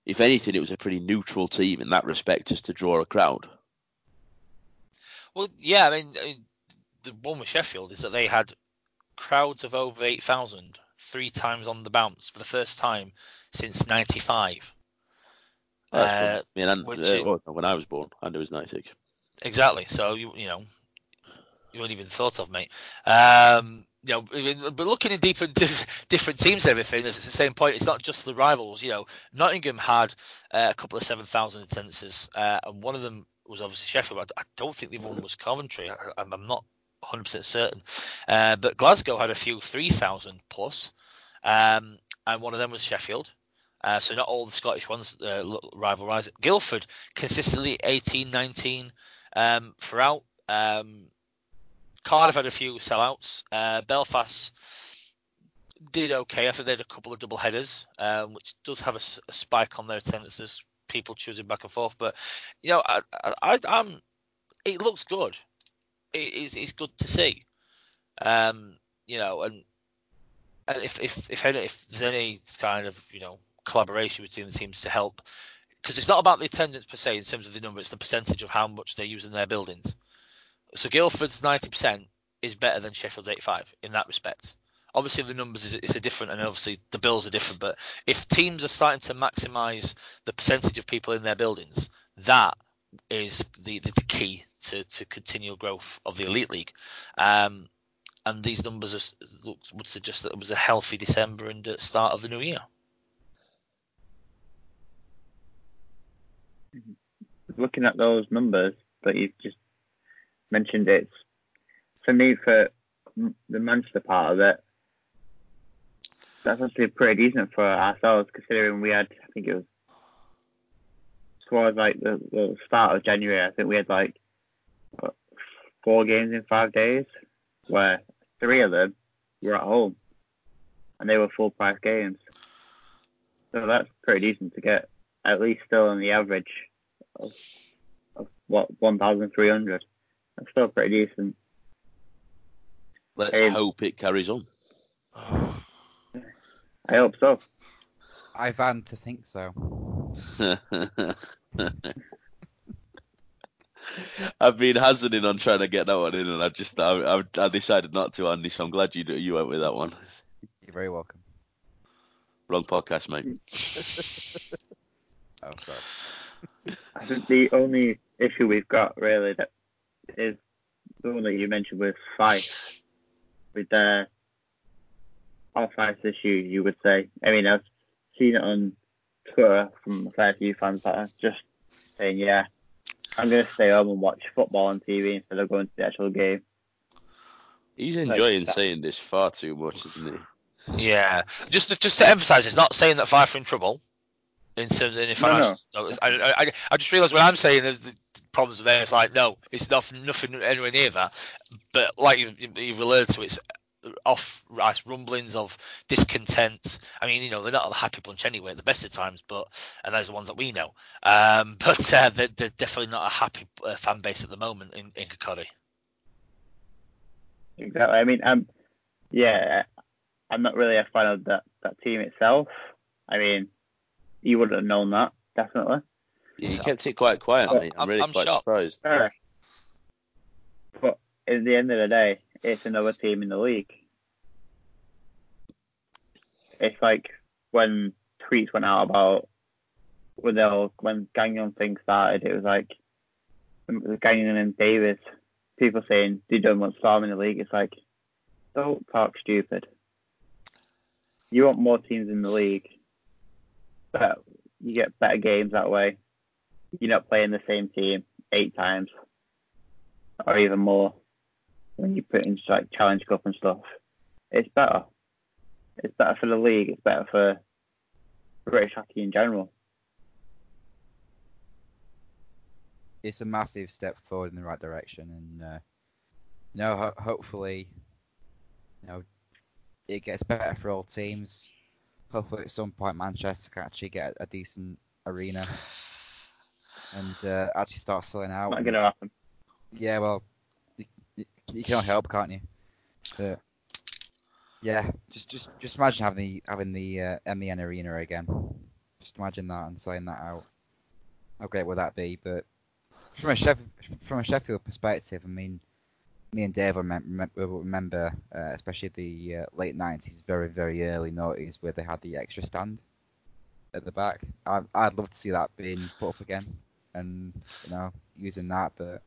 [SPEAKER 1] If anything, it was a pretty neutral team in that respect, just to draw a crowd.
[SPEAKER 2] Well, yeah, I mean, I mean, the one with Sheffield is that they had crowds of over 8,000 three times on the bounce for the first time since '95.
[SPEAKER 1] Oh, uh, I mean, and, uh, when I was born, and it was 96.
[SPEAKER 2] Exactly. So you you know you weren't even thought of, mate. Um, you know, but looking in deeper [laughs] different teams, and everything. It's the same point. It's not just the rivals. You know, Nottingham had uh, a couple of seven thousand attendances, uh, and one of them was obviously Sheffield. but I don't think the one was Coventry. I, I'm I'm not 100% certain. Uh, but Glasgow had a few 3,000 plus, um, and one of them was Sheffield. Uh, so not all the Scottish ones uh, l- rival rise. Guildford consistently 18, 19 um, throughout. Um, Cardiff had a few sellouts. Uh, Belfast did okay. I think they had a couple of double headers, um, which does have a spike on their attendances. People choosing back and forth, but you know, I, I, I'm. It looks good. It is it's good to see. Um, you know, and and if if if, any, if there's any kind of you know collaboration between the teams to help, because it's not about the attendance per se in terms of the number, it's the percentage of how much they're using their buildings. So Guildford's 90% is better than Sheffield's 85 in that respect. Obviously, the numbers is, is different, and obviously the bills are different. But if teams are starting to maximise the percentage of people in their buildings, that is the, the, the key to, to continual growth of the elite league. Um, and these numbers are, would suggest that it was a healthy December and start of the new year.
[SPEAKER 3] looking at those numbers that you've just mentioned, it's for me for the Manchester part of it. That's actually pretty decent for ourselves, considering we had, I think it was towards like the, the start of January. I think we had like what, four games in five days, where three of them were at home, and they were full price games. So that's pretty decent to get at least still on the average of, of what 1,300. That's still pretty decent.
[SPEAKER 1] Let's
[SPEAKER 3] Hey.
[SPEAKER 1] hope it carries on. [sighs] [sighs] [laughs]
[SPEAKER 3] I hope so.
[SPEAKER 4] Ivan to think so. [laughs]
[SPEAKER 1] I've been hazarding on trying to get that one in, and I just I, I, I decided not to, Andy. So I'm glad you you went with that one.
[SPEAKER 4] You're very welcome.
[SPEAKER 1] Wrong podcast, mate. [laughs]
[SPEAKER 4] Oh, sorry.
[SPEAKER 3] I think the only issue we've got really that is the one that you mentioned with Fife, with their off-ice issue, you would say. I mean, I've seen it on Twitter from a fair few fans that are just saying, yeah, I'm going to stay home and watch football on TV instead of going to the actual game.
[SPEAKER 1] He's enjoying
[SPEAKER 3] that-
[SPEAKER 1] saying this far too much, isn't he?
[SPEAKER 2] Yeah, just to, just to emphasise, it's not saying that Fife are in trouble in terms of any
[SPEAKER 3] No,
[SPEAKER 2] financial. No, it's- I, I, I just realised when I'm saying there's the problems are there, it's like no, it's not, nothing anywhere near that. But like you've, you've alluded to, it's off ice rumblings of discontent. I mean, you know, they're not a happy bunch anyway at the best of times, but and those are the ones that we know. Um, [laughs] but uh, they're, they're definitely not a happy uh, fan base at the moment in in Kirkcaldy.
[SPEAKER 3] Exactly. I mean, um, yeah, I'm not really a fan of that, that team itself. I mean, you wouldn't have known that, definitely.
[SPEAKER 1] Yeah, he kept it quite quiet, mate. I'm,
[SPEAKER 2] I'm-
[SPEAKER 1] really
[SPEAKER 2] I'm
[SPEAKER 1] quite
[SPEAKER 2] shocked.
[SPEAKER 1] surprised.
[SPEAKER 3] Sure. But at the end of the day, it's another team in the league. It's like when tweets went out about when they all, when Gagnon thing started, it was like it Gagnon and Davis, people saying they don't want Storm in the league. It's like, don't talk stupid. You want more teams in the league, but you get better games that way. You're not playing the same team eight times or even more when you put in like Challenge Cup and stuff. It's better. It's better for the league. It's better for British hockey in general.
[SPEAKER 4] It's a massive step forward in the right direction, and uh, you know, ho- hopefully, you know, it gets better for all teams. hopefully at some point Manchester can actually get a decent arena and uh, actually start selling out.
[SPEAKER 3] Not gonna happen.
[SPEAKER 4] Yeah, well, you, can't help, can't you? But yeah, just just just imagine having the having the uh, MEN arena again. Just imagine that and selling that out. How great would that be? But from a Sheffield, from a Sheffield perspective, I mean, me and Dave remember, remember uh, especially the uh, late 90s, very very early noughties, where they had the extra stand at the back. I, I'd love to see that being put up again, and you know using that. But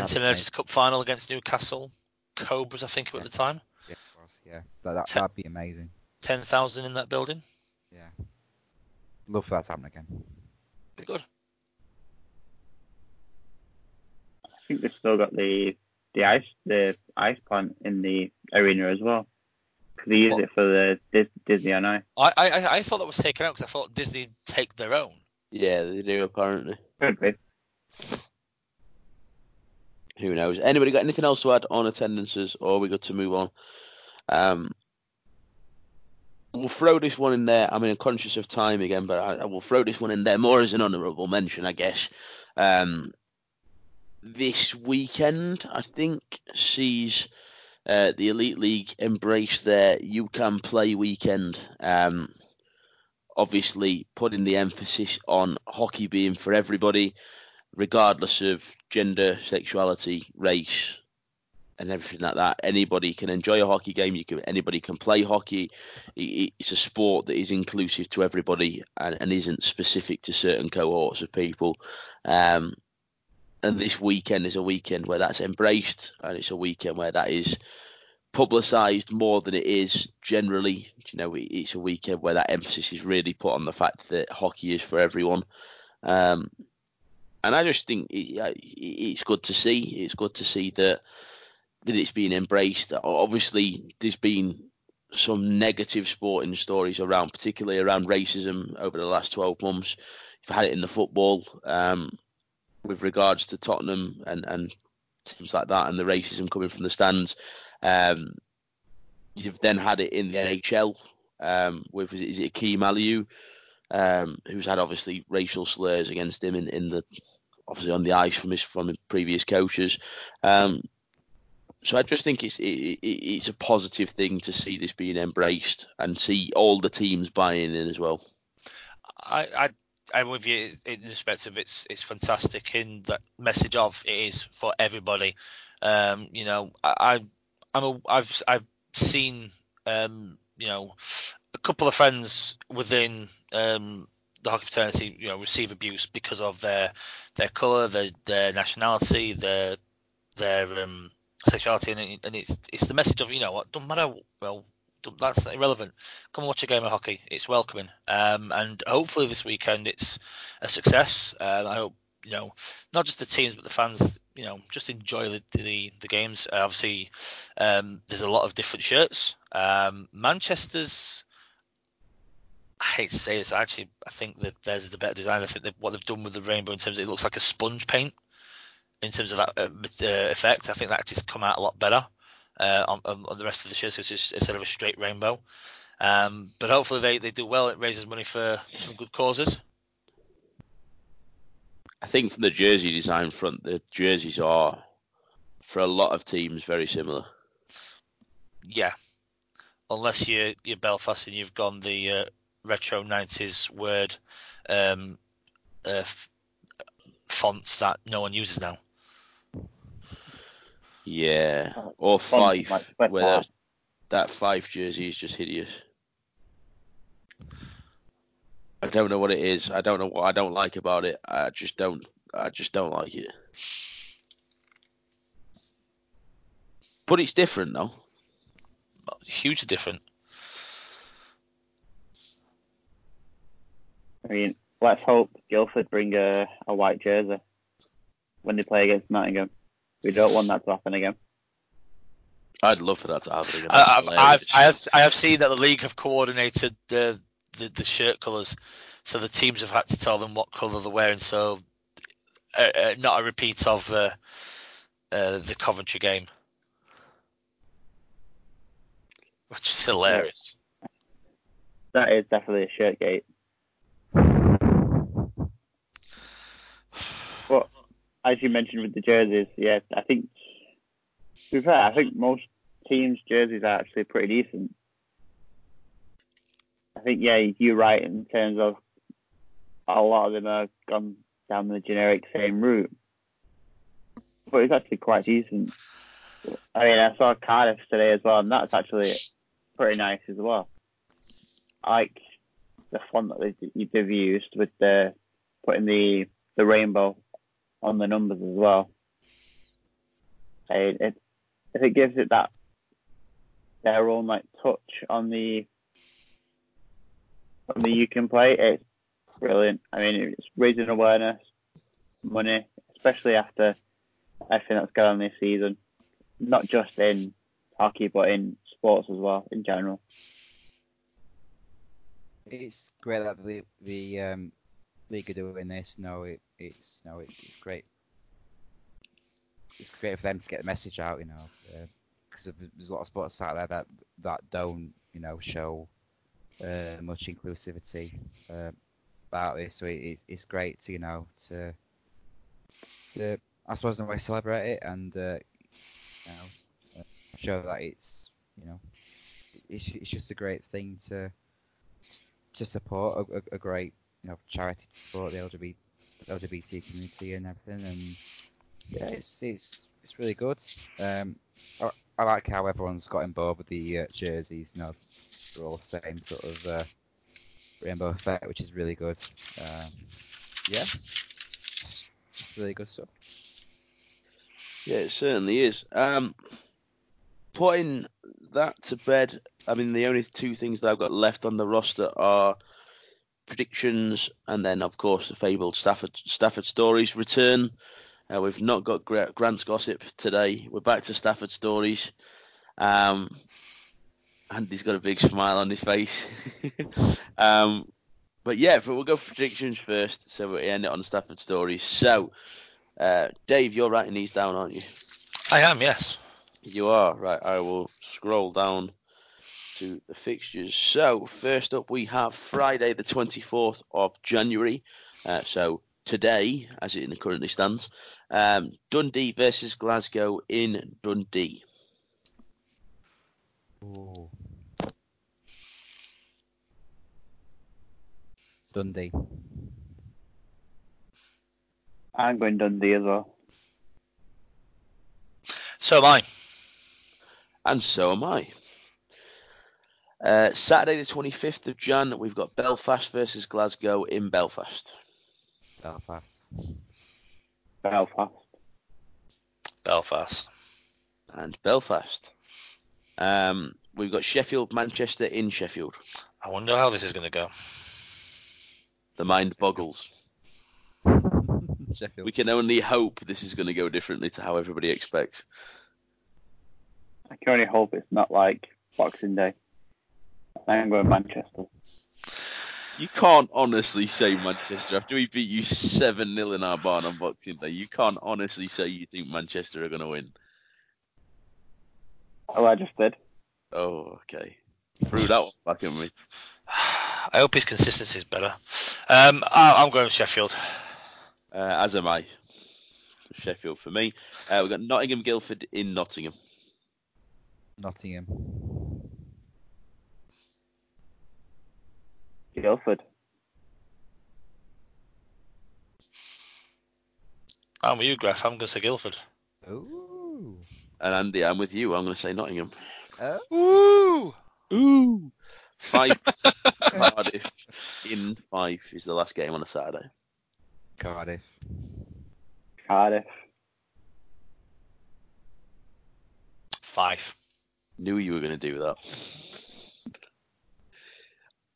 [SPEAKER 2] Benton
[SPEAKER 4] That'd
[SPEAKER 2] Cup final against Newcastle Cobras, I think, at the time.
[SPEAKER 4] yeah, of course, yeah, that, that
[SPEAKER 2] Te-
[SPEAKER 4] that'd be amazing.
[SPEAKER 2] Ten thousand in that building.
[SPEAKER 4] Yeah, love for that to happen again.
[SPEAKER 2] Be good.
[SPEAKER 3] I think they've still got the the ice the ice plant in the arena as well. Because they use
[SPEAKER 2] What?
[SPEAKER 3] it for the Dis- Disney on Ice.
[SPEAKER 2] I, I I thought that was taken out because I thought Disney take their own.
[SPEAKER 1] Yeah, they do apparently.
[SPEAKER 3] Could be.
[SPEAKER 1] Who knows? Anybody got anything else to add on attendances, or are we good to move on? Um, we'll throw this one in there. I mean, I'm conscious of time again, but I, I will throw this one in there more as an honourable mention, I guess. Um, this weekend, I think, sees uh, the Elite League embrace their You Can Play weekend. Um, obviously, putting the emphasis on hockey being for everybody, regardless of gender, sexuality, race, and everything like that. Anybody can enjoy a hockey game. You can anybody can play hockey. It's a sport that is inclusive to everybody and, and isn't specific to certain cohorts of people. Um, and this weekend is a weekend where that's embraced, and it's a weekend where that is publicised more than it is generally. You know, it's a weekend where that emphasis is really put on the fact that hockey is for everyone. Um, and I just think it, it's good to see. It's good to see that that it's being embraced. Obviously, there's been some negative sporting stories around, particularly around racism over the last 12 months. You've had it in the football um, with regards to Tottenham and, and teams like that, and the racism coming from the stands. Um, you've then had it in the NHL um, with is it, Akim Aliu, um, who's had obviously racial slurs against him in, in the obviously on the ice from his from his previous coaches. Um, so I just think it's it, it, it's a positive thing to see this being embraced and see all the teams buying in as well.
[SPEAKER 2] I, I I'm with you in respect of it's it's fantastic in that message of it is for everybody. Um, you know, I, I I'm a, I've I've seen um, you know a couple of friends within um, the hockey fraternity you know receive abuse because of their their colour, their their nationality, their their um, sexuality, and, it, and it's it's the message of you know what don't matter well don't- that's irrelevant. Come and watch a game of hockey. It's welcoming. Um, and hopefully this weekend it's a success. Uh, I hope you know not just the teams but the fans. You know, just enjoy the the, the games. Uh, obviously, um, there's a lot of different shirts. Um, Manchester's. I hate to say this. Actually, I think that theirs is the better design. I think that what they've done with the rainbow in terms of it looks like a sponge paint in terms of that uh, uh, effect. I think that actually's come out a lot better uh, on, on, the rest of the shirts. It's just instead of a straight rainbow. Um, but hopefully they, they do well. It raises money for some good causes.
[SPEAKER 1] I think from the jersey design front, the jerseys are for a lot of teams very similar.
[SPEAKER 2] Yeah, unless you're you're Belfast and you've gone the uh, retro '90s word um, uh, f- fonts that no one uses now.
[SPEAKER 1] Yeah, or Fife,
[SPEAKER 3] like
[SPEAKER 1] where that, that Fife jersey is just hideous. I don't know what it is. I don't know what I don't like about it. I just don't. I just don't like it. But it's different though.
[SPEAKER 2] Hugely different.
[SPEAKER 3] I mean, let's hope Guildford bring a, a white jersey when they play against Nottingham. We don't want that to happen again.
[SPEAKER 1] I'd love for that to happen. again.
[SPEAKER 2] I- I've, I've, I have I have seen that the league have coordinated the the, the shirt colours, so the teams have had to tell them what colour they're wearing. So, uh, uh, not a repeat of uh, uh, the Coventry game, which is hilarious.
[SPEAKER 3] that is definitely a shirt gate. But as you mentioned with the jerseys, yeah, I think to be fair, I think most teams' jerseys are actually pretty decent. I think yeah, you're right in terms of a lot of them have gone down the generic same route, but it's actually quite decent. I mean, I saw Cardiff today as well, and that's actually pretty nice as well. I like the font that they, they've used with the putting the the rainbow on the numbers as well. It, it if it gives it that their own like touch on the on the you can play, it's brilliant. I mean, it's raising awareness, money, especially after everything that's going on this season, not just in hockey but in sports as well in general.
[SPEAKER 4] It's great that the the um, league are doing this. No, it it's no, it, it's great. It's great for them to get the message out, you know, because uh, there's a lot of sports out there that that don't, you know, show uh, much inclusivity uh, about this. So it, it's great to, you know, to to I suppose in a way celebrate it and uh, you know show that it's you know it's, it's just a great thing to to support a, a, a great you know charity to support the LGBT LGBT community and everything and yeah it's it's it's really good. Um, I, I like how everyone's got involved with the uh, jerseys. You know, they're all the same sort of uh, rainbow effect, which is really good. Um, yeah, really good stuff.
[SPEAKER 1] Yeah, it certainly is. Um, putting that to bed, I mean, the only two things that I've got left on the roster are predictions, and then, of course, the fabled Stafford Stafford stories return. Uh, we've not got Grant's gossip today. We're back to Stafford stories. Um, Andy's got a big smile on his face. [laughs] um, but yeah, but we'll go for predictions first, so we end it on Stafford stories. So, uh, Dave, you're writing these down, aren't you?
[SPEAKER 2] I am, yes.
[SPEAKER 1] You are right. I will scroll down to the fixtures. So first up, we have Friday, the 24th of January. Uh, so today, as it currently stands, um, Dundee versus Glasgow in Dundee.
[SPEAKER 4] Ooh. Dundee.
[SPEAKER 3] I'm going Dundee as well.
[SPEAKER 2] So am I.
[SPEAKER 1] And so am I. Uh, Saturday the 25th of Jan, we've got Belfast versus Glasgow in Belfast.
[SPEAKER 4] Belfast.
[SPEAKER 3] Belfast.
[SPEAKER 2] Belfast.
[SPEAKER 1] And Belfast. Um, we've got Sheffield, Manchester in Sheffield.
[SPEAKER 2] I wonder how this is going to go.
[SPEAKER 1] The mind boggles.
[SPEAKER 4] Sheffield.
[SPEAKER 1] We can only hope this is going to go differently to how everybody expects.
[SPEAKER 3] I can only hope it's not like Boxing Day. I'm going Manchester.
[SPEAKER 1] You can't honestly say Manchester after we beat you 7 0 in our barn on Boxing Day. You can't honestly say you think Manchester are going to win.
[SPEAKER 3] Oh, I just did.
[SPEAKER 1] Oh, okay. Threw that one back at me.
[SPEAKER 2] I hope his consistency is better. Um, I, am going Sheffield.
[SPEAKER 1] Uh, as am I. Sheffield for me. Uh, we've got Nottingham Guildford in Nottingham.
[SPEAKER 4] Nottingham.
[SPEAKER 3] Guildford.
[SPEAKER 2] I'm with you, Graf. I'm going to say Guildford.
[SPEAKER 4] Ooh.
[SPEAKER 1] And Andy, I'm with you. I'm going to say Nottingham.
[SPEAKER 2] Ooh.
[SPEAKER 1] Ooh. Fife. [laughs] Cardiff in Fife is the last game on a Saturday.
[SPEAKER 4] Cardiff.
[SPEAKER 3] Cardiff.
[SPEAKER 2] Fife.
[SPEAKER 1] Knew you were going to do that.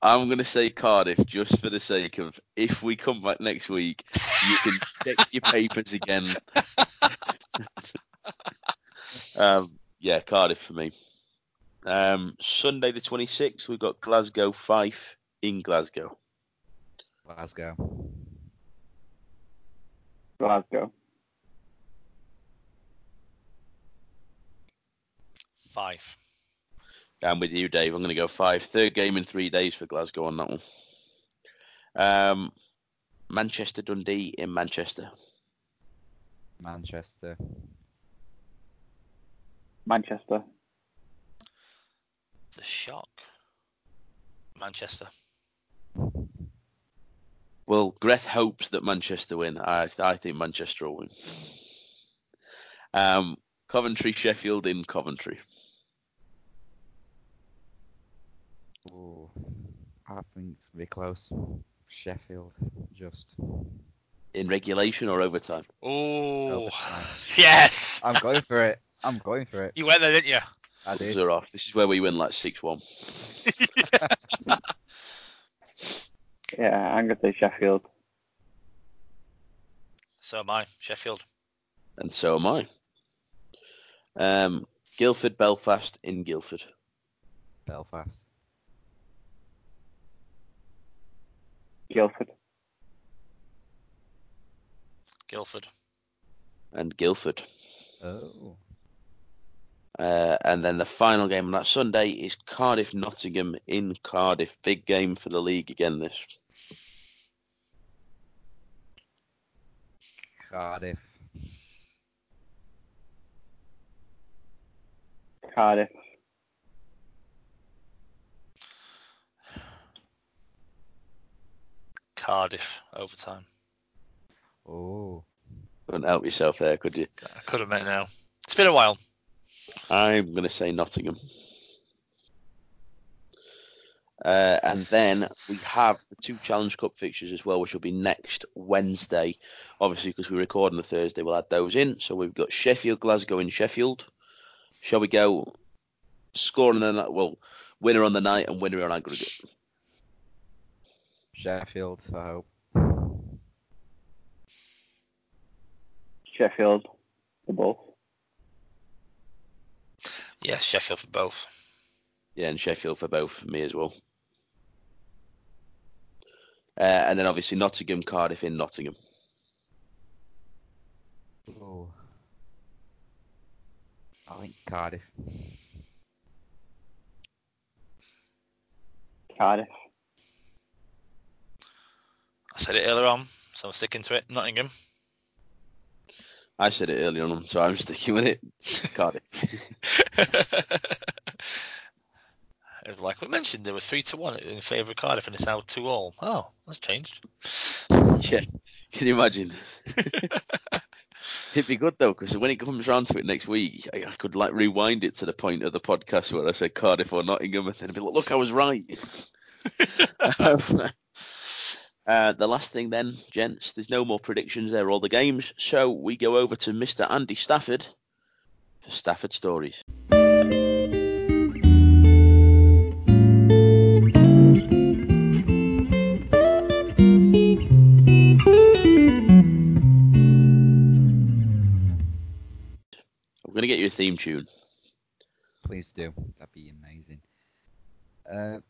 [SPEAKER 1] I'm going to say Cardiff just for the sake of if we come back next week, you can [laughs] check your papers again. [laughs] um, yeah, Cardiff for me. Um, Sunday the 26th, we've got Glasgow Fife in Glasgow.
[SPEAKER 4] Glasgow.
[SPEAKER 3] Glasgow.
[SPEAKER 2] Fife.
[SPEAKER 1] I'm with you, Dave. I'm going to go Fife. Third game in three days for Glasgow on that one. Um, Manchester Dundee in Manchester.
[SPEAKER 4] Manchester.
[SPEAKER 3] Manchester.
[SPEAKER 2] The shock. Manchester.
[SPEAKER 1] Well, Greth hopes that Manchester win. I, I think Manchester will win. Um, Coventry, Sheffield in Coventry.
[SPEAKER 4] Ooh, I think it's gonna be close. Sheffield, just.
[SPEAKER 1] In regulation or overtime?
[SPEAKER 2] Oh, [laughs] yes.
[SPEAKER 4] I'm going for it. I'm going for it.
[SPEAKER 2] You went there, didn't you?
[SPEAKER 4] I did.
[SPEAKER 1] are off. This is where we win like 6 1. [laughs]
[SPEAKER 3] Yeah, I'm gonna say Sheffield.
[SPEAKER 2] So am I. Sheffield.
[SPEAKER 1] And so am I. Um, Guildford, Belfast in Guildford.
[SPEAKER 4] Belfast.
[SPEAKER 3] Guildford.
[SPEAKER 2] Guildford.
[SPEAKER 1] And Guildford.
[SPEAKER 4] Oh.
[SPEAKER 1] Uh, and then the final game on that Sunday is Cardiff Nottingham in Cardiff. Big game for the league again. This
[SPEAKER 4] Cardiff.
[SPEAKER 3] Cardiff.
[SPEAKER 2] Cardiff. Overtime.
[SPEAKER 4] Oh.
[SPEAKER 1] couldn't help yourself there, could you?
[SPEAKER 2] I could have met now. It's been a while.
[SPEAKER 1] I'm going to say Nottingham. Uh, and then we have the two Challenge Cup fixtures as well, which will be next Wednesday. Obviously, because we record on the Thursday, we'll add those in. So we've got Sheffield, Glasgow in Sheffield. Shall we go scoring the night? Well, winner on the night and winner on aggregate.
[SPEAKER 4] Sheffield, I hope.
[SPEAKER 3] Sheffield. The both.
[SPEAKER 2] Yes, Sheffield for both.
[SPEAKER 1] Yeah, and Sheffield for both, me as well. Uh, and then obviously Nottingham, Cardiff in Nottingham.
[SPEAKER 4] Oh. I think Cardiff.
[SPEAKER 3] Cardiff.
[SPEAKER 2] I said it earlier on, so I'm sticking to it. Nottingham.
[SPEAKER 1] I said it earlier on, so I'm sticking with it. [laughs] Cardiff.
[SPEAKER 2] It [laughs] like we mentioned, there were three to one in favour of Cardiff, and it's now two all. Oh, that's changed. [laughs]
[SPEAKER 1] yeah, can you imagine? It'd be good though, because when it comes round to it next week, I, I could like rewind it to the point of the podcast where I said Cardiff or Nottingham, and then it'd be like, "Look, I was right." Uh, the last thing, then, gents, there's no more predictions. There are all the games, so we go over to Mr. Andy Stafford for Stafford stories. I'm gonna get you a theme tune.
[SPEAKER 4] Please do. That'd be amazing. Uh,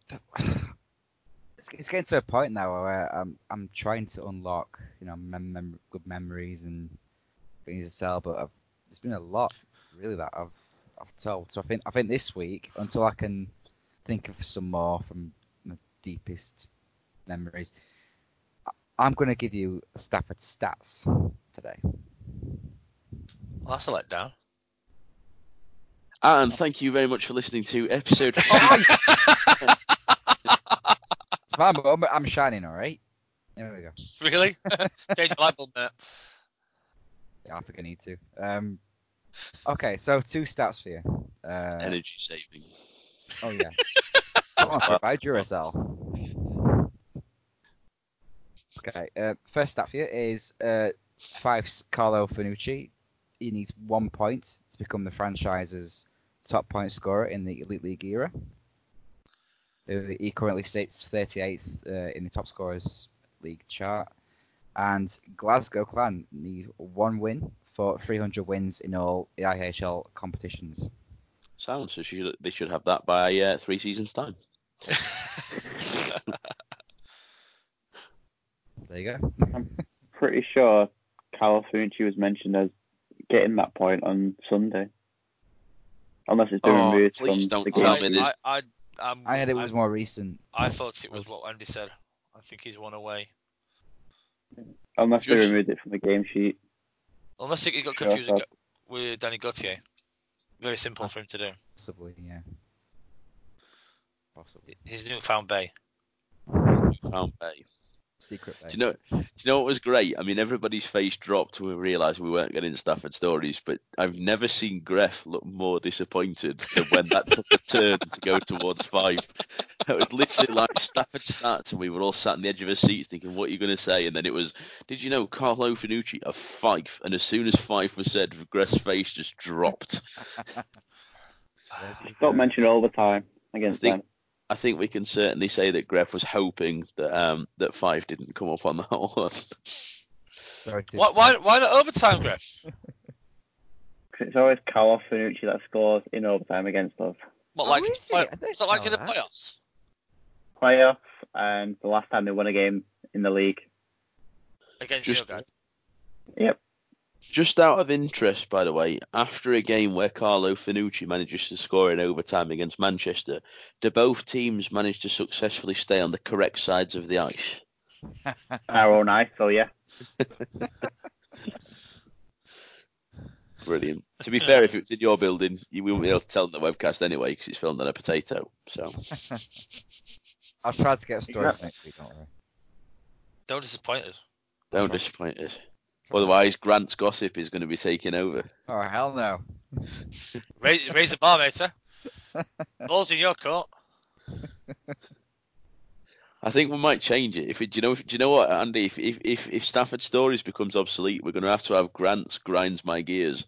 [SPEAKER 4] it's, it's getting to a point now where I'm I'm trying to unlock, you know, mem- mem- good memories and things to sell, but I've, there's been a lot really that I've I've told. So I think I think this week until I can think of some more from my deepest memories, I- I'm going to give you Stafford stats today.
[SPEAKER 2] Well, that's a letdown.
[SPEAKER 1] And thank you very much for listening to episode [laughs] five. [laughs]
[SPEAKER 4] I'm, I'm, I'm shining, all right. There we go. [laughs]
[SPEAKER 2] really? [laughs] Change the light bulb, mate.
[SPEAKER 4] Yeah, I think I need to. Um, okay, so two stats for you. Uh,
[SPEAKER 1] Energy saving.
[SPEAKER 4] oh yeah. [laughs] Come on, Pip, by Duracell. Okay, uh, first stat for you is uh, five Carlo Finucci. He needs one point to become the franchise's top point scorer in the Elite League era. Uh, He currently sits 38th uh, in the top scorers league chart. And Glasgow Clan need one win for 300 wins in all EIHL competitions.
[SPEAKER 1] Sounds so should, they should have that by uh, three seasons time. [laughs]
[SPEAKER 4] There you go.
[SPEAKER 3] I'm pretty sure Carlos Finucci was mentioned as getting that point on Sunday. unless it's been
[SPEAKER 1] Oh,
[SPEAKER 3] removed
[SPEAKER 1] please
[SPEAKER 3] from
[SPEAKER 1] don't
[SPEAKER 3] the
[SPEAKER 1] tell
[SPEAKER 3] game.
[SPEAKER 1] me this.
[SPEAKER 2] I, I, I'm,
[SPEAKER 4] I heard it
[SPEAKER 2] I-
[SPEAKER 4] was more recent.
[SPEAKER 2] I thought it was what Andy said. I think he's one away.
[SPEAKER 3] Unless they
[SPEAKER 1] Just-
[SPEAKER 3] removed it from the game sheet.
[SPEAKER 2] Unless he got
[SPEAKER 3] Sure,
[SPEAKER 2] confused
[SPEAKER 3] so-
[SPEAKER 2] with- with Danny Gautier. Very simple ah, for him to do.
[SPEAKER 4] Possibly, yeah. Possibly.
[SPEAKER 2] His newfound bay.
[SPEAKER 1] Found Bay.
[SPEAKER 4] Secret
[SPEAKER 1] Do you know? Do you know what was great? I mean, everybody's face dropped when we realised we weren't getting Stafford stories, but I've never seen Greg look more disappointed than when that took a turn to go towards five. It was literally like Stafford starts, and we were all sat on the edge of our seats thinking, "What are you going to say?" And then it was, "Did you know Carlo Finucci a five?" And as soon as five was said, Greg's face just dropped. [laughs]
[SPEAKER 3] Stop mentioning it all the time against
[SPEAKER 1] I think-
[SPEAKER 3] them.
[SPEAKER 1] I think we can certainly say that Greg was hoping that um, that five didn't come up on that one.
[SPEAKER 4] Sorry
[SPEAKER 2] Why, why, why not overtime, Griff?
[SPEAKER 3] 'Cause [laughs] It's always Carlos Finucci that scores in overtime against us.
[SPEAKER 2] What,
[SPEAKER 4] Oh,
[SPEAKER 2] like,
[SPEAKER 4] is it?
[SPEAKER 2] play-
[SPEAKER 4] I don't
[SPEAKER 2] it like in the
[SPEAKER 4] that.
[SPEAKER 2] playoffs?
[SPEAKER 3] Playoffs and the last time they won a game in the league.
[SPEAKER 2] Against
[SPEAKER 1] Just-
[SPEAKER 2] your guys?
[SPEAKER 3] Yep.
[SPEAKER 1] Just out of interest, by the way, after a game where Carlo Finucci manages to score in overtime against Manchester, do both teams manage to successfully stay on the correct sides of the ice? [laughs]
[SPEAKER 3] Our own ice, so yeah. [laughs]
[SPEAKER 1] Brilliant. To be fair, if it was in your building, you wouldn't be able to tell on the webcast anyway because it's filmed on a potato. So [laughs]
[SPEAKER 4] I'll try to get a story
[SPEAKER 3] Yeah.
[SPEAKER 4] next week, don't worry.
[SPEAKER 2] Don't disappoint us.
[SPEAKER 1] don't disappoint us. Otherwise, Grant's gossip is going to be taking over.
[SPEAKER 4] Oh, hell no. [laughs]
[SPEAKER 2] Raise, raise the bar, mate. Ball's in your court.
[SPEAKER 1] I think we might change it. If it, do you know, if, do you know what, Andy? If if if, if Stafford Stories becomes obsolete, we're going to have to have Grant's grinds my gears.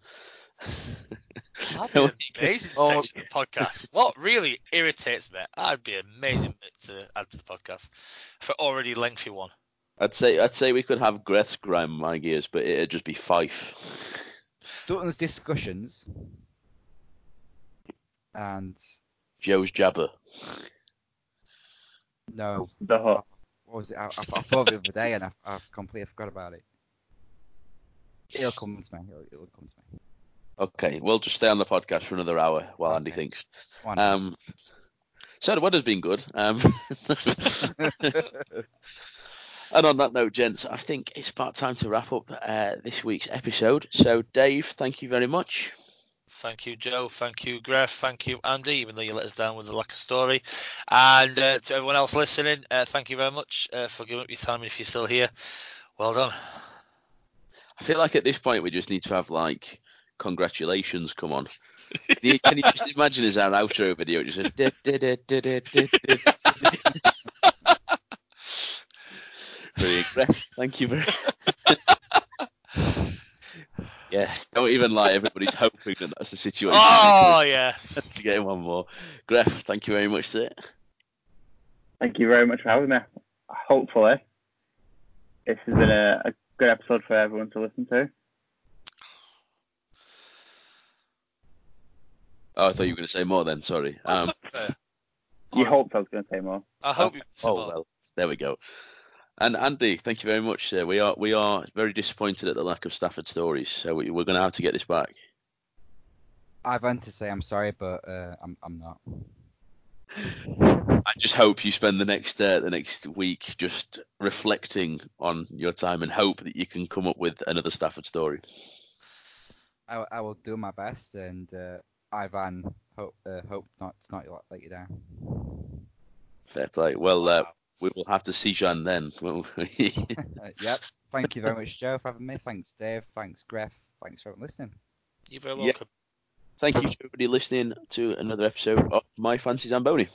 [SPEAKER 2] That'd [laughs] be an amazing
[SPEAKER 1] Oh,
[SPEAKER 2] section of the podcast. What really irritates me, that'd be an amazing bit to add to the podcast for already lengthy one.
[SPEAKER 1] I'd say I'd say we could have Greg's grind my gears, but it'd just be Fife.
[SPEAKER 4] Dutton's discussions and
[SPEAKER 1] Joe's jabber.
[SPEAKER 4] no,
[SPEAKER 3] The hut.
[SPEAKER 4] what was it? I, I, I thought of it the other day and I, I completely forgot about it. It'll come to me. It'll, it'll come to me.
[SPEAKER 1] Okay, we'll just stay on the podcast for another hour while Andy thinks. Um, so the weather's been good. Um, [laughs] [laughs] and on that note, gents, I think it's about time to wrap up uh, this week's episode. So, Dave, thank you very much.
[SPEAKER 2] Thank you, Joe. Thank you, Greg. Thank you, Andy, even though you let us down with the lack of story. And uh, to everyone else listening, uh, thank you very much uh, for giving up your time if you're still here. Well done.
[SPEAKER 1] I feel like at this point we just need to have like congratulations come on. Can you, can you just imagine as our outro video? It just says. Greg, Thank you very. much. [laughs] yeah, don't even lie. Everybody's hoping that that's the situation.
[SPEAKER 2] Oh, [laughs] yes.
[SPEAKER 1] to get one more. Greg, thank you very much, sir.
[SPEAKER 3] Thank you very much for having me. Hopefully, this has been a, a good episode for everyone to listen to.
[SPEAKER 1] Oh, I thought you were going to say more then. Sorry. Um,
[SPEAKER 3] You hoped I was going to say more.
[SPEAKER 2] I hope you.
[SPEAKER 1] oh well, there we go. And Andy, thank you very much, sir. We are we are very disappointed at the lack of Stafford stories, so we, we're going to have to get this back.
[SPEAKER 4] I want to say I'm sorry, but uh, I'm I'm not.
[SPEAKER 1] I just hope you spend the next uh, the next week just reflecting on your time and hope that you can come up with another Stafford story.
[SPEAKER 4] I, I will do my best, and uh, Ivan hope uh, hope not not let- let you down.
[SPEAKER 1] Fair play. Well, uh, we will have to see Jean then. won't we? [laughs]
[SPEAKER 4] Uh, yep. Thank you very much, Joe, for having me. Thanks, Dave. Thanks, Greg. Thanks for listening.
[SPEAKER 2] You're very
[SPEAKER 1] Yeah.
[SPEAKER 2] welcome.
[SPEAKER 1] Thank you to everybody listening to another episode of My Fancy Zamboni.